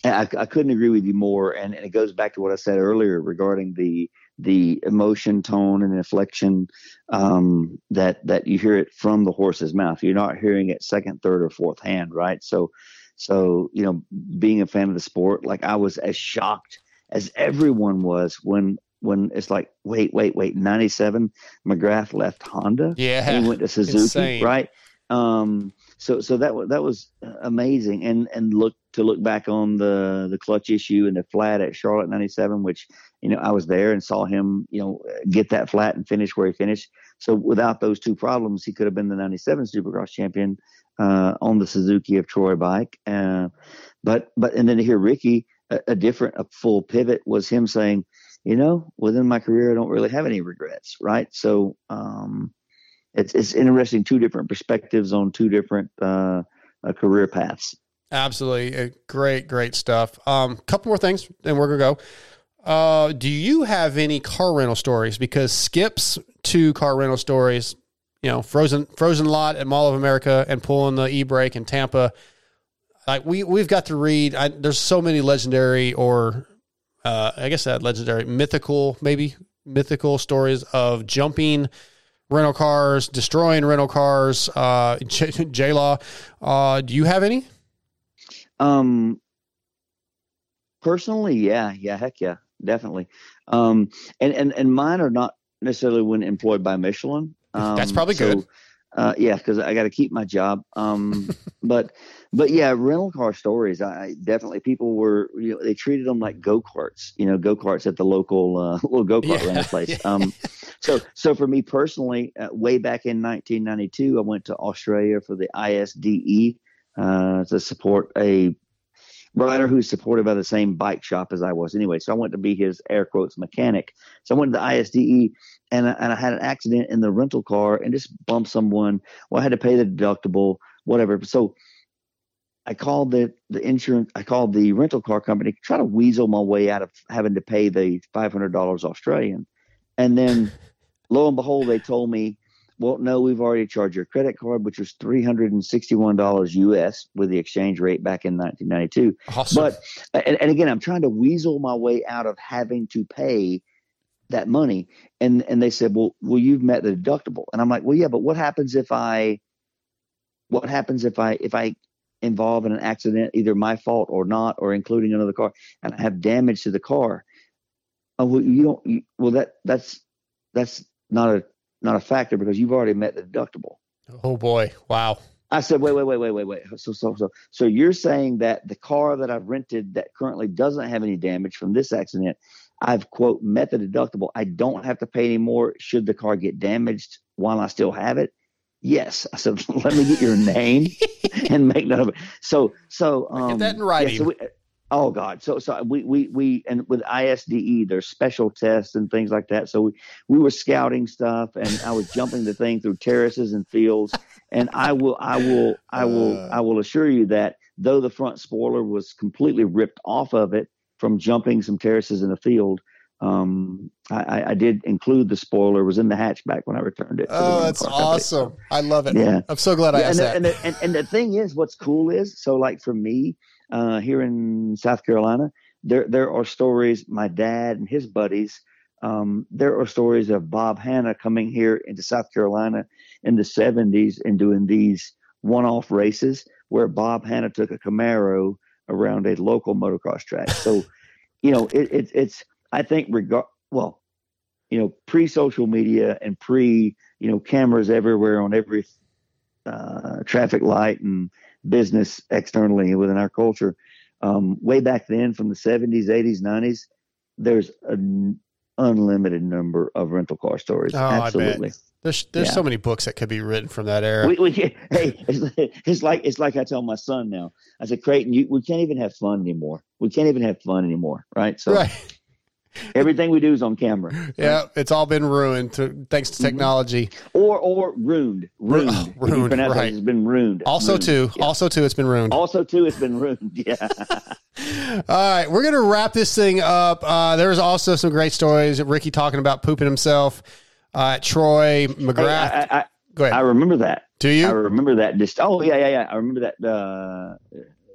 I, I couldn't agree with you more. And, and it goes back to what I said earlier regarding the the emotion, tone, and inflection um, that that you hear it from the horse's mouth. You're not hearing it second, third, or fourth hand, right? So, so you know, being a fan of the sport, like I was as shocked as everyone was when when it's like, wait, wait, wait, '97, McGrath left Honda, Yeah. he went to *laughs* Suzuki, Insane. right? Um, so so that that was amazing, and and look to look back on the the clutch issue and the flat at Charlotte '97, which you know I was there and saw him you know get that flat and finish where he finished. So without those two problems, he could have been the '97 Supercross champion uh, on the Suzuki of Troy bike. Uh, but but and then to hear Ricky a, a different a full pivot was him saying, you know, within my career I don't really have any regrets, right? So um, it's it's interesting two different perspectives on two different uh, uh, career paths. Absolutely. Uh, Great, great stuff. Um, a couple more things and we're to go. Uh, do you have any car rental stories? Because Skip's two car rental stories, you know, frozen, frozen lot at Mall of America and pulling the e-brake in Tampa. Like we, we've got to read, I, there's so many legendary or, uh, I guess that legendary mythical, maybe mythical stories of jumping rental cars, destroying rental cars, uh, J, *laughs* J Law. Uh, do you have any? Um, personally, yeah, yeah, heck yeah, definitely. Um, and and and mine are not necessarily when employed by Michelin. *laughs* Um, That's probably so, good. Uh, yeah, because I got to keep my job. Um, *laughs* but but yeah, rental car stories. I, definitely people were you know they treated them like go karts. You know, go karts at the local uh, *laughs* little go kart Yeah, rental place. Um, *laughs* so so for me personally, uh, way back in 1992, I went to Australia for the ISDE uh, to support a rider who's supported by the same bike shop as I was anyway. So I went to be his air quotes mechanic. So I went to the ISDE and I, and I had an accident in the rental car and just bumped someone. Well, I had to pay the deductible, whatever. So I called the the insurance. I called the rental car company, try to weasel my way out of having to pay the five hundred dollars Australian, and then *laughs* lo and behold, they told me, "Well, no, we've already charged your credit card, which was three hundred and sixty-one dollars US with the exchange rate back in nineteen ninety-two. Awesome. But and, and again, I'm trying to weasel my way out of having to pay that money, and and they said, "Well, well, you've met the deductible," and I'm like, "Well, yeah, but what happens if I?" What happens if I if I involve in an accident, either my fault or not, or including another car, and I have damage to the car. Oh, well, you don't. You, well, that that's that's not a not a factor because you've already met the deductible. Oh boy! Wow. I said, wait, wait, wait, wait, wait, wait. So, so, so, so you're saying that the car that I've rented that currently doesn't have any damage from this accident, I've quote met the deductible. I don't have to pay any more should the car get damaged while I still have it. Yes, I said, *laughs* let me get your name *laughs* and make note of it. So, so um, that in yeah, writing. so we, oh God, so so we we we and with ISDE, there's special tests and things like that. So we we were scouting stuff, and I was jumping the thing through terraces and fields. And I will I will I will I will assure you that though the front spoiler was completely ripped off of it from jumping some terraces in the field. Um, I, I- I did include the spoiler was in the hatchback when I returned it. Oh, that's awesome. I love it. Yeah. I'm so glad I Yeah, asked and, that. the, and, the, and, and the thing is, what's cool is, so like for me, uh, here in South Carolina, there there are stories. My dad and his buddies. Um, there are stories of Bob Hannah coming here into South Carolina in the 70s and doing these one-off races where Bob Hannah took a Camaro around a local motocross track. So, *laughs* you know, it, it, it's I think regard well, you know, pre-social media and pre, you know, cameras everywhere on every uh, traffic light and business externally within our culture. Um, way back then, from the 70s, 80s, 90s, there's an unlimited number of rental car stories. Oh. Absolutely. There's there's Yeah. so many books that could be written from that era. We, we, hey, it's, it's like it's like I tell my son now. I said, Creighton, you, we can't even have fun anymore. We can't even have fun anymore, right? So Right. *laughs* everything we do is on camera, yeah, it's all been ruined to, thanks Mm-hmm. to technology. or or ruined, ruined. You ruined, pronounce it, right. It's been ruined. Also, Ruined. too, also too, it's been ruined. Also, too, it's been ruined. *laughs* Yeah. *laughs* All right, we're gonna wrap this thing up. Uh, there's also some great stories. Ricky talking about pooping himself. Uh, Troy McGrath. Hey, I, I, Go ahead. I remember that. Do you? I remember that. Just oh yeah yeah yeah. I remember that uh,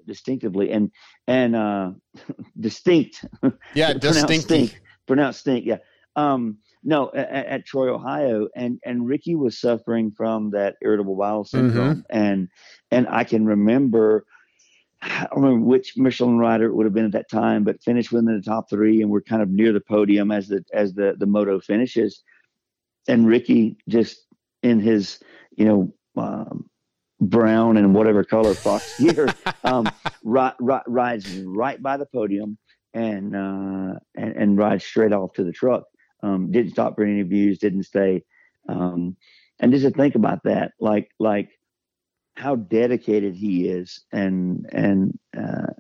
distinctively and and uh, *laughs* distinct. Yeah, *laughs* Pronounced stink. Pronounced stink. Yeah. Um, no, at, at Troy, Ohio, and and Ricky was suffering from that irritable bowel Mm-hmm. syndrome, and and I can remember. I don't remember which Michelin rider it would have been at that time, but finished within the top three, and we're kind of near the podium as the as the the moto finishes, and Ricky just in his you know um, brown and whatever color Fox *laughs* gear um, ri- ri- rides right by the podium and uh, and and rides straight off to the truck. Um, didn't stop for any interviews, didn't stay, um, and just to think about that, like like how dedicated he is and and uh,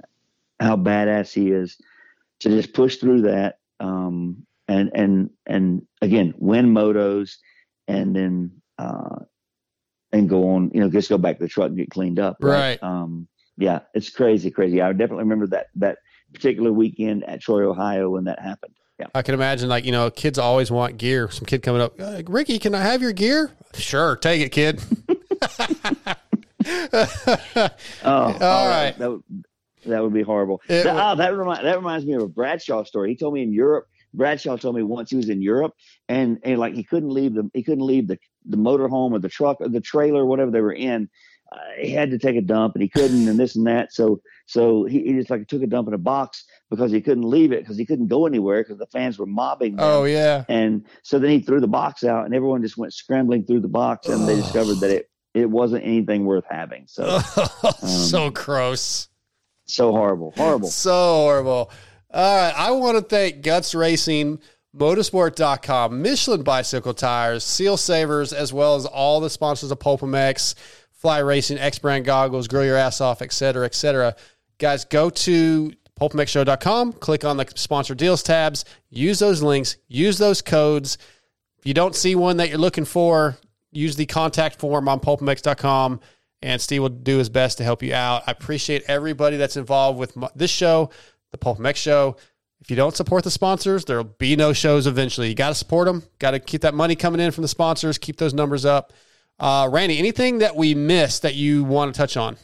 how badass he is to just push through that um, and and and again win motos and then uh, and go on you know just go back to the truck and get cleaned up Right. um, yeah it's crazy crazy I definitely remember that that particular weekend at Troy Ohio when that happened yeah I can imagine, like you know, kids always want gear. Some kid coming up, uh, Ricky, can I have your gear? Sure, take it, kid. *laughs* *laughs* Oh, All right. That would, that would be horrible. It that, oh, that, remind, that reminds me of a Bradshaw story. He told me in Europe. Bradshaw told me once he was in Europe, and, and like he couldn't leave the he couldn't leave the the motorhome or the truck or the trailer, whatever they were in. Uh, he had to take a dump, and he couldn't, and this and that. So so he, he just like took a dump in a box because he couldn't leave it because he couldn't go anywhere because the fans were mobbing. Him. Oh yeah. And so then he threw the box out, and everyone just went scrambling through the box, and they discovered that it it wasn't anything worth having. So *laughs* so gross. so horrible, horrible. So horrible. All right. I want to thank Guts Racing, MotoSport.com, Michelin Bicycle Tires, Seal Savers, as well as all the sponsors of Pulp MX, Fly Racing, X Brand Goggles, Grill Your Ass Off, et cetera, et cetera. Guys, go to pulpmxshow.com, click on the sponsor deals tabs, use those links, use those codes. If you don't see one that you're looking for, use the contact form on pulpmx.com and Steve will do his best to help you out. I appreciate everybody that's involved with my, this show, the Pulp MX show. If you don't support the sponsors, there'll be no shows eventually. You got to support them. Got to keep that money coming in from the sponsors. Keep those numbers up. Uh, Randy, anything that we missed that you want to touch on?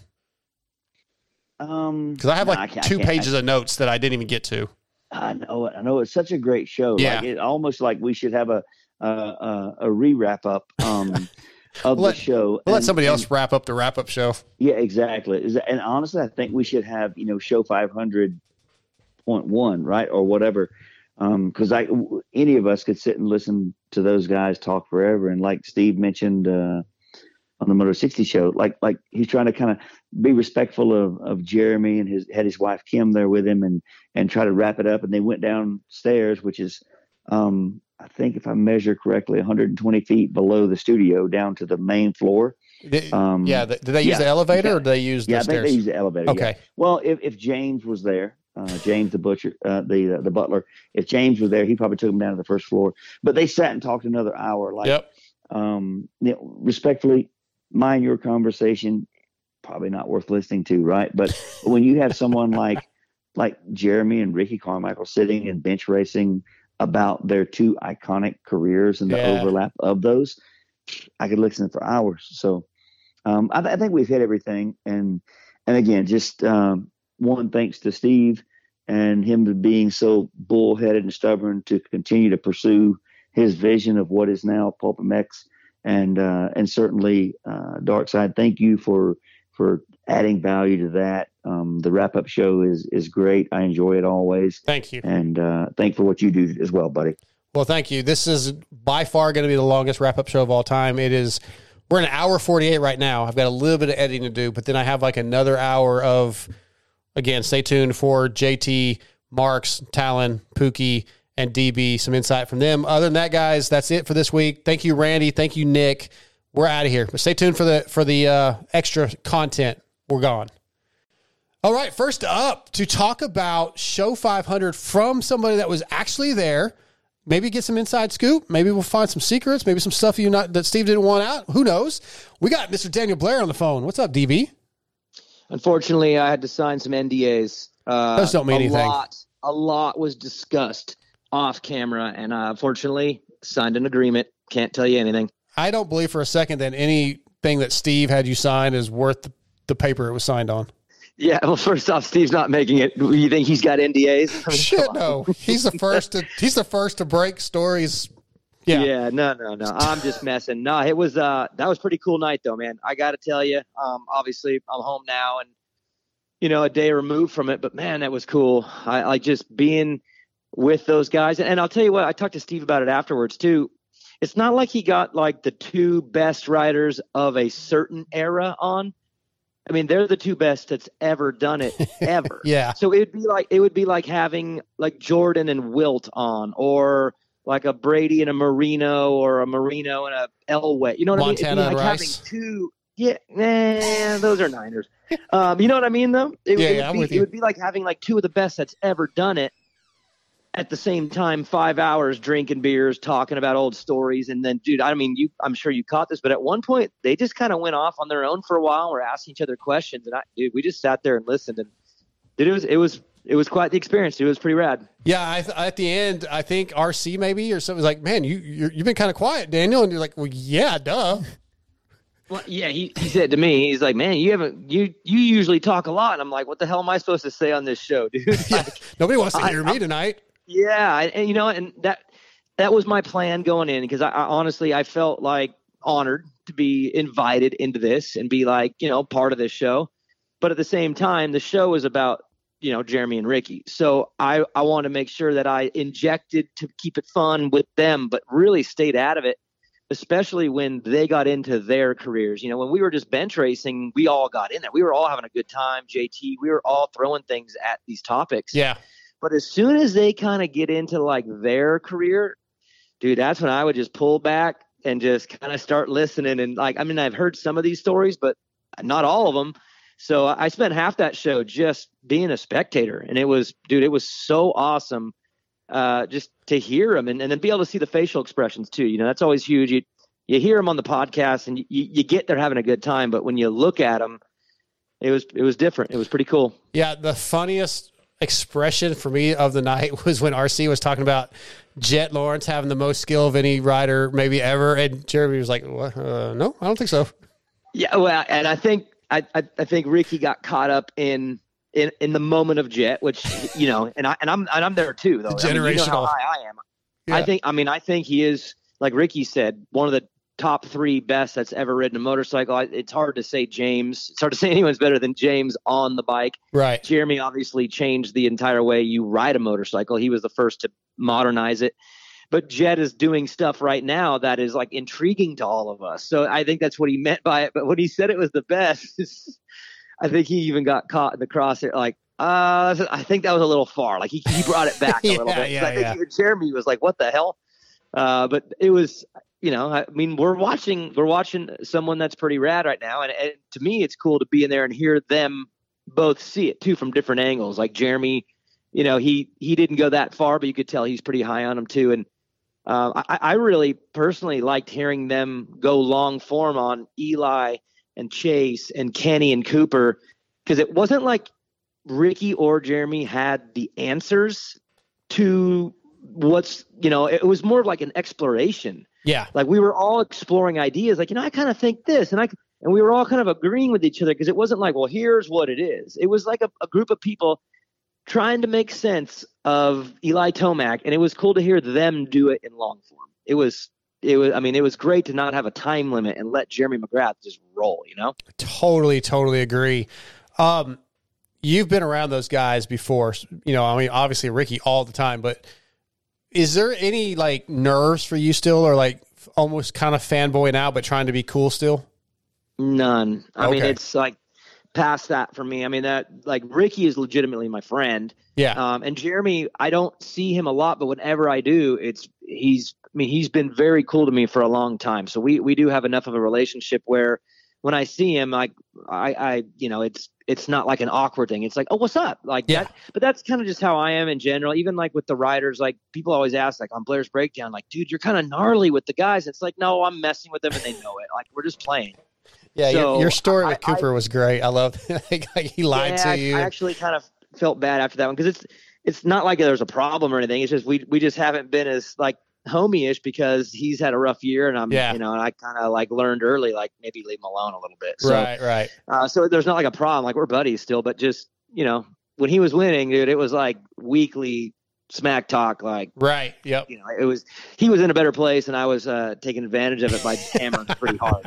Um, Because I have no, like I two pages of notes that I didn't even get to. I know it. I know it's such a great show. Yeah. Like it almost like we should have a a, a, a re wrap up um, *laughs* of Let- the show. We'll let somebody and- else wrap up the wrap up show. Yeah, exactly. And honestly, I think we should have you know show five hundred point one right or whatever, because I any of us could sit and listen to those guys talk forever. And like Steve mentioned uh, on the Moto sixty show, like like he's trying to kind of be respectful of of Jeremy and his had his wife Kim there with him and and try to wrap it up. And they went downstairs, which is um, I think if I measure correctly, 120 feet below the studio down to the main floor. Um, yeah, did they use yeah, the elevator or yeah. did they use the yeah, stairs? they use the elevator. yeah. Okay. Well, if, if James was there, uh, James the butcher, uh, the the butler, if James was there, he probably took him down to the first floor. But they sat and talked another hour. Like, Yep. um, you know, respectfully, mind your conversation. Probably not worth listening to, right? But *laughs* when you have someone like like Jeremy and Ricky Carmichael sitting and bench racing about their two iconic careers and the Yeah. overlap of those, I could listen for hours. So um, I, I think we've hit everything. And and again, just um, one thanks to Steve and him being so bullheaded and stubborn to continue to pursue his vision of what is now Pulp MX. And uh, and certainly uh, Dark Side, thank you for for adding value to that. Um, the wrap up show is is great. I enjoy it always. Thank you. And uh, thank for what you do as well, buddy. Well, thank you. This is by far going to be the longest wrap up show of all time. It is. We're in an hour forty eight right now. I've got a little bit of editing to do, but then I have like another hour of. Again, stay tuned for JT, Marx, Tallon, Pookie, and DB some insight from them. Other than that, guys, that's it for this week. Thank you, Randy. Thank you, Nic. We're out of here. But stay tuned for the for the uh, extra content. We're gone. All right, first up to talk about Show 500 from somebody that was actually there. Maybe get some inside scoop. Maybe we'll find some secrets. Maybe some stuff you not that Steve didn't want out. Who knows? We got Mr. Daniel Blair on the phone. What's up, DB? Unfortunately, I had to sign some NDAs. Uh, Those don't mean a anything. Lot, a lot was discussed off camera, and uh, unfortunately, signed an agreement. Can't tell you anything. I don't believe for a second that anything that Steve had you sign is worth the, the paper it was signed on. Yeah, well, first off, Steve's not making it. You think he's got NDAs? I mean, Shit, no. He's the first to he's the first to break stories. Yeah. Yeah, no, no, no. I'm just messing. No, it was uh that was a pretty cool night though, man. I got to tell you. Um, obviously I'm home now and you know a day removed from it, but man, that was cool. I like just being with those guys, and I'll tell you what. I talked to Steve about it afterwards too. It's not like he got like the two best riders of a certain era on. I mean, they're the two best that's ever done it *laughs* ever. Yeah. So it would be like it would be like having like Jordan and Wilt on, or like a Brady and a Marino, or a Marino and a Elway. You know what Montana I mean? It'd be like Rice. having two. Yeah, nah, those are Niners. *laughs* Um, you know what I mean, though. It, Yeah, it would yeah, I'm be, with It would be like having like two of the best that's ever done it. At the same time, five hours drinking beers, talking about old stories, and then, dude, I mean, you, I'm sure you caught this, but at one point they just kind of went off on their own for a while. We're asking each other questions, and I, dude, we just sat there and listened, and dude, it was, it was, it was quite the experience. It was pretty rad. Yeah, I th- at the end, I think RC maybe or something was like, "Man, you you're, you've been kind of quiet, Daniel," and you're like, "Well, yeah, duh." Well, yeah, he, he said to me, he's like, man, you haven't, you, you usually talk a lot. And I'm like, what the hell am I supposed to say on this show, dude? *laughs* *laughs* Like, Nobody wants to I- hear me tonight. yeah. I- And you know, and that, that was my plan going in because I, I honestly, I felt like honored to be invited into this and be like, you know, part of this show. But at the same time, the show is about, you know, Jeremy and Ricky. So I, I want to make sure that I injected to keep it fun with them, but really stayed out of it especially when they got into their careers. You know, when we were just bench racing, we all got in there. We were all having a good time. JT, we were all throwing things at these topics. Yeah. But as soon as they kind of get into like their career, dude, that's when I would just pull back and just kind of start listening. And like, I mean, I've heard some of these stories, but not all of them. So I spent half that show just being a spectator, and it was, dude, it was so awesome uh, just to hear them and, and then be able to see the facial expressions too. You know, that's always huge. You you hear them on the podcast and you, you get they're having a good time, but when you look at them, it was it was different. It was pretty cool. Yeah, the funniest expression for me of the night *laughs* was when RC was talking about Jet Lawrence having the most skill of any rider maybe ever, and Jeremy was like? Uh, "No, I don't think so." Yeah, well, and I think I, I I think Ricky got caught up in in in the moment of Jet, which you know, and I and I'm and I'm there too though. I mean, you know Generational. I am. Yeah. I think I mean I think he is like Ricky said one of the top three best that's ever ridden a motorcycle. I, it's hard to say James. It's hard to say *laughs* anyone's better than James on the bike. Right. Jeremy obviously changed the entire way you ride a motorcycle. He was the first to modernize it. But Jet is doing stuff right now that is like intriguing to all of us. So I think that's what he meant by it. But when he said it was the best, *laughs* I think he even got caught in the crosshair. Like, uh, I think that was a little far. Like he, he brought it back *laughs* a little Yeah, bit. 'Cause yeah, I think yeah. even Jeremy was like, "What the hell?" Uh, but it was, you know, I mean, we're watching, we're watching someone that's pretty rad right now, and, and to me, it's cool to be in there and hear them both see it too from different angles. Like Jeremy, you know, he he didn't go that far, but you could tell he's pretty high on him too. And uh, I, I really personally liked hearing them go long form on Eli and Chase and Kenny and Cooper because it wasn't like Ricky or Jeremy had the answers to what's you know it was more of like an exploration Yeah. like we were all exploring ideas like you know i kind of think this and i and we were all kind of agreeing with each other because it wasn't like well here's what it is it was like a, a group of people trying to make sense of eli tomac and it was cool to hear them do it in long form it was it was i mean it was great to not have a time limit and let jeremy mcgrath just roll you know Totally, totally agree. Um, you've been around those guys before, you know. I mean, obviously Ricky all the time, but is there any like nerves for you still, or like almost kind of fanboying out, but trying to be cool still? None. I mean, it's like past that for me. I mean, that like Ricky is legitimately my friend. Yeah. Um, and Jeremy, I don't see him a lot, but whenever I do, it's he's. I mean, he's been very cool to me for a long time. So we we do have enough of a relationship where when I see him, like I I you know it's it's not like an awkward thing. It's like oh what's up like Yeah. that. But that's kind of just how I am in general. Even like with the riders, like people always ask like on Blair's breakdown, like dude, you're kind of gnarly with the guys. It's like no, I'm messing with them and they know it. Like we're just playing. Yeah, your, So, your story with I- I- Cooper was great. I love *laughs* like, he lied yeah, to I- you. I, actually kind of felt bad after that one because it's it's not like there's a problem or anything. It's just we we just haven't been as like homie-ish because he's had a rough year and I'm Yeah. you know and I kind of like learned early like maybe leave him alone a little bit. So, right, right. Uh, so there's not like a problem. Like we're buddies still, but just you know when he was winning, dude, it was like weekly smack talk. Like Right. Yep. you know, it was he was in a better place and I was uh, taking advantage of it by *laughs* hammering pretty hard.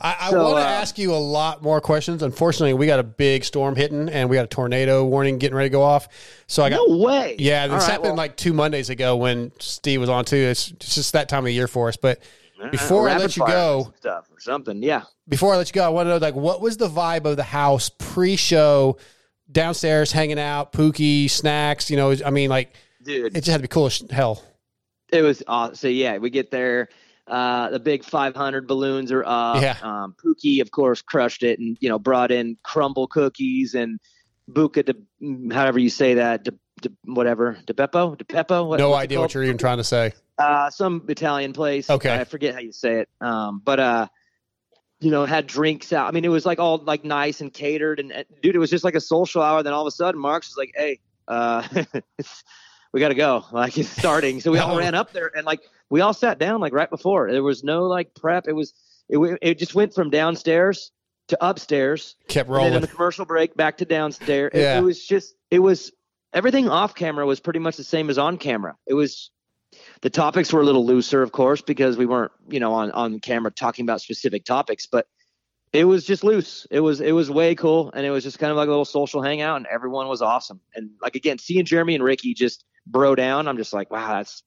I, I So, want to uh, ask you a lot more questions. Unfortunately, we got a big storm hitting, and we got a tornado warning getting ready to go off. So I got no way. Yeah, this right, happened well- like two Mondays ago when Steve was on too. It's, it's just that time of year for us. But before I let you go, stuff or something. Yeah. before I let you go, I want to know like what was the vibe of the house pre-show, downstairs hanging out, Pookie snacks. You know, I mean, like Dude. it just had to be cool as hell. It was awesome. So yeah, we get there. Uh, the big 500 balloons are up. Yeah. Um, Pookie, of course, crushed it and you know brought in Crumbl cookies and buca de, however you say that, de, de, whatever, de Beppo, de Peppo. What, no idea what you're even trying to say. uh, some Italian place. Okay. I forget how you say it. Um, but uh, you know, had drinks out. I mean, it was like all like nice and catered. And, and dude, it was just like a social hour. Then all of a sudden, Marx was like, "Hey, uh, *laughs* it's, we got to go. *laughs* Like it's starting." So we all ran up there and like we all sat down like right before. There was no like prep. It was it it just went from downstairs to upstairs. Kept And then rolling. in the commercial break, back to downstairs. It, Yeah. it was just, it was everything off camera was pretty much the same as on camera. It was, the topics were a little looser, of course, because we weren't, you know, on on camera talking about specific topics, but it was just loose. It was it was way cool, and it was just kind of like a little social hangout, and everyone was awesome. And like again, seeing Jeremy and Ricky just bro down, I'm just like, wow, that's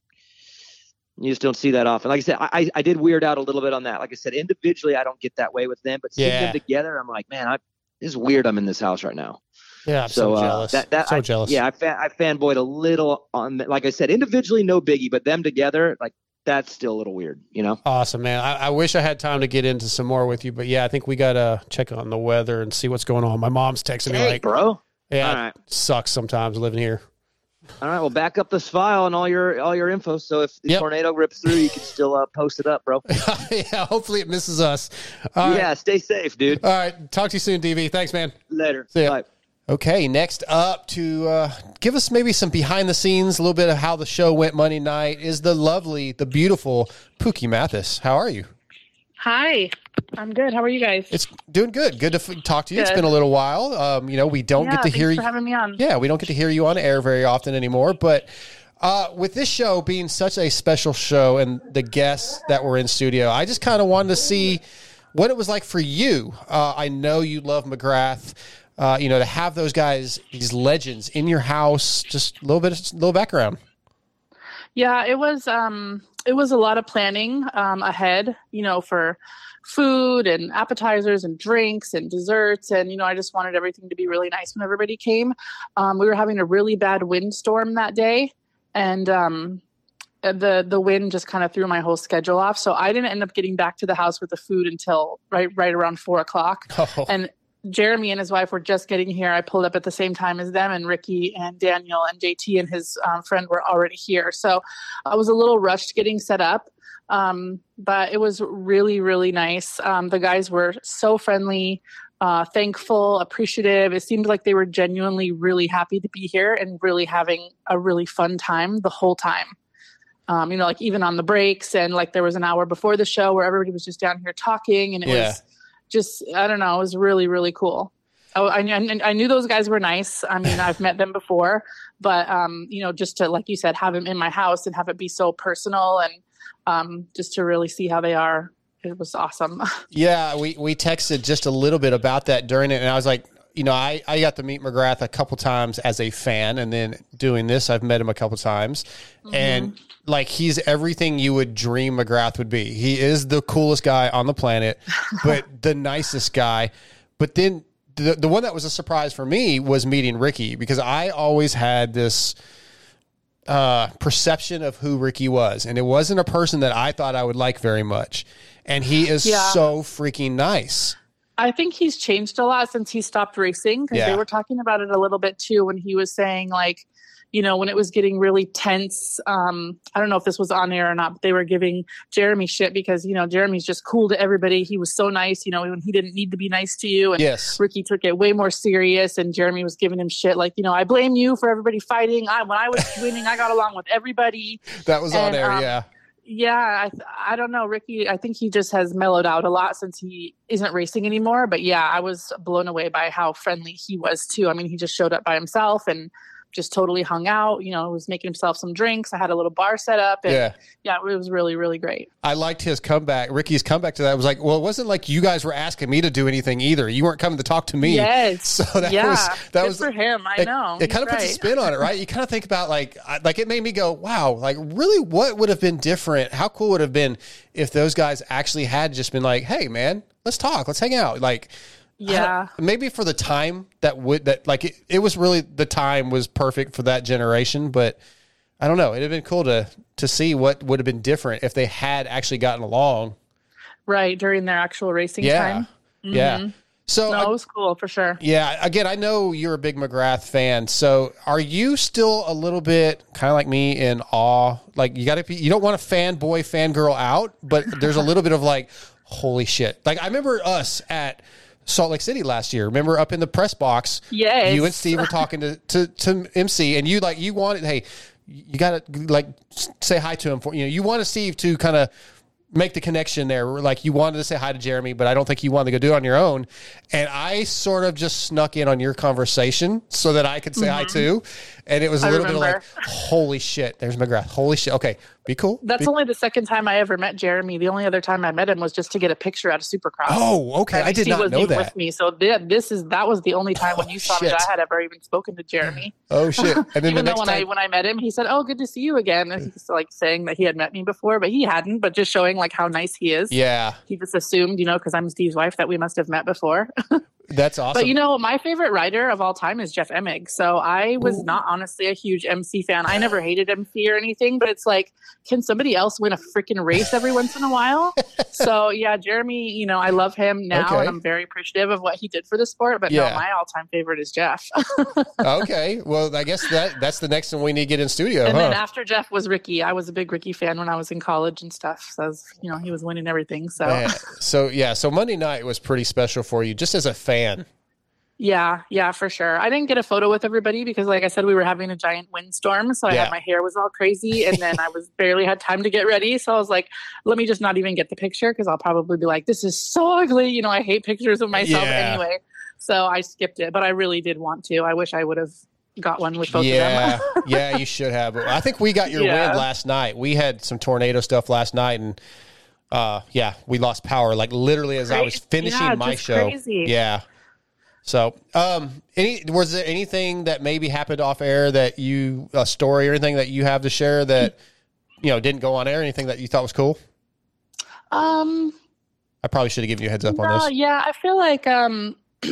you just don't see that often. Like I said, I I- did weird out a little bit on that. Like I said, individually, I don't get that way with them, but seeing Yeah. them together, I'm like, man, I this is weird. I'm in this house right now. Yeah, I'm so, uh, jealous. That, that, so I, jealous. Yeah, I, fan, I fanboyed a little on. Like I said, individually, no biggie, but them together, like that's still a little weird. You know. Awesome, man. I, I wish I had time to get into some more with you, but yeah, I think we got to check on the weather and see what's going on. My mom's texting me like, bro. yeah, All right. it sucks sometimes living here. All right, well, back up this file and all your all your info. So if the tornado rips through, you can still uh, post it up, bro. *laughs* yeah, hopefully it misses us. All right. yeah, stay safe, dude. All right. Talk to you soon, DB. Thanks, man. Later. See ya. Bye. Okay, next up to uh, give us maybe some behind the scenes, a little bit of how the show went Monday night is the lovely, the beautiful Pookie Mathis. How are you? Hi, I'm good. How are you guys? It's doing good. Good to f- talk to you. It's been a little while. Um, you know, we don't yeah, get to hear you. having me on. Yeah, we don't get to hear you on air very often anymore. But uh, with this show being such a special show and the guests that were in studio, I just kind of wanted to see what it was like for you. Uh, I know you love McGrath. Uh, you know, to have those guys, these legends in your house, just a little bit, a little background. Yeah, it was um it was a lot of planning um ahead, you know, for food and appetizers and drinks and desserts and you know, I just wanted everything to be really nice when everybody came. Um we were having a really bad windstorm that day and um uh, the the wind just kind of threw my whole schedule off. So I didn't end up getting back to the house with the food until right right around four o'clock. *laughs* Oh. And Jeremy and his wife were just getting here. I pulled up at the same time as them, and Ricky and Daniel and JT and his um, friend were already here. So I was a little rushed getting set up, um, but it was really, really nice. Um, the guys were so friendly, uh, thankful, appreciative. It seemed like they were genuinely really happy to be here and really having a really fun time the whole time. Um, you know, like even on the breaks, and like there was an hour before the show where everybody was just down here talking, and it Yeah. was just I don't know, it was really really cool. Oh, I, I, I knew those guys were nice. I mean, *laughs* I've met them before, but um, you know, just to like you said, have them in my house and have it be so personal and um, just to really see how they are, it was awesome. *laughs* Yeah, we, we texted just a little bit about that during it, and I was like, you know, I, I got to meet McGrath a couple times as a fan, and then doing this, I've met him a couple times, and like he's everything you would dream McGrath would be. He is the coolest guy on the planet, *laughs* but the nicest guy. But then the the one that was a surprise for me was meeting Ricky because I always had this uh, perception of who Ricky was, and it wasn't a person that I thought I would like very much. And he is Yeah. so freaking nice. I think he's changed a lot since he stopped racing because Yeah. they were talking about it a little bit too when he was saying like, you know, when it was getting really tense. Um, I don't know if this was on air or not, but they were giving Jeremy shit because you know Jeremy's just cool to everybody. He was so nice, you know, when he didn't need to be nice to you. And Yes. Ricky took it way more serious, and Jeremy was giving him shit like, you know, I blame you for everybody fighting. I when I was winning, I got along with everybody. That was on And, air, um, yeah. Yeah, I I don't know, Ricky. I think he just has mellowed out a lot since he isn't racing anymore. But yeah, I was blown away by how friendly he was too. I mean, he just showed up by himself and just totally hung out. You know, was making himself some drinks. I had a little bar set up. And Yeah. yeah, it was really really great. I liked his comeback. Ricky's comeback to that was like, well, it wasn't like you guys were asking me to do anything either. You weren't coming to talk to me. Yes. *laughs* So that yeah. was that Good was for him. I it, know. It kind of He's puts a spin on it, right? You kind of think about like, like it made me go, wow, like really, what would have been different? How cool would have been if those guys actually had just been like, hey, man, let's talk, let's hang out, like. Yeah. maybe for the time that would that like it, it was really the time was perfect for that generation, but I don't know. It'd have been cool to to see what would have been different if they had actually gotten along. Right during their actual racing Yeah. time. Yeah. Mhm. So no, it was cool for sure. Yeah, again, I know you're a big McGrath fan. So, are you still a little bit kind of like me in awe? Like, you got to be, you don't want to fanboy, fangirl out, but there's a little bit of like, holy shit. Like, I remember us at Salt Lake City last year. Remember up in the press box? Yes. You and Steve were talking to, to, to MC, and you like, you wanted, hey, you got to like say hi to him for, you know, you wanted Steve to kind of make the connection there. Like you wanted to say hi to Jeremy, but I don't think you wanted to go do it on your own. And I sort of just snuck in on your conversation so that I could say hi Mhm. too. And it was a I little bit of like, holy shit, there's McGrath. Holy shit. Okay, be cool. That's Be- only the second time I ever met Jeremy. The only other time I met him was just to get a picture at a Supercross. Oh, okay. I did not know that. With me, so th- this is that was the only time when *laughs* oh, you saw me that. I had ever even spoken to Jeremy. *laughs* Oh shit. And then *laughs* the even though next when I when I met him, he said, "Oh, good to see you again." And he's like saying that he had met me before, but he hadn't. But just showing like how nice he is. yeah, He just assumed, you know, because I'm Steve's wife, that we must have met before. That's awesome. But you know, my favorite writer of all time is Jeff Emig. So I was not honestly a huge MC fan. I never hated MC or anything, but it's like, can somebody else win a freaking race every once in a while? *laughs* so yeah, Jeremy, you know, I love him now Okay. and I'm very appreciative of what he did for the sport. But Yeah. no, my all time favorite is Jeff. *laughs* okay. Well, I guess that that's the next one we need to get in studio, and huh? then after Jeff was Ricky. I was a big Ricky fan when I was in college and stuff. So was, you know, he was winning everything. So Man, so yeah, so Monday night was pretty special for you, just as a fan. Yeah, yeah, for sure. I didn't get a photo with everybody because, like I said, we were having a giant windstorm. So I Yeah. had my hair was all crazy, and then I was *laughs* barely had time to get ready. So I was like, let me just not even get the picture because I'll probably be like, this is so ugly. You know, I hate pictures of myself Yeah. anyway. So I skipped it, but I really did want to. I wish I would have got one with both yeah, of them. *laughs* yeah, you should have. I think we got your Yeah. win last night. We had some tornado stuff last night, and uh, yeah, we lost power like literally as I was finishing yeah, my show. crazy. Yeah. So, um, any was there anything that maybe happened off air that you a story or anything that you have to share that you know didn't go on air? Anything that you thought was cool? um, I probably should have given you a heads up on this. yeah, I feel like um *clears throat*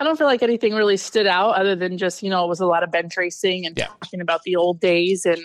I don't feel like anything really stood out other than just, you know, it was a lot of bench racing and yeah. talking about the old days and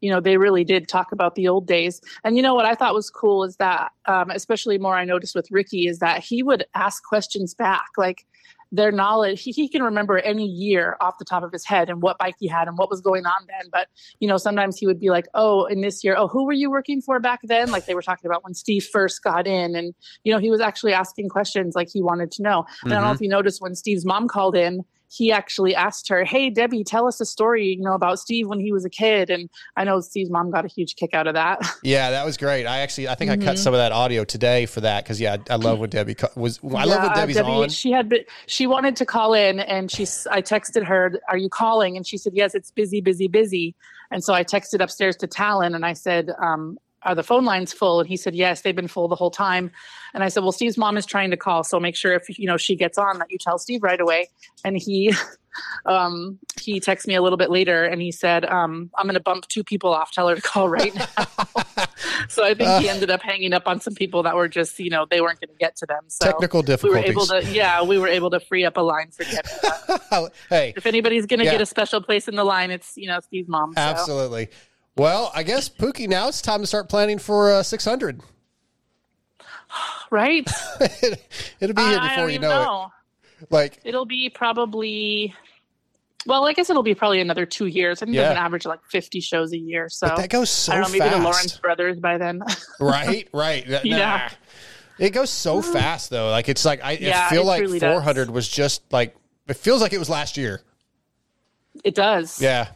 you know, they really did talk about the old days. And you know what I thought was cool is that um especially more I noticed with Ricky is that he would ask questions back like their knowledge he, he can remember any year off the top of his head and what bike he had and what was going on then but you know sometimes he would be like oh in this year oh who were you working for back then like they were talking about when steve first got in and you know he was actually asking questions like he wanted to know and i don't know Mm-hmm. Mhm. if you noticed when steve's mom called in he actually asked her hey debbie tell us a story you know about steve when he was a kid and i know steve's mom got a huge kick out of that *laughs* Yeah, that was great. I actually, I think I Mhm. cut some of that audio today for that because yeah, I, I love what Debbie was. I love what Debbie's Debbie, on. She had been, she wanted to call in, and she's. I texted her, "Are you calling?" And she said, "Yes, it's busy, busy, busy." And so I texted upstairs to Tallon, and I said, um, are the phone lines full? And he said, yes, they've been full the whole time. And I said, well, Steve's mom is trying to call, so make sure if you know she gets on that you tell Steve right away. And he *laughs* um, he texted me a little bit later and he said, um, I'm going to bump two people off. Tell her to call right now. *laughs* so I think he Uh. ended up hanging up on some people that were just, you know, they weren't going to get to them. So Technical We were able difficulties. to, yeah, we were able to free up a line for Debbie. *laughs* hey, if anybody's going to Yeah. get a special place in the line, it's, you know, Steve's mom. So. Well, I guess Pookie, now it's time to start planning for uh, 600. Right? *laughs* It'll be here before you even know, it. Like, It'll be probably, well, I guess it'll be probably another two years. I think Yeah. there's an average of like 50 shows a year. So But that goes so I don't know, maybe the fast. Lawrence brothers by then. *laughs* right, right. That- Yeah. nah. It goes so fast though. Like it's like I, Yeah, feel it like truly does. 400 was just like it feels like it was last year. It does. Yeah.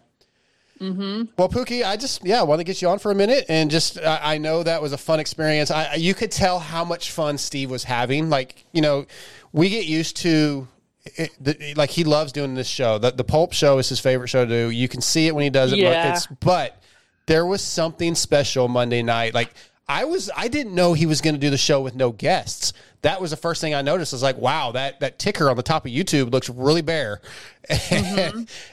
Mm-hmm. Well, Pookie, I just yeah want to get you on for a minute and just I I know that was a fun experience. I you could tell how much fun Steve was having. Like you know, we get used to. It, the, like he loves doing this show. The, the Pulp Show is his favorite show to do. You can see it when he does it. Yeah. But there was something special Monday night. Like I was, I didn't know he was going to do the show with no guests. That was the first thing I noticed. I was like, wow, that that ticker on the top of YouTube looks really bare. *laughs*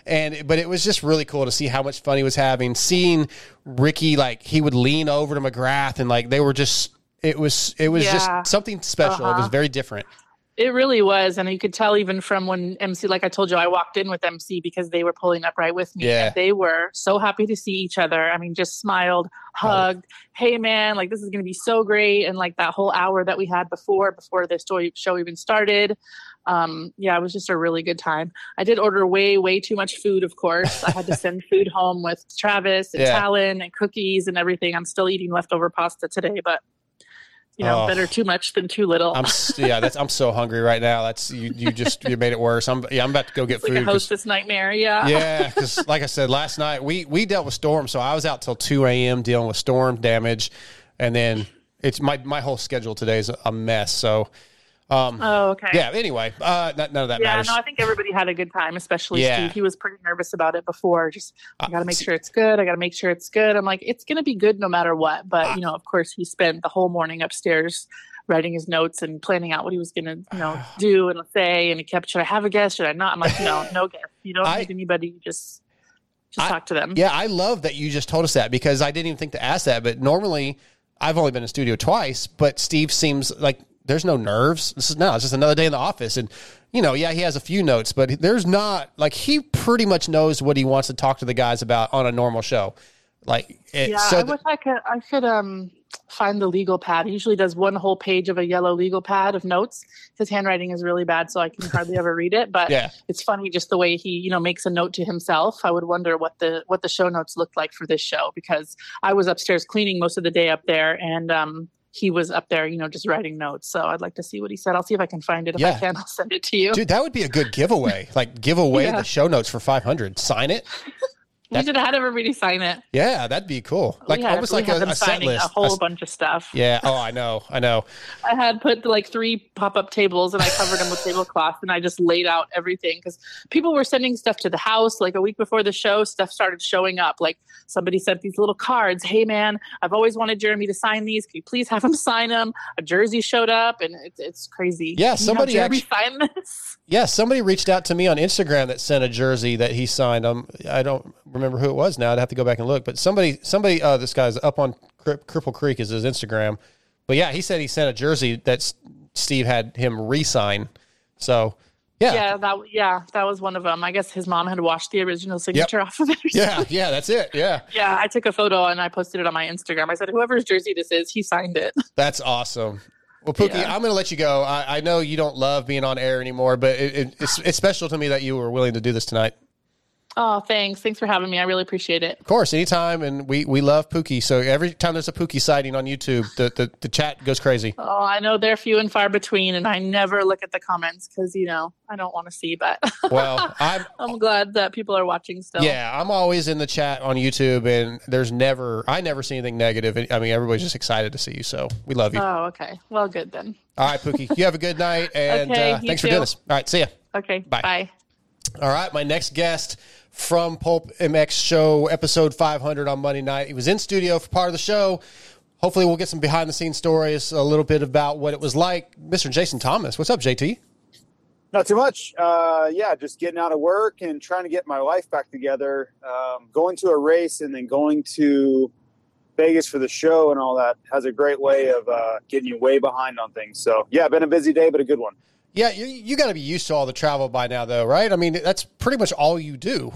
and but it was just really cool to see how much fun he was having. Seeing Ricky like he would lean over to McGrath and like they were just. It was it was Yeah. just something special. It was Uh-huh. very different. It really was, and you could tell even from when MC, like I told you, I walked in with MC because they were pulling up right with me. Yeah. They were so happy to see each other. I mean, just smiled, hugged. Hey, man, like this is going to be so great. And like that whole hour that we had before, before the story show even started, um, yeah, it was just a really good time. I did order way, way too much food. Of course, I had to send *laughs* food home with Travis and Yeah. Tallon and cookies and everything. I'm still eating leftover pasta today, but. You know, Oh. better too much than too little. I'm yeah, that's I'm so hungry right now. That's you you just you made it worse. I'm yeah, I'm about to go get It's like food. a 'cause- hostess nightmare. Yeah. yeah, *laughs* because like I said last night, we we dealt with storm, so I was out till two a.m. dealing with storm damage, and then it's my my whole schedule today is a mess. So, um, Oh, okay. yeah. Anyway, uh, none of that yeah, matters. no, I think everybody had a good time, especially Yeah. Steve. He was pretty nervous about it before. Just, I got to make sure it's good. I got to make sure it's good. I'm like, it's going to be good no matter what. But, you know, of course, he spent the whole morning upstairs writing his notes and planning out what he was going to, you know, *sighs* do and say. And he kept, should I have a guest? Should I not? I'm like, no, *laughs* no guest. You don't need anybody. Just, just talk to them. Yeah, I love that you just told us that because I didn't even think to ask that. But normally, I've only been in studio twice, but Steve seems like there's no nerves. This is no, it's just another day in the office, and you know, yeah, he has a few notes, but there's not like he pretty much knows what he wants to talk to the guys about on a normal show. Like, it, yeah, so I th- wish I could. I should um find the legal pad. He usually does one whole page of a yellow legal pad of notes. His handwriting is really bad, so I can hardly ever read it. But Yeah. it's funny just the way he you know makes a note to himself. I would wonder what the what the show notes looked like for this show because I was upstairs cleaning most of the day up there, and um he was up there, you know, just writing notes. So I'd like to see what he said. I'll see if I can find it. If Yeah. I can, *laughs* I'll send it to you. dude, that would be a good giveaway. like, give away Yeah. the show notes for 500. Sign it. *laughs* we should have had everybody sign it. Yeah, that'd be cool. Like, had, almost like a, a set list. a whole A- bunch of stuff. yeah. Oh, I know. I know. *laughs* I had put like three pop up tables and I covered them with tablecloth and I just laid out everything because people were sending stuff to the house like a week before the show. Stuff started showing up. Like somebody sent these little cards. Hey man, I've always wanted Jeremy to sign these. Can you please have him *laughs* sign them? A jersey showed up and it's, it's crazy. Yeah, you somebody Jeremy actu- sign this. Yeah, somebody reached out to me on Instagram that sent a jersey that he signed. Um, I don't remember who it was now. I'd have to go back and look. But somebody, somebody, uh, this guy's up on Cri- Cripple Creek is his Instagram. But yeah, he said he sent a jersey that S- Steve had him re-sign. So yeah, Yeah, that yeah, that was one of them. I guess his mom had washed the original signature off of it. yeah, something. yeah, that's it. Yeah, *laughs* Yeah, I took a photo and I posted it on my Instagram. I said, whoever's jersey this is, he signed it. *laughs* that's awesome. Well, Pookie, Yeah. I'm going to let you go. I, I know you don't love being on air anymore, but it, it, it's, it's special to me that you were willing to do this tonight. Oh, thanks. Thanks for having me. I really appreciate it. Of course, anytime, and we we love Pookie. So every time there's a Pookie sighting on YouTube, the the, the chat goes crazy. Oh, I know they're few and far between, and I never look at the comments because you know I don't want to see. But *laughs* Well, I'm I'm glad that people are watching still. yeah, I'm always in the chat on YouTube, and there's never I never see anything negative. I mean, everybody's just excited to see you, so we love you. Oh, okay. Well, good then. All right, Pookie, you have a good night, *laughs* and Okay, uh, thanks for doing this. All right, see ya. Okay. Bye. Bye. All right, my next guest from Pulp MX show, episode 500 on Monday night. He was in studio for part of the show, hopefully we'll get some behind the scenes stories, a little bit about what it was like. Mr. Jason Thomas, what's up, JT? Not too much. Uh, yeah, just getting out of work and trying to get my life back together. Um, going to a race and then going to Vegas for the show and all that has a great way of uh, getting you way behind on things. So, yeah, been a busy day, but a good one. Yeah, you, you got to be used to all the travel by now, though, right? I mean, that's pretty much all you do.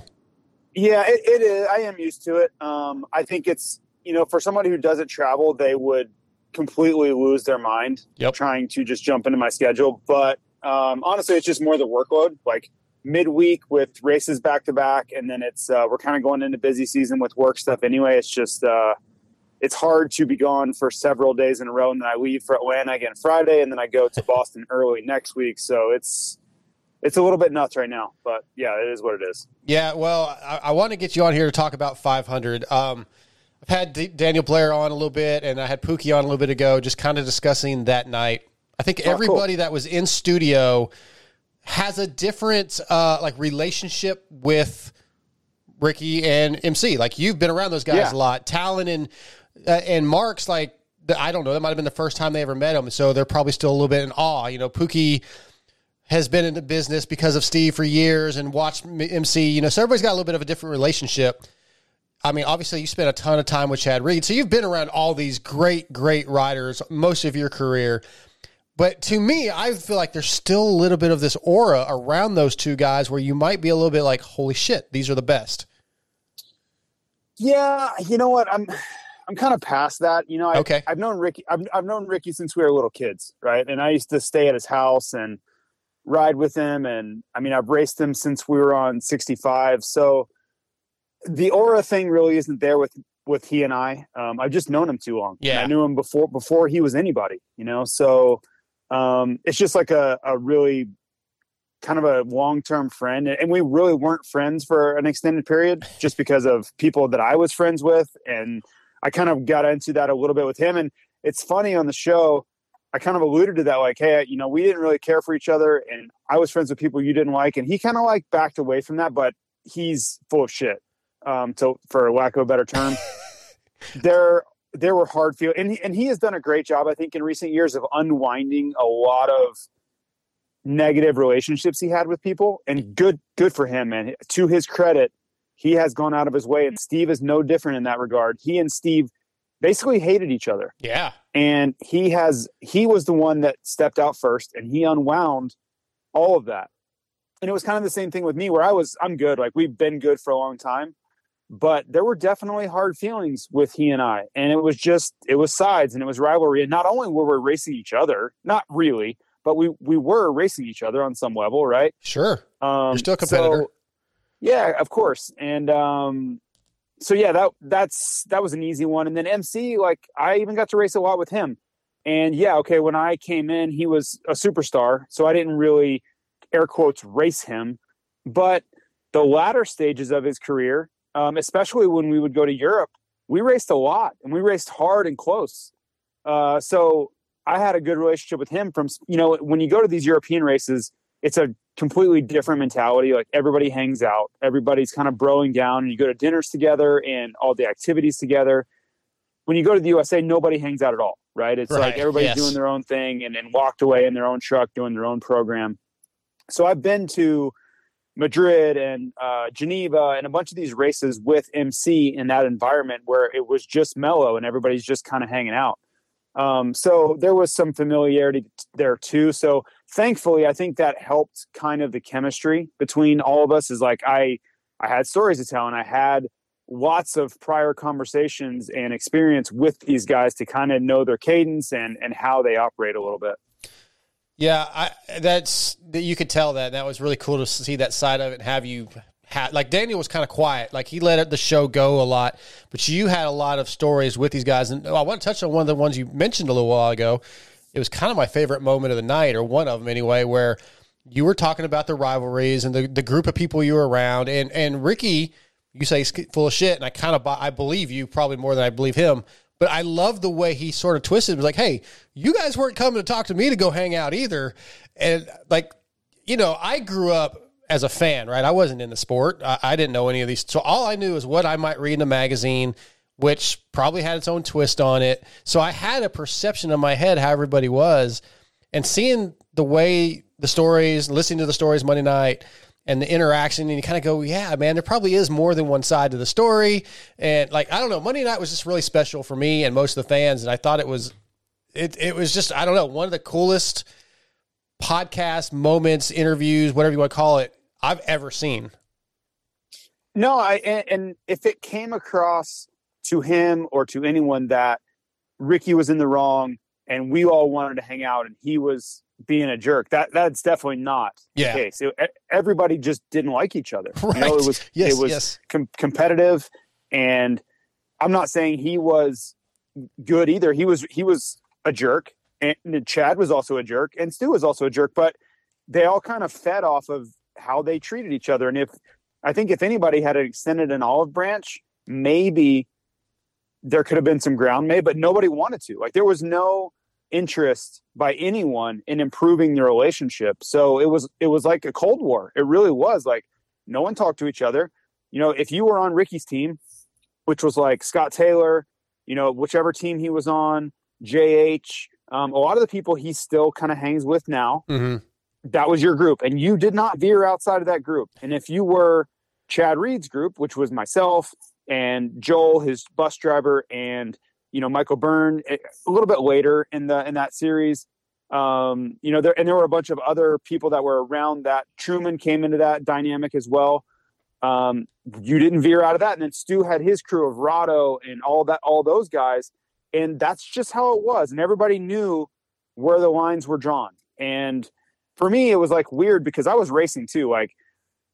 Yeah, it, it is. I am used to it. Um, I think it's, you know, for somebody who doesn't travel, they would completely lose their mind yep. trying to just jump into my schedule. But um, honestly, it's just more the workload. Like midweek with races back to back, and then it's uh, we're kind of going into busy season with work stuff anyway. It's just uh, it's hard to be gone for several days in a row, and then I leave for Atlanta again Friday, and then I go to *laughs* Boston early next week. So it's it's a little bit nuts right now, but yeah, it is what it is. Yeah, well, I, I want to get you on here to talk about 500. Um, I've had D- Daniel Blair on a little bit, and I had Pookie on a little bit ago, just kind of discussing that night. I think Oh, everybody cool. that was in studio has a different uh, like relationship with Ricky and MC. Like you've been around those guys Yeah. a lot. Tallon and uh, and Marx like I don't know. That might have been the first time they ever met him, so they're probably still a little bit in awe. You know, Pookie has been in the business because of Steve for years and watched MC. You know, so everybody's got a little bit of a different relationship. I mean, obviously, you spent a ton of time with Chad Reed, so you've been around all these great, great riders most of your career. But to me, I feel like there's still a little bit of this aura around those two guys where you might be a little bit like, holy shit, these are the best. Yeah, you know what? I'm I'm kind of past that. You know, I, Okay. I've known Ricky. I've, I've known Ricky since we were little kids, right? And I used to stay at his house and ride with him. And I mean, I've raced him since we were on 65. So the aura thing really isn't there with with he and I. Um, I've just known him too long. Yeah. I knew him before before he was anybody. You know, so um, it's just like a a really kind of a long term friend, and we really weren't friends for an extended period, just because of people that I was friends with, and I kind of got into that a little bit with him. And it's funny on the show, I kind of alluded to that, like, hey, you know, we didn't really care for each other, and I was friends with people you didn't like, and he kind of like backed away from that, but he's full of shit, um, to for lack of a better term. *laughs* there there were hard feel and he, and he has done a great job i think in recent years of unwinding a lot of negative relationships he had with people and good good for him man to his credit he has gone out of his way and steve is no different in that regard. He and steve basically hated each other. Yeah. and he has he was the one that stepped out first and he unwound all of that. And it was kind of the same thing with me where i was i'm good. Like we've been good for a long time. But there were definitely hard feelings with he and i. And it was just it was sides and it was rivalry. And not only were we racing each other not really but we we were racing each other on some level right? Sure. um, You're still a competitor. so- yeah, of course. And um, so yeah, that that's that was an easy one. And then MC, like I even got to race a lot with him. And yeah, okay, when I came in, he was a superstar, so I didn't really air quotes race him. But the latter stages of his career, um, especially when we would go to Europe, we raced a lot and we raced hard and close. Uh, so I had a good relationship with him from you know when you go to these European races, it's a completely different mentality. Like everybody hangs out, everybody's kind of broing down, and you go to dinners together and all the activities together. When you go to the USA, nobody hangs out at all, right? It's like everybody's yes. doing their own thing and, and walked away in their own truck doing their own program. So I've been to Madrid and uh, Geneva and a bunch of these races with MC in that environment where it was just mellow and everybody's just kind of hanging out. Um, so there was some familiarity there too. So thankfully, I think that helped kind of the chemistry between all of us. Is like I I had stories to tell and I had lots of prior conversations and experience with these guys to kind of know their cadence and and how they operate a little bit. Yeah, I, that's that you could tell that. That was really cool to see that side of it and have you like Daniel was kind of quiet, like he let the show go a lot, but you had a lot of stories with these guys. And oh, I want to touch on one of the ones you mentioned a little while ago. It was kind of my favorite moment of the night, or one of them anyway, where you were talking about the rivalries and the, the group of people you were around, and and Ricky, you say he's full of shit, and I kind of I believe you probably more than I believe him. But I love the way he sort of twisted. It was like, hey, you guys weren't coming to talk to me to go hang out either. And like, you know, I grew up as a fan, right? I wasn't in the sport. I, I didn't know any of these. So all I knew is what I might read in a magazine, which probably had its own twist on it. So I had a perception in my head how everybody was, and seeing the way the stories, listening to the stories Monday night, and the interaction, and you kind of go, yeah, man, there probably is more than one side to the story. And like, I don't know, Monday night was just really special for me and most of the fans, and I thought it was, it it was just, I don't know, one of the coolest podcast moments, interviews, whatever you want to call it, I've ever seen. No, I and, and if it came across to him or to anyone that Ricky was in the wrong and we all wanted to hang out and he was being a jerk, that that's definitely not Yeah. the case. It- everybody just didn't like each other. You know, it was *laughs* Yes, it was yes. com- competitive, and I'm not saying he was good either. He was he was a jerk, and Chad was also a jerk, and Stu was also a jerk. But they all kind of fed off of how they treated each other. And if I think if anybody had extended an olive branch, maybe there could have been some ground made, but nobody wanted to. Like there was no interest by anyone in improving the relationship. So it was it was like a cold war. It really was like no one talked to each other. You know, if you were on Ricky's team, which was like Scott Taylor, you know, whichever team he was on, JH, um, a lot of the people he still kind of hangs with now Mm-hmm. That was your group and you did not veer outside of that group. And if you were chad reed's group which was myself and joel his bus driver and you know michael byrne eh, a little bit later in the in that series um you know there and there were a bunch of other people that were around that. Truman came into that dynamic as well. Um you didn't veer out of that. And then stu had his crew of Rado and all that all those guys. And that's just how it was. And everybody knew where the lines were drawn. And for me, it was like weird because I was racing too. Like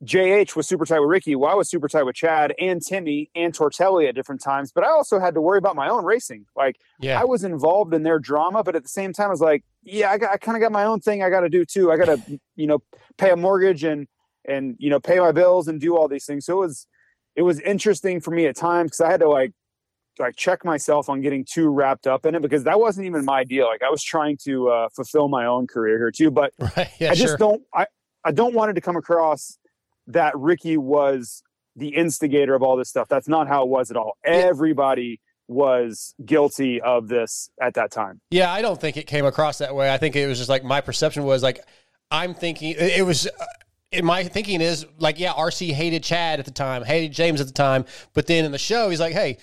JH was super tight with Ricky, well, I was super tight with Chad and Timmy and Tortelli at different times, but I also had to worry about my own racing. Like Yeah. I was involved in their drama, but at the same time, I was like, yeah, I, got, I kind of got my own thing I got to do too. I got to, you know, pay a mortgage and and you know pay my bills and do all these things. So it was it was interesting for me at times because I had to like like check myself on getting too wrapped up in it because that wasn't even my deal. Like I was trying to uh, fulfill my own career here too, but *laughs* Yeah, I just sure. don't. I I don't want it to come across that Ricky was the instigator of all this stuff. That's not how it was at all. Everybody was guilty of this at that time. Yeah, I don't think it came across that way. I think it was just like my perception was like I'm thinking it it was. Uh, in my thinking is like, yeah, RC hated Chad at the time, hated James at the time, but then in the show, he's like, hey,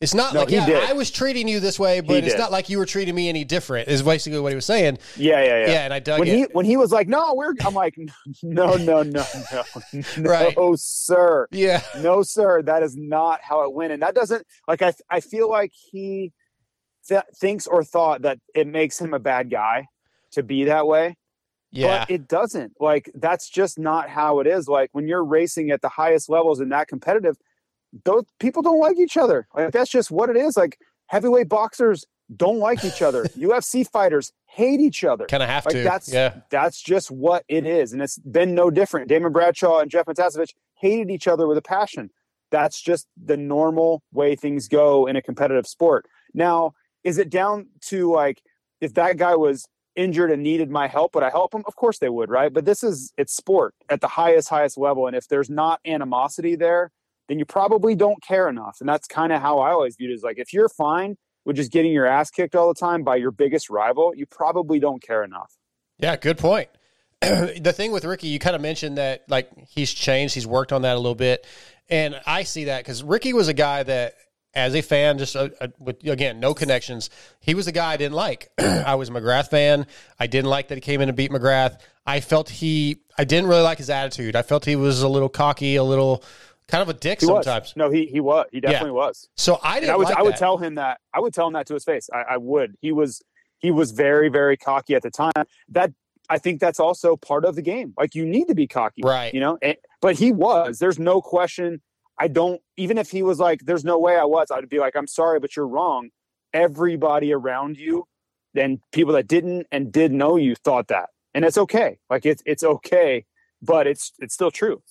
it's not No, like yeah, did. I was treating you this way, but it's did. not like you were treating me any different. Is basically what he was saying. Yeah, yeah, yeah. Yeah, and I dug when it. he when he was like, "No, we're," I'm like, "No, no, no, no, *laughs* no, Right. sir. Yeah, no, sir. That is not how it went, and that doesn't like. I I feel like he th- thinks or thought that it makes him a bad guy to be that way. Yeah. But it doesn't. Like that's just not how it is. Like when you're racing at the highest levels and that competitive, those people don't like each other. Like that's just what it is. Like heavyweight boxers don't like each other. *laughs* UFC fighters hate each other. Kinda have like to, That's yeah. that's just what it is, and it's been no different. Damon Bradshaw and Jeff Matiasevich hated each other with a passion. That's just the normal way things go in a competitive sport. Now, is it down to like if that guy was injured and needed my help, would I help him? Of course they would, right? But this is it's sport at the highest, highest level. And if there's not animosity there, then you probably don't care enough. And that's kind of how I always viewed it is like if you're fine with just getting your ass kicked all the time by your biggest rival, you probably don't care enough. Yeah, good point. *clears throat* the thing with Ricky, you kind of mentioned that like he's changed, he's worked on that a little bit, and I see that because Ricky was a guy that, as a fan, just uh, uh, with again no connections, he was a guy I didn't like. *clears throat* I was a McGrath fan. I didn't like that he came in and beat McGrath. I felt he, I didn't really like his attitude. I felt he was a little cocky, a little kind of a dick He was. sometimes. No, he he was. He definitely was. So I didn't. I would like I would tell him that. I would tell him that to his face. I, I would. He was he was very very cocky at the time. That I think that's also part of the game. Like you need to be cocky, Right. You know. And, but he was. There's no question. I don't. Even if he was like, "There's no way I was," I'd be like, "I'm sorry, but you're wrong." Everybody around you, and people that didn't and did know you thought that, and it's okay. Like it's it's okay, but it's it's still true.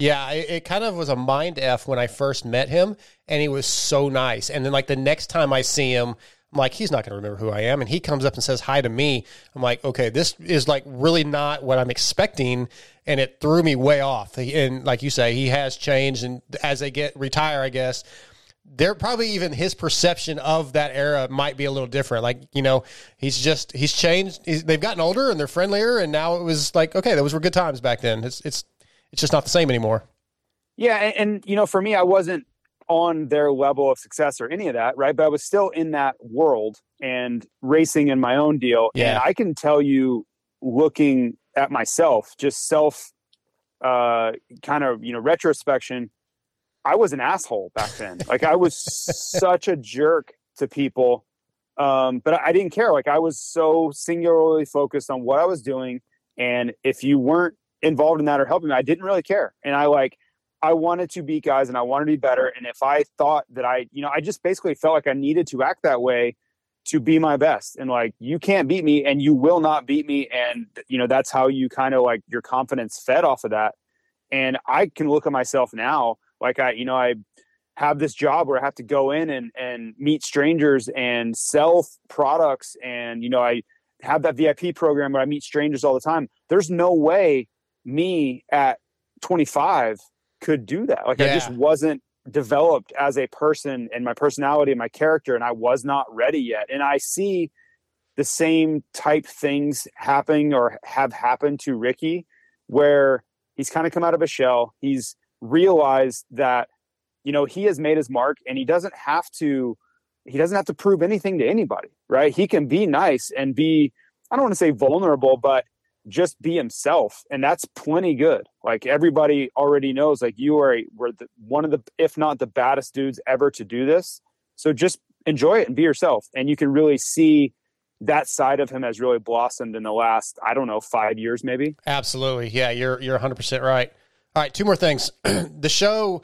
Yeah, it, it kind of was a mind f when I first met him, and he was so nice. And then like the next time I see him, I'm like, he's not going to remember who I am. And he comes up and says hi to me. I'm like, okay, this is like really not what I'm expecting, and it threw me way off. And like you say, he has changed, and as they get retire, I guess they're probably even his perception of that era might be a little different. Like you know, he's just he's changed. He's, they've gotten older and they're friendlier, and now it was like okay, those were good times back then. It's it's it's just not the same anymore. Yeah, and, and you know, for me, I wasn't on their level of success or any of that, right? But I was still in that world and racing in my own deal. Yeah. And I can tell you, looking at myself, just self, uh, kind of you know retrospection. I was an asshole back then. *laughs* like I was such a jerk to people, um, but I didn't care. Like I was so singularly focused on what I was doing, and if you weren't involved in that or helping me, I didn't really care. And I like I wanted to beat guys and I wanted to be better. And if I thought that I, you know, I just basically felt like I needed to act that way to be my best. And like, you can't beat me and you will not beat me. And, you know, that's how you kind of like your confidence fed off of that. And I can look at myself now, like I, you know, I have this job where I have to go in and, and meet strangers and sell products. And, you know, I have that VIP program where I meet strangers all the time. There's no way me at 25 could do that. Like I just wasn't developed as a person and my personality and my character, and I was not ready yet. And I see the same type things happening or have happened to Ricky, where he's kind of come out of a shell. He's realized that, you know, he has made his mark and he doesn't have to he doesn't have to prove anything to anybody, right? He can be nice and be, I don't want to say vulnerable, but just be himself and that's plenty good like everybody already knows like you are a, were the, one of the if not the baddest dudes ever to do this so just enjoy it and be yourself and you can really see that side of him has really blossomed in the last i don't know five years maybe Absolutely. Yeah, you're you're 100% right. All right, two more things. *clears throat* the show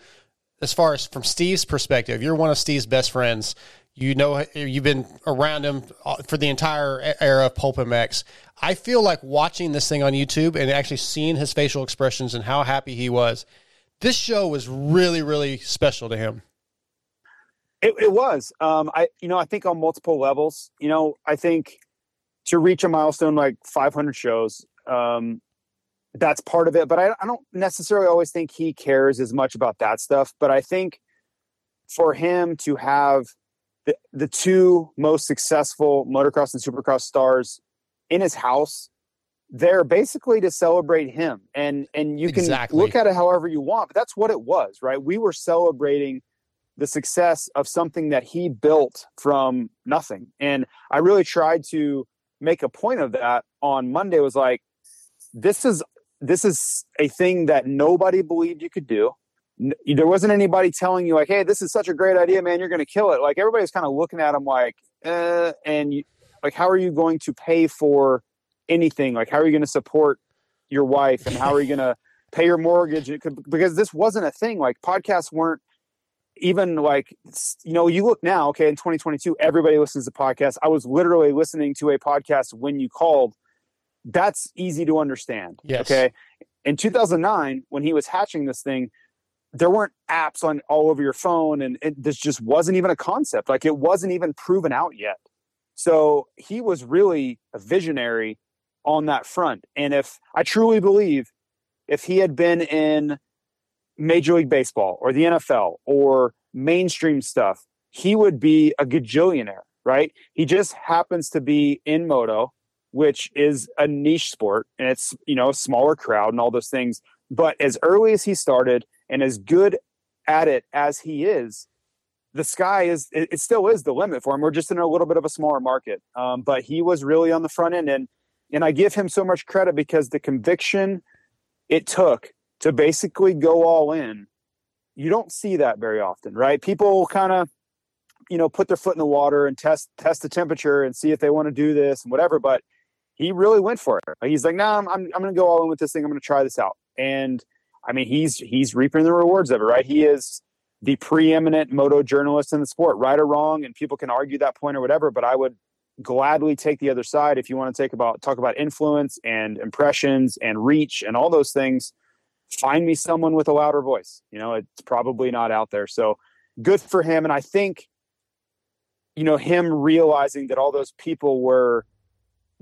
as far as from Steve's perspective, you're one of Steve's best friends. You know you've been around him uh, for the entire era of Pulp MX. I feel like watching this thing on YouTube and actually seeing his facial expressions and how happy he was. This show was really really special to him. It, it was. Um, I, you know, I think on multiple levels. You know, I think to reach a milestone like 500 shows, um, that's part of it. But I, I don't necessarily always think he cares as much about that stuff. But I think for him to have the, the two most successful motocross and supercross stars in his house, they're basically to celebrate him. And and you can Exactly. look at it however you want, but that's what it was, right? We were celebrating the success of something that he built from nothing. And I really tried to make a point of that on Monday was like this is this is a thing that nobody believed you could do. There wasn't anybody telling you like, "Hey, this is such a great idea, man. You're going to kill it." Like everybody's kind of looking at him like, uh, and you, like, how are you going to pay for anything? Like, how are you going to support your wife, and how are you going to pay your mortgage? It could- Because this wasn't a thing. Like podcasts weren't even like you know you look now okay in 2022 everybody listens to podcasts i was literally listening to a podcast when you called that's easy to understand Yes. okay in 2009 when he was hatching this thing there weren't apps on all over your phone and it, this just wasn't even a concept like it wasn't even proven out yet so he was really a visionary on that front and if i truly believe if he had been in Major League Baseball or the NFL or mainstream stuff, he would be a gajillionaire, right? He just happens to be in moto, which is a niche sport and it's, you know, a smaller crowd and all those things. But as early as he started and as good at it as he is, the sky is, it, it still is the limit for him. We're just in a little bit of a smaller market. Um, but he was really on the front end. And, and I give him so much credit because the conviction it took to basically go all in you don't see that very often right people kind of you know put their foot in the water and test test the temperature and see if they want to do this and whatever but he really went for it he's like no nah, i'm, I'm, I'm going to go all in with this thing i'm going to try this out and i mean he's he's reaping the rewards of it right? He is the preeminent moto journalist in the sport right or wrong and people can argue that point or whatever but i would gladly take the other side if you want to take about talk about influence and impressions and reach and all those things. Find me someone with a louder voice you know it's probably not out there. So good for him and i think you know him realizing that all those people were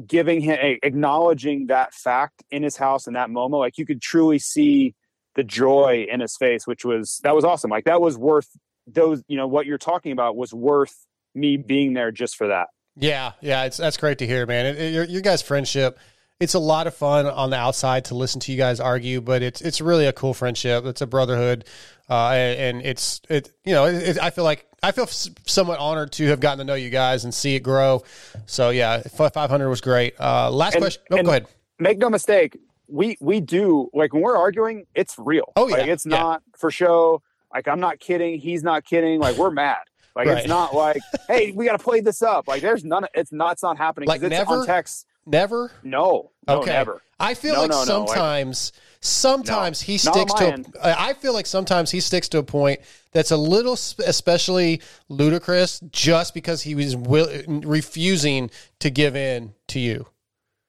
giving him acknowledging that fact in his house in that moment like you could truly see the joy in his face which was that was awesome like that was worth those, you know, what you're talking about was worth me being there just for that. Yeah, yeah, it's that's great to hear, man. It, it, your, your guys' friendship, it's a lot of fun on the outside to listen to you guys argue, but it's it's really a cool friendship. It's a brotherhood, uh, and, and it's it you know it, I feel like I feel somewhat honored to have gotten to know you guys and see it grow. So yeah, five hundred was great. Uh, last And- question. Oh, go ahead. Make no mistake, we we do like when we're arguing, it's real. Oh, yeah, like, it's yeah. not for show. Like I'm not kidding. He's not kidding. Like we're mad. Like Right. it's not like, *laughs* hey, we got to play this up. Like there's none. It's not. It's not happening. Like it's never? on text. Never. No. No. Okay. Never. I feel No, like no, no, like- sometimes, sometimes he sticks to. end. I feel like sometimes he sticks to a point that's a little, especially ludicrous, just because he was will, refusing to give in to you.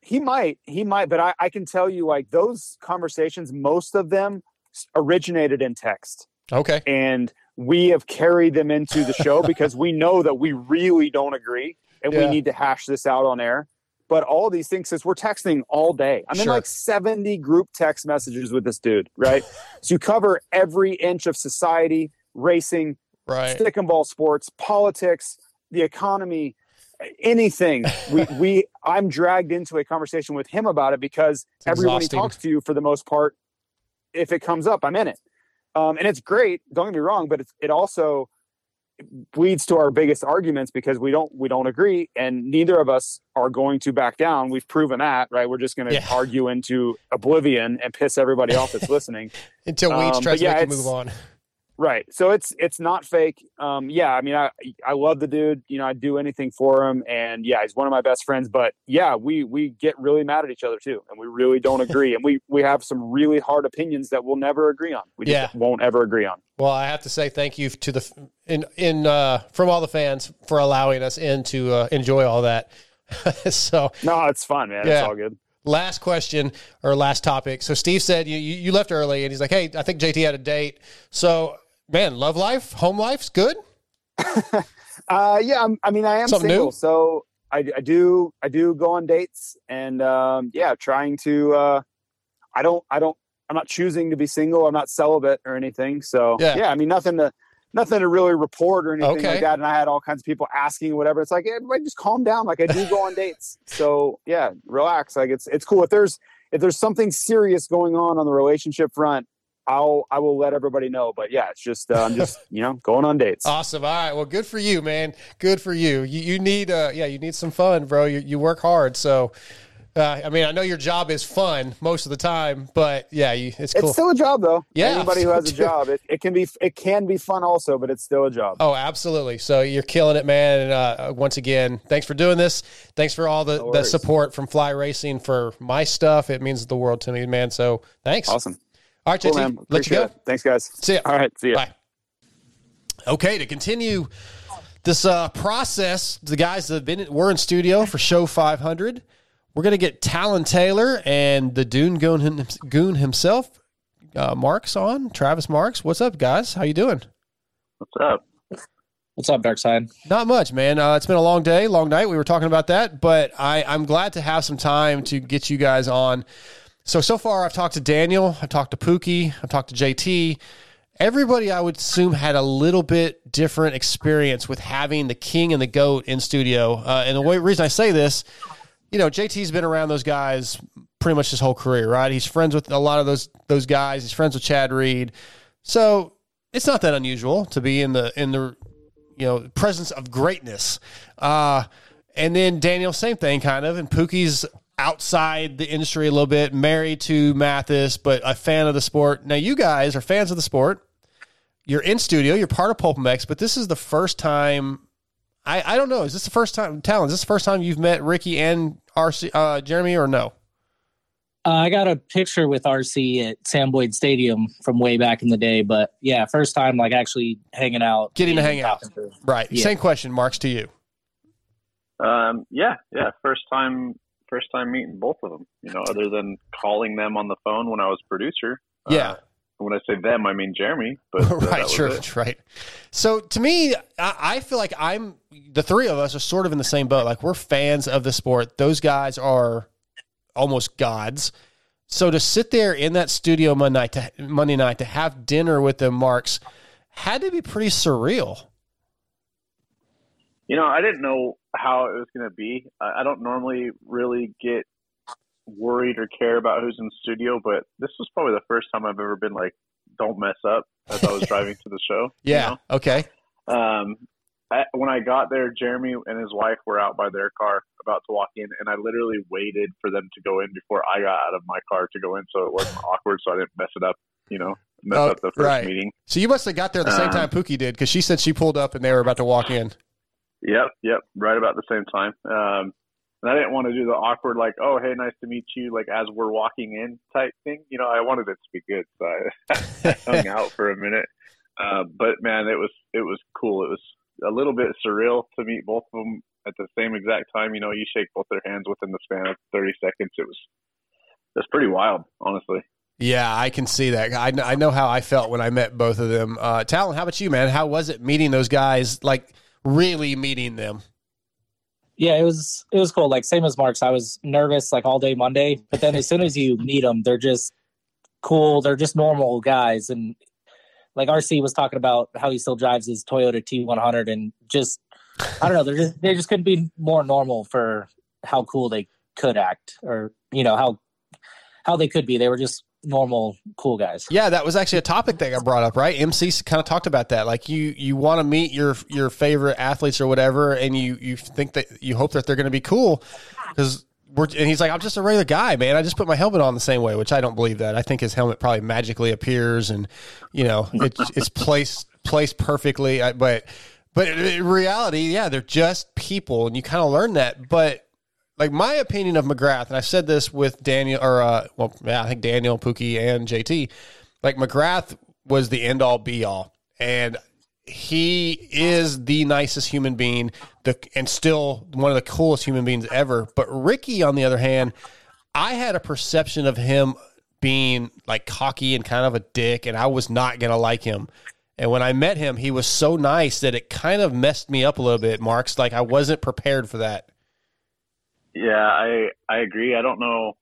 He might. He might. But I, I can tell you, like those conversations, most of them originated in text. Okay. And we have carried them into the show *laughs* because we know that we really don't agree and we need to hash this out on air. But all these things, since we're texting all day, I'm in like 70 group text messages with this dude, right? *laughs* so you cover every inch of society, racing, Right. stick and ball sports, politics, the economy, anything. we, *laughs* we, I'm dragged into a conversation with him about it because It's everyone he talks to, you for the most part, if it comes up, I'm in it. Um, and it's great. Don't get me wrong, but it's, it also leads to our biggest arguments because we don't we don't agree, and neither of us are going to back down. We've proven that, right? We're just going to Yeah. argue into oblivion and piss everybody off that's *laughs* listening Until we Um, tries but to yeah, make move on. Right. So it's it's not fake. Um, yeah, I mean, I I love the dude. You know, I'd do anything for him, and yeah, he's one of my best friends. But yeah, we we get really mad at each other too, and we really don't *laughs* agree, and we we have some really hard opinions that we'll never agree on. We just Yeah. won't ever agree on. Well, I have to say thank you to the in in uh, from all the fans for allowing us in to uh, enjoy all that. *laughs* so no, it's fun, man. It's all good. Last question or last topic. So Steve said you you left early, and he's like, "Hey, I think JT had a date." So man, love life, home life's good. *laughs* Uh, yeah, I'm, I mean, I am Something single, new? so I, I do I do go on dates, and um, yeah, trying to. Uh, I don't I don't I'm not choosing to be single. I'm not celibate or anything. So Yeah. yeah, I mean nothing to nothing to really report or anything Okay. like that. And I had all kinds of people asking whatever. It's like everybody just calm down. Like I do go on dates, so yeah, relax. Like it's it's cool if there's if there's something serious going on on the relationship front. I'll I will let everybody know. But yeah, it's just uh, I'm just *laughs* you know going on dates. Awesome. All right. Well, good for you, man. Good for you. You, you need, uh, yeah, you need some fun, bro. You, you work hard. So, uh, I mean, I know your job is fun most of the time, but yeah, you, it's cool. It's still a job though. Yeah, Anybody who has a job, it, it can be it can be fun also, but it's still a job. Oh, absolutely. So you're killing it, man. And uh, once again, thanks for doing this. Thanks for all the, the support from Fly Racing for my stuff. It means the world to me, man. So thanks. Awesome. All right, Cool, JT, man. let you go. it. Thanks, guys. See ya. All right. See ya. Bye. Okay, to continue this uh, process, the guys that have been were in studio for show 500. We're gonna get Tallon Taylor and the Dune Goon, Goon himself, uh, Marx on Travis Marx. What's up, guys? How you doing? What's up? What's up, Dark Side? Not much, man. Uh, it's been a long day, long night. We were talking about that, but I, I'm glad to have some time to get you guys on. So so far, I've talked to Daniel, I've talked to Pookie, I've talked to JT. Everybody, I would assume, had a little bit different experience with having the king and the goat in studio. Uh, and the way, reason I say this, you know, JT's been around those guys pretty much his whole career, right? He's friends with a lot of those those guys. He's friends with Chad Reed, so it's not that unusual to be in the in the you know presence of greatness. Uh, and then Daniel, same thing, kind of. And Pookie's outside the industry a little bit, married to Matthes, but a fan of the sport. Now, you guys are fans of the sport. You're in studio. You're part of Pulp MX, but this is the first time. I, I don't know. Is this the first time, Tallon? Is this the first time you've met Ricky and RC, uh, Jeremy, or no? Uh, I got a picture with RC at Sam Boyd Stadium from way back in the day, but yeah, first time like actually hanging out, Getting to hang out. talking Right. Yeah. Same question, Marx, to you. Um, yeah, yeah. First time, first time meeting both of them. You know, other than calling them on the phone when I was producer. Yeah. Uh, when I say them, I mean Jeremy. But uh, *laughs* right, sure, it. *laughs* right. So to me, I, I feel like I'm the three of us are sort of in the same boat. Like we're fans of the sport. Those guys are almost gods. So to sit there in that studio Monday night to Monday night to have dinner with the Marks. had to be pretty surreal. You know, I didn't know how it was going to be. I I don't normally really get worried or care about who's in the studio, but this was probably the first time I've ever been like, "Don't mess up" as I was *laughs* driving to the show. you Yeah. know? Okay. Um, I, when I got there, Jeremy and his wife were out by their car about to walk in, and I literally waited for them to go in before I got out of my car to go in, so it wasn't *laughs* awkward, so I didn't mess it up. You know, mess Oh, up the first right. meeting. So you must have got there at the same Um, time Pookie did because she said she pulled up and they were about to walk in. Yep, yep, right about the same time. Um, and I didn't want to do the awkward, like, oh, hey, nice to meet you, like as we're walking in type thing. You know, I wanted it to be good, so I, *laughs* hung out for a minute. Uh, but man, it was it was cool. It was a little bit surreal to meet both of them at the same exact time. You know, you shake both their hands within the span of thirty seconds. It was was pretty wild, honestly. Yeah, I can see that. I, I know how I felt when I met both of them. Uh, Tallon, how about you, man? How was it meeting those guys? Like really meeting them? Yeah, it was it was cool. Like same as Marx, I was nervous like all day Monday, but then as soon as you meet them, they're just cool. They're just normal guys, and like RC was talking about how he still drives his Toyota T100, and just I don't know, they're just they just couldn't be more normal for how cool they could act, or you know how how they could be. They were just normal, cool guys. Yeah, that was actually a topic that got brought up, right? MC kind of talked about that. Like you, you want to meet your your favorite athletes or whatever, and you you think that you hope that they're going to be cool because we're. And he's like, I'm just a regular guy, man. I just put my helmet on the same way, which I don't believe that. I think his helmet probably magically appears, and you know, it's it's placed placed perfectly. But but in reality, yeah, they're just people, and you kind of learn that. But like my opinion of McGrath, and I've said this with Daniel or uh, well, yeah, I think Daniel, Pookie, and JT. Like McGrath was the end all be all, and he is the nicest human being, the and still one of the coolest human beings ever. But Ricky, on the other hand, I had a perception of him being like cocky and kind of a dick, and I was not gonna like him. And when I met him, he was so nice that it kind of messed me up a little bit. Marx, like I wasn't prepared for that. Yeah, I I agree. I don't know.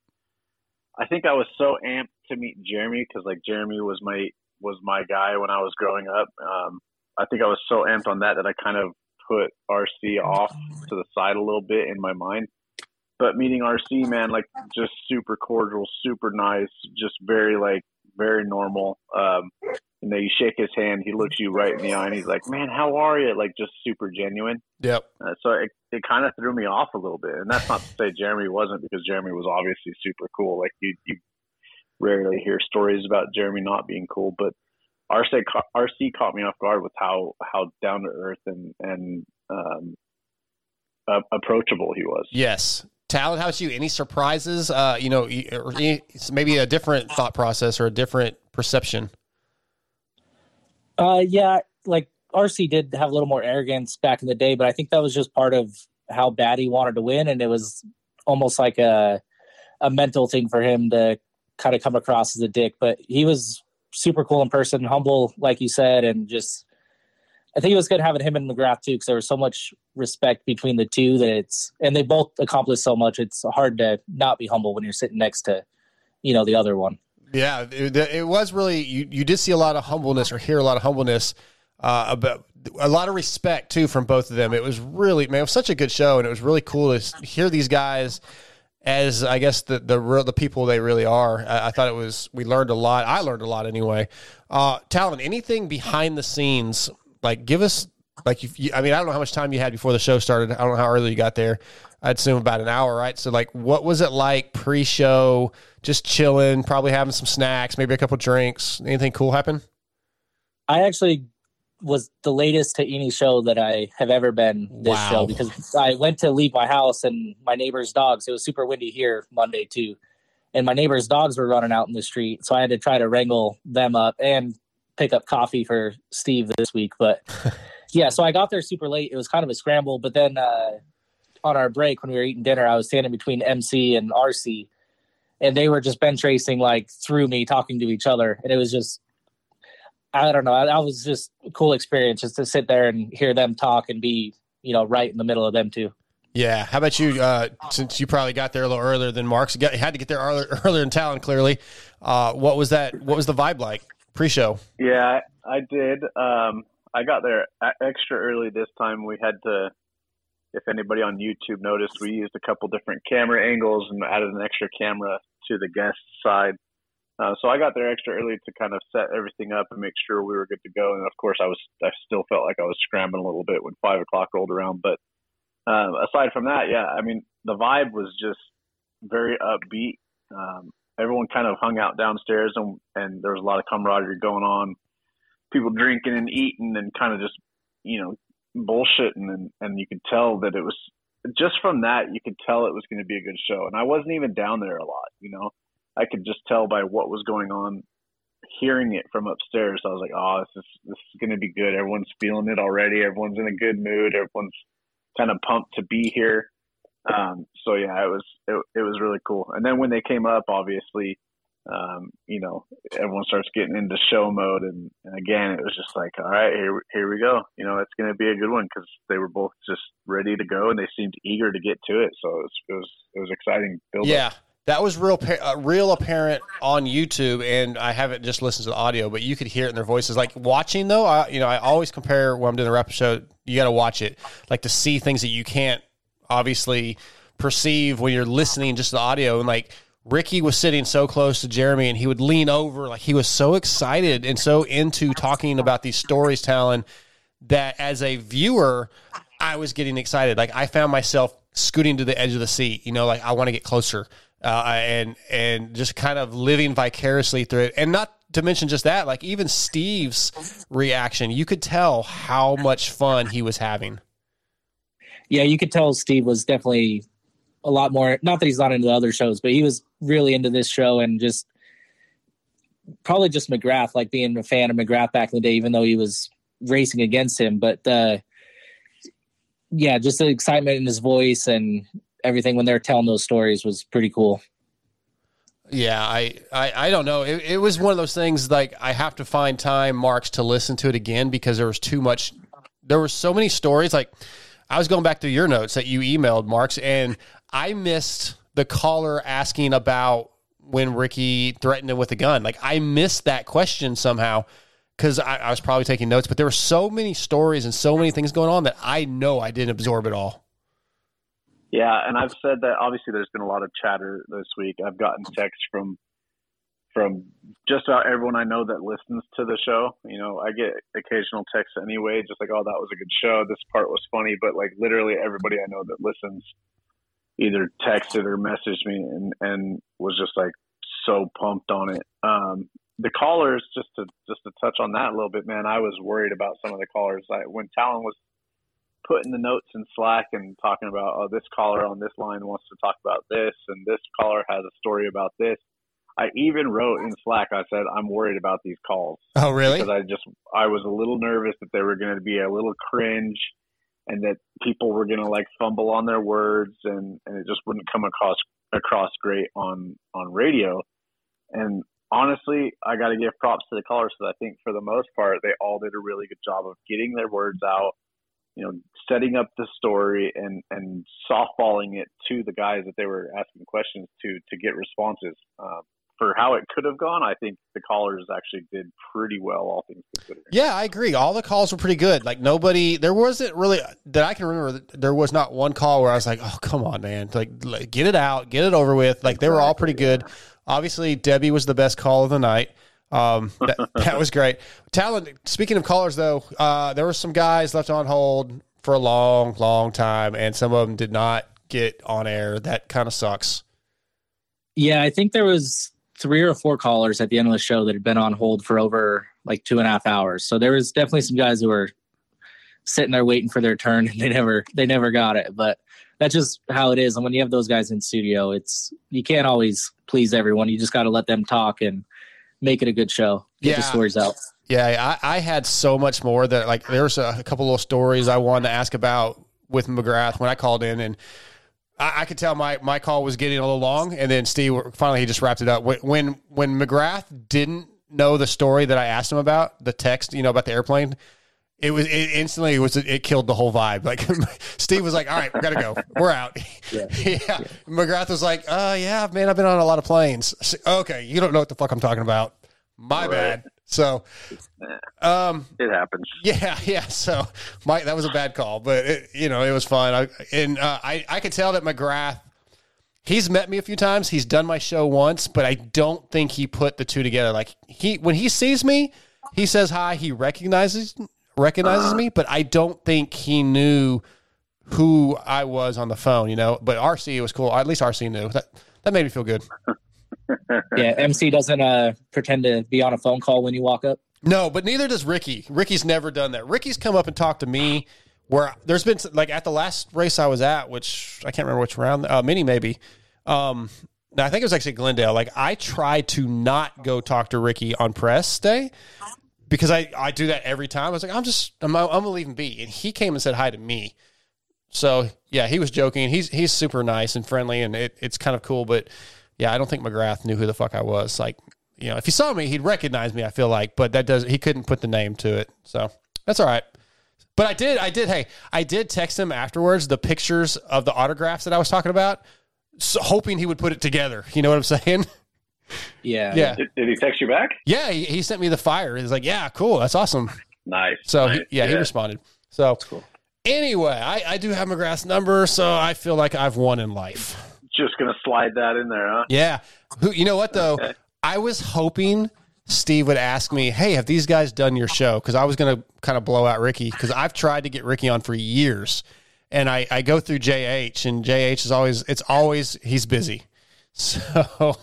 I think I was so amped to meet Jeremy because like Jeremy was my was my guy when I was growing up. Um, I think I was so amped on that that I kind of put RC off to the side a little bit in my mind. But meeting RC, man, like just super cordial, super nice, just very like very normal. Um, and then you shake his hand, he looks you right in the eye, and he's like, "Man, how are you?" Like just super genuine. Yep. Uh, so it, it kind of threw me off a little bit, and that's not to say Jeremy wasn't, because Jeremy was obviously super cool. Like you, you rarely hear stories about Jeremy not being cool, but RC RC caught me off guard with how how down to earth and and um, uh, approachable he was. Yes. How about you? Any surprises? Uh, you know, any- maybe a different thought process or a different perception. Uh, yeah, like RC did have a little more arrogance back in the day, but I think that was just part of how bad he wanted to win, and it was almost like a a mental thing for him to kind of come across as a dick. But he was super cool in person, humble, like you said, and just I think it was good having him and McGrath too, because there was so much respect between the two that it's and they both accomplished so much. It's hard to not be humble when you're sitting next to, you know, the other one. Yeah, it, it was really you. You did see a lot of humbleness or hear a lot of humbleness, uh, about a lot of respect too from both of them. It was really man, it was such a good show, and it was really cool to hear these guys as I guess the the real the people they really are. I, I thought it was we learned a lot. I learned a lot anyway. Uh, Tallon, anything behind the scenes? Like, give us like if you, I mean I don't know how much time you had before the show started. I don't know how early you got there. I'd assume about an hour, right? So like, what was it like pre-show? Just chilling, probably having some snacks, maybe a couple drinks. Anything cool happen? I actually was the latest to any show that I have ever been this Wow. show because I went to leave my house and my neighbor's dogs. It was super windy here Monday too, and my neighbor's dogs were running out in the street, so I had to try to wrangle them up and pick up coffee for Steve this week. But *laughs* yeah, so I got there super late. It was kind of a scramble, but then uh, on our break when we were eating dinner, I was standing between MC and RC, and they were just bench racing like through me, talking to each other, and it was just I don't know. That was just a cool experience just to sit there and hear them talk and be, you know, right in the middle of them too. Yeah. How about you? Uh, since you probably got there a little earlier than Marx, you got, had to get there earlier, *laughs* earlier than Tallon. Clearly, uh, what was that? What was the vibe like pre-show? Yeah, I did. Um, I got there extra early this time. We had to, if anybody on YouTube noticed, we used a couple different camera angles and added an extra camera to the guest side. Uh, so I got there extra early to kind of set everything up and make sure we were good to go. And of course, I was I still felt like I was scrambling a little bit when five o'clock rolled around. But um, aside from that, yeah, I mean the vibe was just very upbeat. Um, everyone kind of hung out downstairs, and and there was a lot of camaraderie going on. People drinking and eating, and kind of just you know bullshitting, and and you could tell that it was just from that you could tell it was going to be a good show. And I wasn't even down there a lot, you know. I could just tell by what was going on, hearing it from upstairs. I was like, oh, this is this is going to be good. Everyone's feeling it already. Everyone's in a good mood. Everyone's kind of pumped to be here. Um, so yeah, it was it, it was really cool. And then when they came up, obviously, um, you know, everyone starts getting into show mode, and, and again, it was just like, all right, here here we go. You know, it's going to be a good one because they were both just ready to go, and they seemed eager to get to it. So it was it was, it was exciting. Build Yeah. That was real, uh, real apparent on YouTube, and I haven't just listened to the audio, but you could hear it in their voices. Like watching though, I, you know, I always compare when I'm doing the rap show. You got to watch it, like to see things that you can't obviously perceive when you're listening just to the audio. And like Ricky was sitting so close to Jeremy, and he would lean over, like he was so excited and so into talking about these stories Tallon that as a viewer, I was getting excited. Like I found myself scooting to the edge of the seat. You know, like I want to get closer, uh, and and just kind of living vicariously through it. And not to mention just that, like even Steve's reaction, you could tell how much fun he was having. Yeah, you could tell Steve was definitely a lot more. Not that he's not into the other shows, but he was really into this show and just probably just McGrath, like being a fan of McGrath back in the day, even though he was racing against him. But uh, yeah, just the excitement in his voice and everything when they're telling those stories was pretty cool. Yeah, I, I, I don't know. It, it was one of those things like I have to find time, Marx, to listen to it again because there was too much. There were so many stories. Like I was going back through your notes that you emailed, Marx, and I missed the caller asking about when Ricky threatened him with a gun. Like I missed that question somehow because I, I was probably taking notes. But there were so many stories and so many things going on that I know I didn't absorb it all. Yeah, and I've said that obviously there's been a lot of chatter this week. I've gotten texts from from just about everyone I know that listens to the show. You know, I get occasional texts anyway, just like, "Oh, that was a good show. This part was funny." But like literally everybody I know that listens either texted or messaged me and and was just like so pumped on it. Um, the callers, just to just to touch on that a little bit, man, I was worried about some of the callers. I, when Tallon was putting the notes in Slack and talking about, oh, this caller on this line wants to talk about this, and this caller has a story about this. I even wrote in Slack, I said, I'm worried about these calls. Oh, really? Because I just, I was a little nervous that they were going to be a little cringe and that people were going to like fumble on their words and, and it just wouldn't come across, across great on, on radio. And honestly, I got to give props to the callers because I think for the most part, they all did a really good job of getting their words out, you know, setting up the story and, and softballing it to the guys that they were asking questions to, to get responses. Um, for how it could have gone, I think the callers actually did pretty well, all things considered. Yeah, I agree. All the calls were pretty good. Like nobody, there wasn't really that I can remember. There was not one call where I was like, "Oh, come on, man! Like, like, get it out, get it over with." Like they were all pretty good. Obviously, Debbie was the best call of the night. Um, *laughs* that, that was great. Tallon. Speaking of callers, though, uh, there were some guys left on hold for a long, long time, and some of them did not get on air. That kind of sucks. Yeah, I think there was three or four callers at the end of the show that had been on hold for over like two and a half hours. So there was definitely some guys who were sitting there waiting for their turn *laughs* and they never they never got it. But that's just how it is. And when you have those guys in studio, it's you can't always please everyone. You just got to let them talk and make it a good show. Get Yeah. the stories out. Yeah, I, I had so much more that like there's a, a couple little stories I wanted to ask about with McGrath when I called in, and I, I could tell my my call was getting a little long, and then Steve finally he just wrapped it up. When when, McGrath didn't know the story that I asked him about the text, you know about the airplane. It was it instantly it was it killed the whole vibe. Like *laughs* Steve was like, "All right, we gotta go. We're out." *laughs* Yeah. McGrath was like, "Uh, yeah, man, I've been on a lot of planes." Said, okay, you don't know what the fuck I'm talking about. My bad. So, um, it happens. Yeah, *laughs* yeah. So, Mike, that was a bad call, but it, you know, it was fun. I, and uh, I, I could tell that McGrath, he's met me a few times. He's done my show once, but I don't think he put the two together. Like he, when he sees me, he says hi. He recognizes recognizes me, but I don't think he knew who I was on the phone. You know, but RC was cool. At least RC knew that. That made me feel good. *laughs* yeah, MC doesn't uh, pretend to be on a phone call when you walk up. No, but neither does Ricky. Ricky's never done that. Ricky's come up and talked to me where there's been like at the last race I was at, which I can't remember which round, uh, mini maybe. Um, I think it was actually Glendale. Like I tried to not go talk to Ricky on press day because I, I do that every time. I was like, I'm just I'm, I'm gonna leave him be, and he came and said hi to me. So yeah, he was joking. He's he's super nice and friendly, and it, it's kind of cool. But yeah, I don't think McGrath knew who the fuck I was. Like you know, if he saw me, he'd recognize me. I feel like, but that does he couldn't put the name to it. So that's all right. But I did, I did. Hey, I did text him afterwards the pictures of the autographs that I was talking about, so, hoping he would put it together. You know what I'm *laughs* saying? Yeah. Yeah. Did, did he text you back? Yeah, he, he sent me the fire. He's like, "Yeah, cool, that's awesome." Nice. So nice. He, yeah, he responded. So that's cool. anyway, I, I do have McGrath's number, so I feel like I've won in life. Just gonna slide that in there, huh? Yeah. Who? You know what though? I was hoping Steve would ask me, "Hey, have these guys done your show?" Because I was going to kind of blow out Ricky because I've tried to get Ricky on for years, and I, I go through JH, and JH is always it's always he's busy, *laughs* so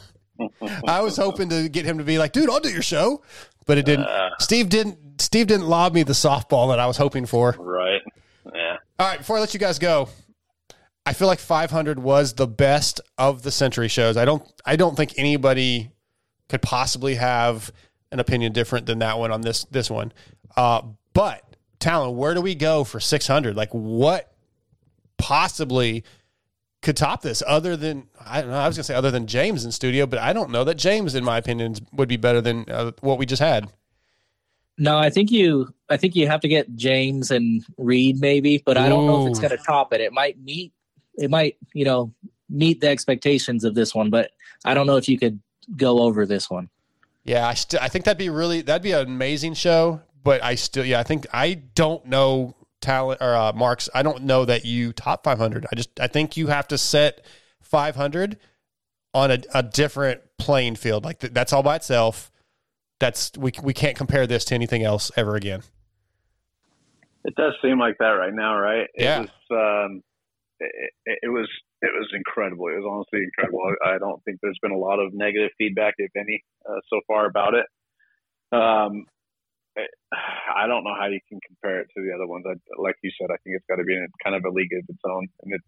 I was hoping to get him to be like, "Dude, I'll do your show," but it didn't. Uh. Steve didn't. Steve didn't lob me the softball that I was hoping for. Right. Yeah. All right, before I let you guys go, I feel like 500 was the best of the century shows. I don't I don't think anybody could possibly have an opinion different than that one on this this one. Uh, but Tallon, where do we go for 600? Like what possibly could top this other than I don't know, I was going to say other than James in studio, but I don't know that James in my opinion would be better than uh, what we just had. No, I think you. I think you have to get James and Reed maybe, but I don't know if it's going to top it. It might meet. It might, you know, meet the expectations of this one, but I don't know if you could go over this one. Yeah, I still I think that'd be really that'd be an amazing show. But I still yeah I think I don't know Tallon or uh, Marx. I don't know that you top 500. I just I think you have to set 500 on a, a different playing field. Like th- that's all by itself. That's we we can't compare this to anything else ever again. It does seem like that right now, right? It Yeah. Was, um, it, was it was incredible. It was honestly incredible. I, I don't think there's been a lot of negative feedback, if any, uh, so far about it. Um, I- I don't know how you can compare it to the other ones. I, like you said, I think it's got to be in kind of a league of its own. And it's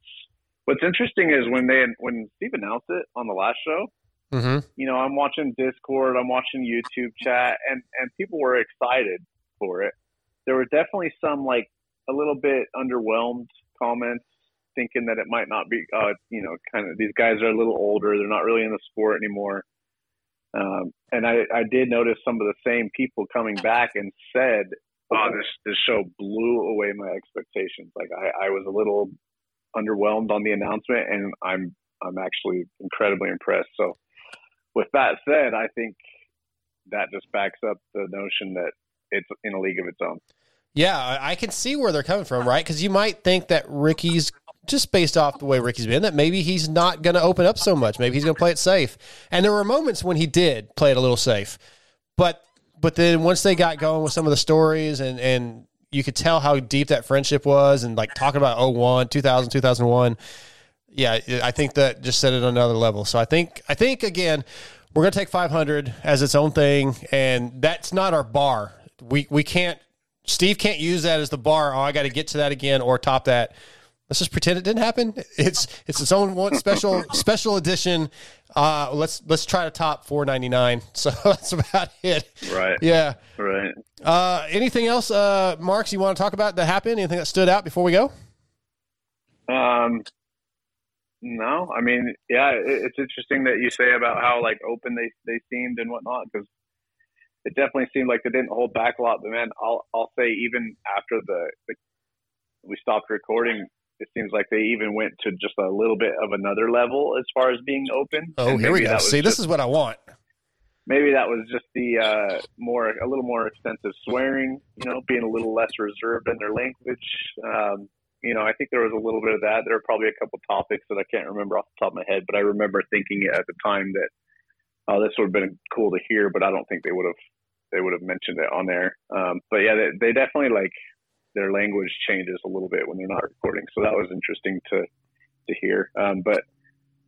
what's interesting is when they when Steve announced it on the last show, Mm-hmm. you know, I'm watching Discord, I'm watching YouTube chat, and and people were excited for it. There were definitely some like a little bit underwhelmed comments, thinking that it might not be, uh, you know, kind of these guys are a little older, they're not really in the sport anymore. Um, and I, I did notice some of the same people coming back and said, "Oh, this this show blew away my expectations. Like I, I was a little underwhelmed on the announcement, and I'm I'm actually incredibly impressed." So, with that said, I think that just backs up the notion that it's in a league of its own. Yeah, I can see where they're coming from, right? Because you might think that Ricky's just based off the way Ricky's been, that maybe he's not going to open up so much. Maybe he's going to play it safe. And there were moments when he did play it a little safe, but but then once they got going with some of the stories and and you could tell how deep that friendship was, and like talking about 01, 2000, 2001. Yeah, I think that just set it on another level. So I think I think again, we're going to take 500 as its own thing, and that's not our bar. We we can't. Steve can't use that as the bar. Oh, I got to get to that again or top that. Let's just pretend it didn't happen. *laughs* It's it's its own one special *laughs* special edition. Uh, let's let's try to top 499. *laughs* So that's about it. Right. Yeah. Right. Uh, anything else, uh, Marx? You want to talk about that happened? Anything that stood out before we go? Um, no, I mean, yeah, it, it's interesting that you say about how like open they they seemed and whatnot because it definitely seemed like they didn't hold back a lot. But man, I'll I'll say even after the, the we stopped recording, it seems like they even went to just a little bit of another level as far as being open. Oh, And here we go. See, this is what I want. maybe that was just the uh, more a little more extensive swearing. You know, being a little less reserved in their language. Um, you know, I think there was a little bit of that. There were probably a couple topics that I can't remember off the top of my head, but I remember thinking at the time that oh, this would have been cool to hear, but I don't think they would have they would have mentioned it on there. Um, but yeah, they, they definitely like their language changes a little bit when they're not recording, so that was interesting to to hear. Um, but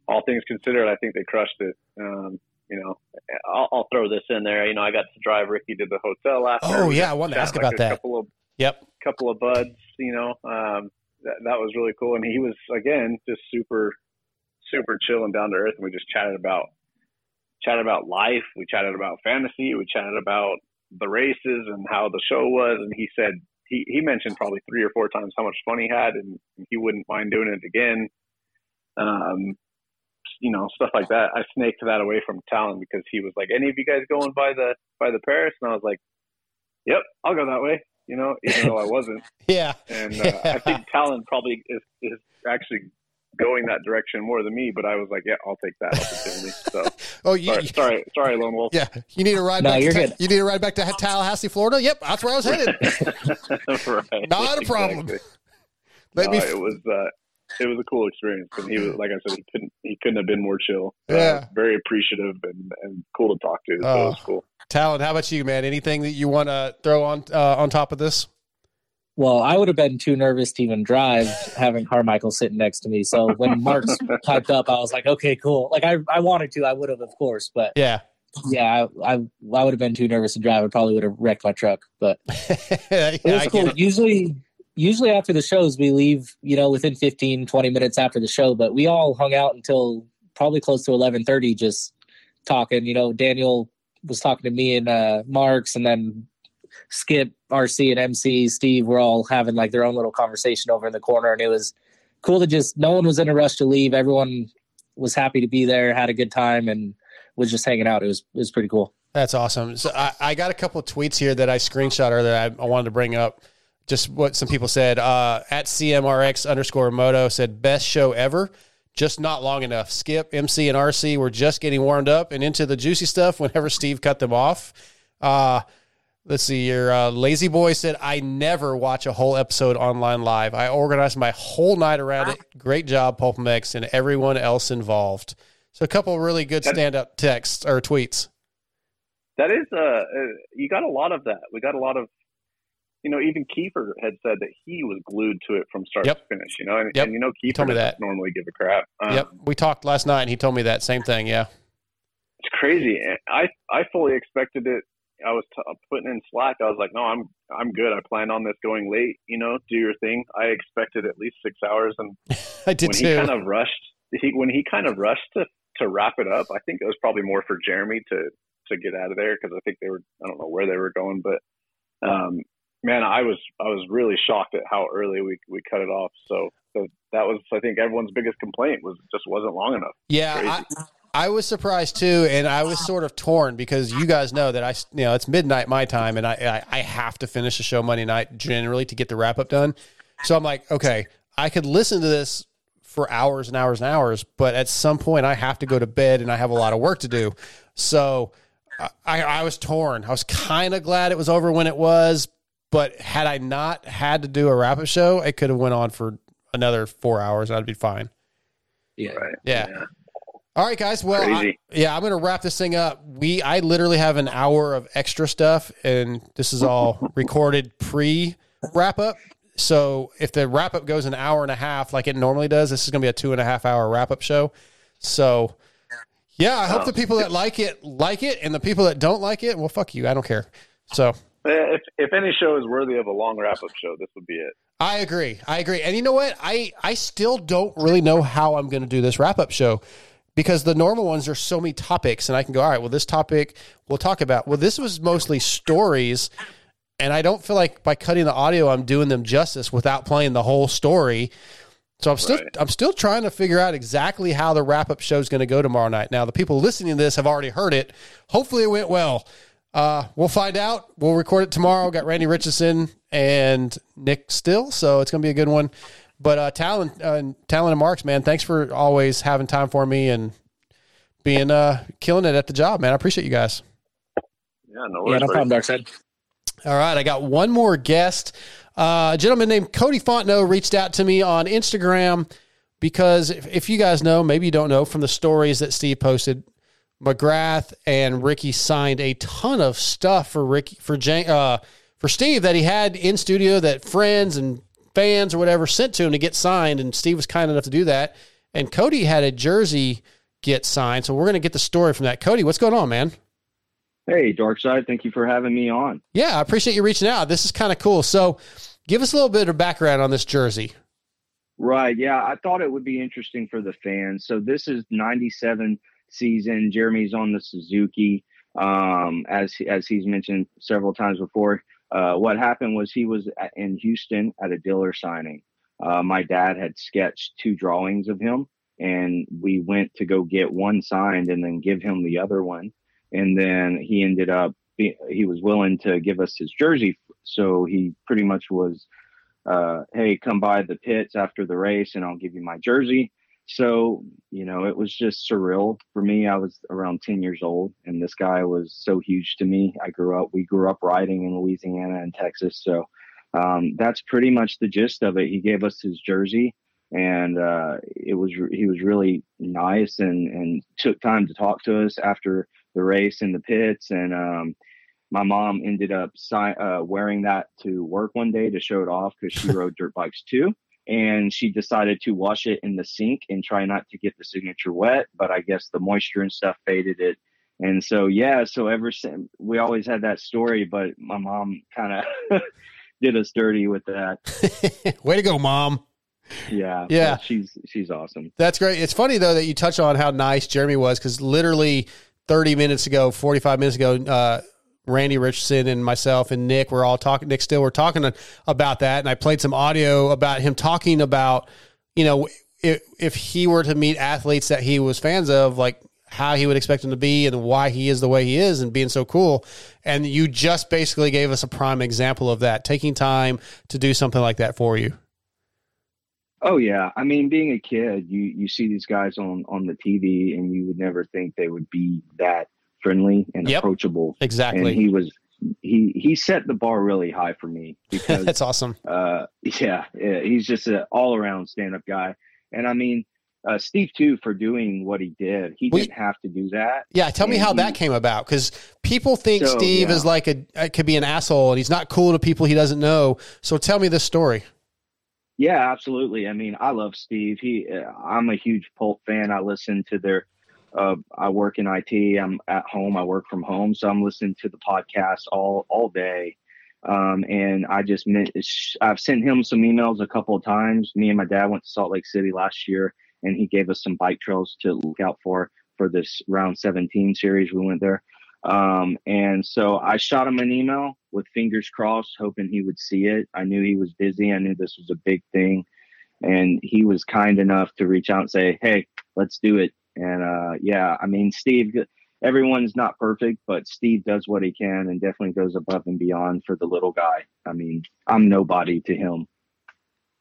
all things considered, I think they crushed it. Um, you know, I'll, I'll throw this in there. You know, I got to drive Ricky to the hotel last. Oh, yeah, I wanted to ask like about that. Couple of Yep. couple of buds, you know, um, that, that was really cool. And he was, again, just super, super chill and down to earth. And we just chatted about, chatted about life. We chatted about fantasy. We chatted about the races and how the show was. And he said, he, he mentioned probably three or four times how much fun he had and he wouldn't mind doing it again. Um, you know, stuff like that. I snaked that away from Tallon because he was like, any of you guys going by the, by the Paris? And I was like, yep, I'll go that way. You know, even though I wasn't. *laughs* Yeah. And uh, *laughs* I think Tallon probably is, is actually going that direction more than me, but I was like, yeah, I'll take that opportunity. So, *laughs* Oh, you, sorry, sorry, sorry, Lone Wolf. yeah. You need to ride No, back. you're to, good. You need to ride back to Tallahassee, Florida. Yep, that's where I was headed. *laughs* right. Not a problem. Exactly. Let no, me- it was uh, it was a cool experience, and he was like I said, he couldn't he couldn't have been more chill. Uh, Yeah. very appreciative and, and cool to talk to. So it Oh. was cool. Tallon, how about you, man? Anything that you want to throw on uh, on top of this? Well, I would have been too nervous to even drive having Carmichael sitting next to me. So when Marx *laughs* piped up, I was like, okay, cool. Like I, I wanted to, I would have, of course, but Yeah. yeah, I, I, I would have been too nervous to drive. I probably would have wrecked my truck, but *laughs* it was I cool. it. Usually, usually after the shows, we leave, you know, within 15, 20 minutes after the show, but we all hung out until probably close to 1130, just talking, you know, Daniel was talking to me and, uh, Marx and then Skip, RC, and MC, Steve were all having like their own little conversation over in the corner, and it was cool to just. No one was in a rush to leave. Everyone was happy to be there, had a good time, and was just hanging out. It was it was pretty cool. That's awesome. So I, I got a couple of tweets here that I screenshot earlier. that I, I wanted to bring up. Just what some people said. Uh, at CMRX underscore Moto said best show ever. Just not long enough. Skip, MC, and RC were just getting warmed up and into the juicy stuff whenever Steve cut them off. Uh, let's see here. Uh, Lazy Boy said, I never watch a whole episode online live. I organized my whole night around it. Great job, Pulp MX, and everyone else involved. So a couple of really good standout texts or tweets. That is uh, uh, you got a lot of that. We got a lot of, you know, even Keefer had said that he was glued to it from start Yep. to finish. You know, and, Yep. and you know, Keefer told me doesn't that. normally give a crap. Um, yep. We talked last night and he told me that same thing. Yeah. it's crazy. I I fully expected it. I was t- putting in slack. I was like, no, I'm I'm good. I planned on this going late. You know, do your thing. I expected at least six hours, and *laughs* I did when too. he kind of rushed, he when he kind of rushed to to wrap it up. I think it was probably more for Jeremy to to get out of there because I think they were I don't know where they were going, but um, man, I was I was really shocked at how early we we cut it off. So, so that was I think everyone's biggest complaint was it just wasn't long enough. Yeah, Crazy. I, I was surprised too, and I was sort of torn because you guys know that I, you know, it's midnight my time, and I, I, I have to finish the show Monday night generally to get the wrap up done. So I'm like, okay, I could listen to this for hours and hours and hours, but at some point I have to go to bed, and I have a lot of work to do. So I, I was torn. I was kind of glad it was over when it was, but had I not had to do a wrap up show, it could have went on for another four hours. and I'd be fine. Yeah. Right. Yeah. All right, guys. Well, I- yeah, I'm going to wrap this thing up. We, I literally have an hour of extra stuff, and this is all *laughs* recorded pre wrap up. So if the wrap up goes an hour and a half, like it normally does, this is going to be a two and a half hour wrap up show. So, yeah, I hope the people that like it like it, and the people that don't like it, well, fuck you. I don't care. So Eh, If if any show is worthy of a long wrap up show, this would be it. I agree. I agree. And you know what? I I still don't really know how I'm going to do this wrap up show because the normal ones are so many topics and I can go, all right, well this topic we'll talk about. Well, this was mostly stories and I don't feel like by cutting the audio I'm doing them justice without playing the whole story. So I'm still I'm still trying to figure out exactly how the wrap up show is going to go tomorrow night. Now the people listening to this have already heard it. Hopefully it went well. Uh, we'll find out. We'll record it tomorrow. Got Randy Richardson and Nic Still, so it's going to be a good one. But uh, Tallon, uh, Tallon and Marx, man, thanks for always having time for me and being uh killing it at the job, man. I appreciate you guys. Yeah, no Yeah, no problem, buddy. Dark Side. All right, I got one more guest. Uh, a gentleman named Cody Fontenot reached out to me on Instagram because if, if you guys know, maybe you don't know from the stories that Steve posted, McGrath and Ricky signed a ton of stuff for Ricky for Jan, uh, for Steve that he had in studio that friends and fans or whatever sent to him to get signed, and Steve was kind enough to do that. And Cody had a jersey get signed, so we're going to get the story from that. Cody, what's going on, man? Hey, Dark Side, thank you for having me on. Yeah, I appreciate you reaching out. This is kind of cool. So, give us a little bit of background on this jersey. Right. Yeah, I thought it would be interesting for the fans. So this is 97 season. Jeremy's on the Suzuki. Um, as as he's mentioned several times before, uh, what happened was he was in Houston at a dealer signing. Uh, my dad had sketched two drawings of him, and we went to go get one signed and then give him the other one. And then he ended up be, he was willing to give us his jersey, so he pretty much was uh, hey, come by the pits after the race and I'll give you my jersey. So, you know, it was just surreal for me. I was around 10 years old and this guy was so huge to me. I grew up, we grew up riding in Louisiana and Texas. So, um, that's pretty much the gist of it. He gave us his jersey and, uh, it was, he was really nice and, and took time to talk to us after the race in the pits. And, um, my mom ended up uh, wearing that to work one day to show it off because she *laughs* rode dirt bikes too. And she decided to wash it in the sink and try not to get the signature wet. But I guess the moisture and stuff faded it. And so, yeah, so ever since we always had that story, but my mom kind of *laughs* did us dirty with that. *laughs* Way to go, mom. Yeah. Yeah. She's, she's awesome. That's great. It's funny though that you touch on how nice Jeremy was because literally 30 minutes ago, 45 minutes ago, uh, Randy Richardson and myself and Nic were all talking. Nic Still were talking about that, and I played some audio about him talking about, you know, if if he were to meet athletes that he was fans of, like how he would expect him to be and why he is the way he is and being so cool. And you just basically gave us a prime example of that, taking time to do something like that for you. Oh yeah, I mean, being a kid, you you see these guys on on the TV, and you would never think they would be that friendly and Yep. approachable. Exactly. And he was he he set the bar really high for me *laughs* because That's awesome. uh yeah, yeah he's just an all around stand up guy. And I mean, uh Steve too for doing what he did. He didn't have to do that. Yeah, tell me how he- that came about because people think So, Steve yeah. is like a uh, could be an asshole and he's not cool to people he doesn't know. So tell me this story. Yeah, absolutely. I mean, I love Steve. He, uh, I'm a huge Pulp fan. I listen to their. Uh, I work in IT. I'm at home. I work from home, so I'm listening to the podcast all all day. Um, and I just I've sent him some emails a couple of times. Me and my dad went to Salt Lake City last year, and he gave us some bike trails to look out for for this round 17 series. We went there. Um, and so I shot him an email with fingers crossed, hoping he would see it. I knew he was busy. I knew this was a big thing. And he was kind enough to reach out and say, Hey, let's do it. And, uh, yeah, I mean, Steve, everyone's not perfect, but Steve does what he can and definitely goes above and beyond for the little guy. I mean, I'm nobody to him.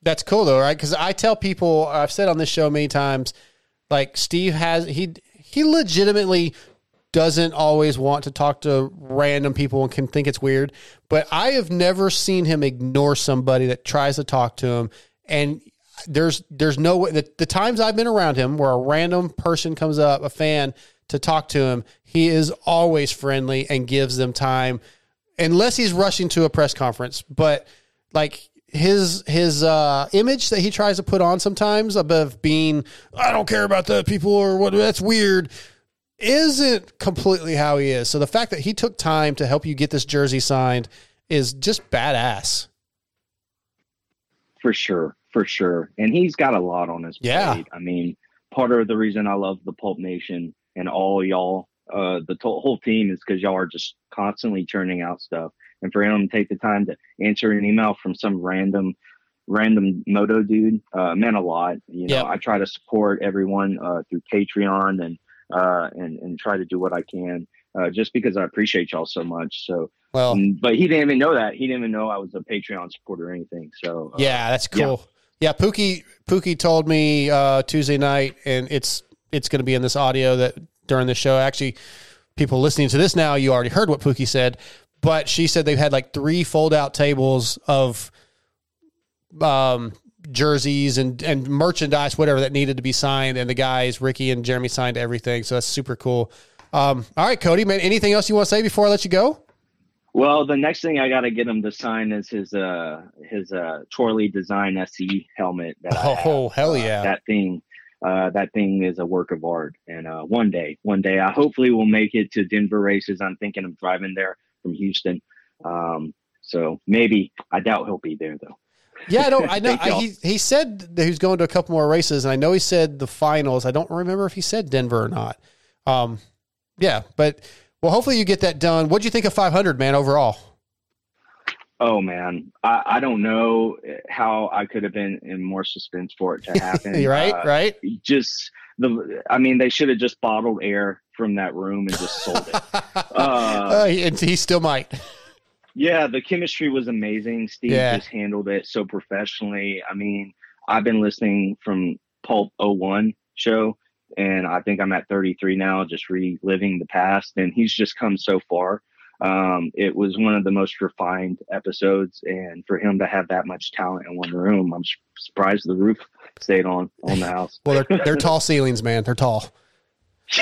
That's cool though, right? Because I tell people I've said on this show many times, like Steve has he he legitimately doesn't always want to talk to random people and can think it's weird. But I have never seen him ignore somebody that tries to talk to him. And there's there's no way the, the times I've been around him where a random person comes up, a fan, to talk to him, he is always friendly and gives them time, unless he's rushing to a press conference. But like his his uh, image that he tries to put on sometimes above being I don't care about the people or what that's weird isn't completely how he is. So the fact that he took time to help you get this jersey signed is just badass. For sure, for sure. And he's got a lot on his Yeah. plate. I mean, part of the reason I love the Pulp Nation and all y'all, uh, the to- whole team is because y'all are just constantly churning out stuff. And for him to take the time to answer an email from some random, random moto dude, uh, meant a lot. You know, Yep. I try to support everyone uh, through Patreon and uh, and and try to do what I can. Uh, just because I appreciate y'all so much. So, Well- mm, but he didn't even know that. He didn't even know I was a Patreon supporter or anything. So, uh, Yeah, that's cool. Yeah, Pookie Pookie told me uh, Tuesday night, and it's it's going to be in this audio that during the show. Actually, people listening to this now, you already heard what Pookie said, but she said they've had like three fold out tables of um, jerseys and, and merchandise, whatever that needed to be signed. And the guys, Ricky and Jeremy, signed everything. So that's super cool. Um, all right, Cody, man, anything else you want to say before I let you go? Well, the next thing I got to get him to sign is his uh his uh Troy Lee Design SE helmet. That I have. Oh, hell Uh, yeah. that thing, uh, that thing is a work of art. And uh, one day, one day, I hopefully will make it to Denver races. I'm thinking of driving there from Houston. Um, so maybe I doubt he'll be there though. Yeah, I don't. I *laughs* know. I, he he said that he was going to a couple more races, and I know he said the finals. I don't remember if he said Denver or not. Um, yeah, but well, hopefully you get that done. What'd you think of 500, man? Overall, Oh man, I, I don't know how I could have been in more suspense for it to *laughs* happen. Right, Uh, right. Just the, I mean, they should have just bottled air from that room and just sold it. *laughs* uh, uh, he, and he still might. yeah, the chemistry was amazing. Steve Yeah. just handled it so professionally. I mean, I've been listening from Pulp 01 show, and I think I'm at 33 now, just reliving the past. And he's just come so far. Um, it was one of the most refined episodes, and for him to have that much talent in one room, I'm surprised the roof stayed on on the house. Well, they're they're tall *laughs* ceilings, man. They're tall. *laughs*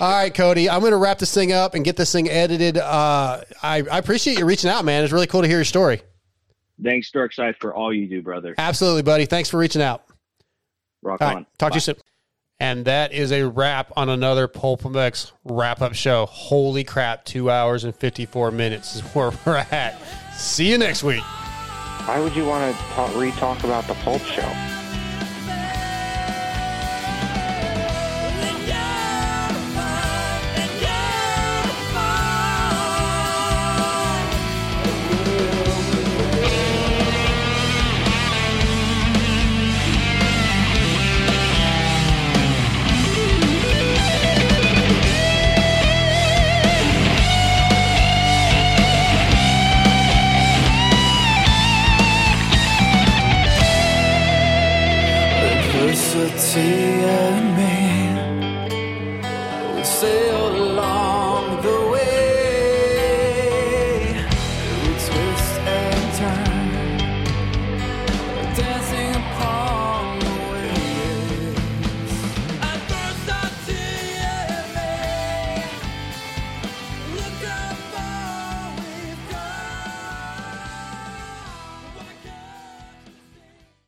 All right, Cody. I'm going to wrap this thing up and get this thing edited. Uh, I, I appreciate you reaching out, man. It's really cool to hear your story. Thanks, Darkside, for all you do, brother. Absolutely, buddy. Thanks for reaching out. Rock All on. right, talk to you soon. And that is a wrap on another Pulp MX wrap up show. Holy crap, two hours and 54 minutes is *laughs* where we're at. See you next week. Why would you want to talk, re-talk about the Pulp Show? Adversity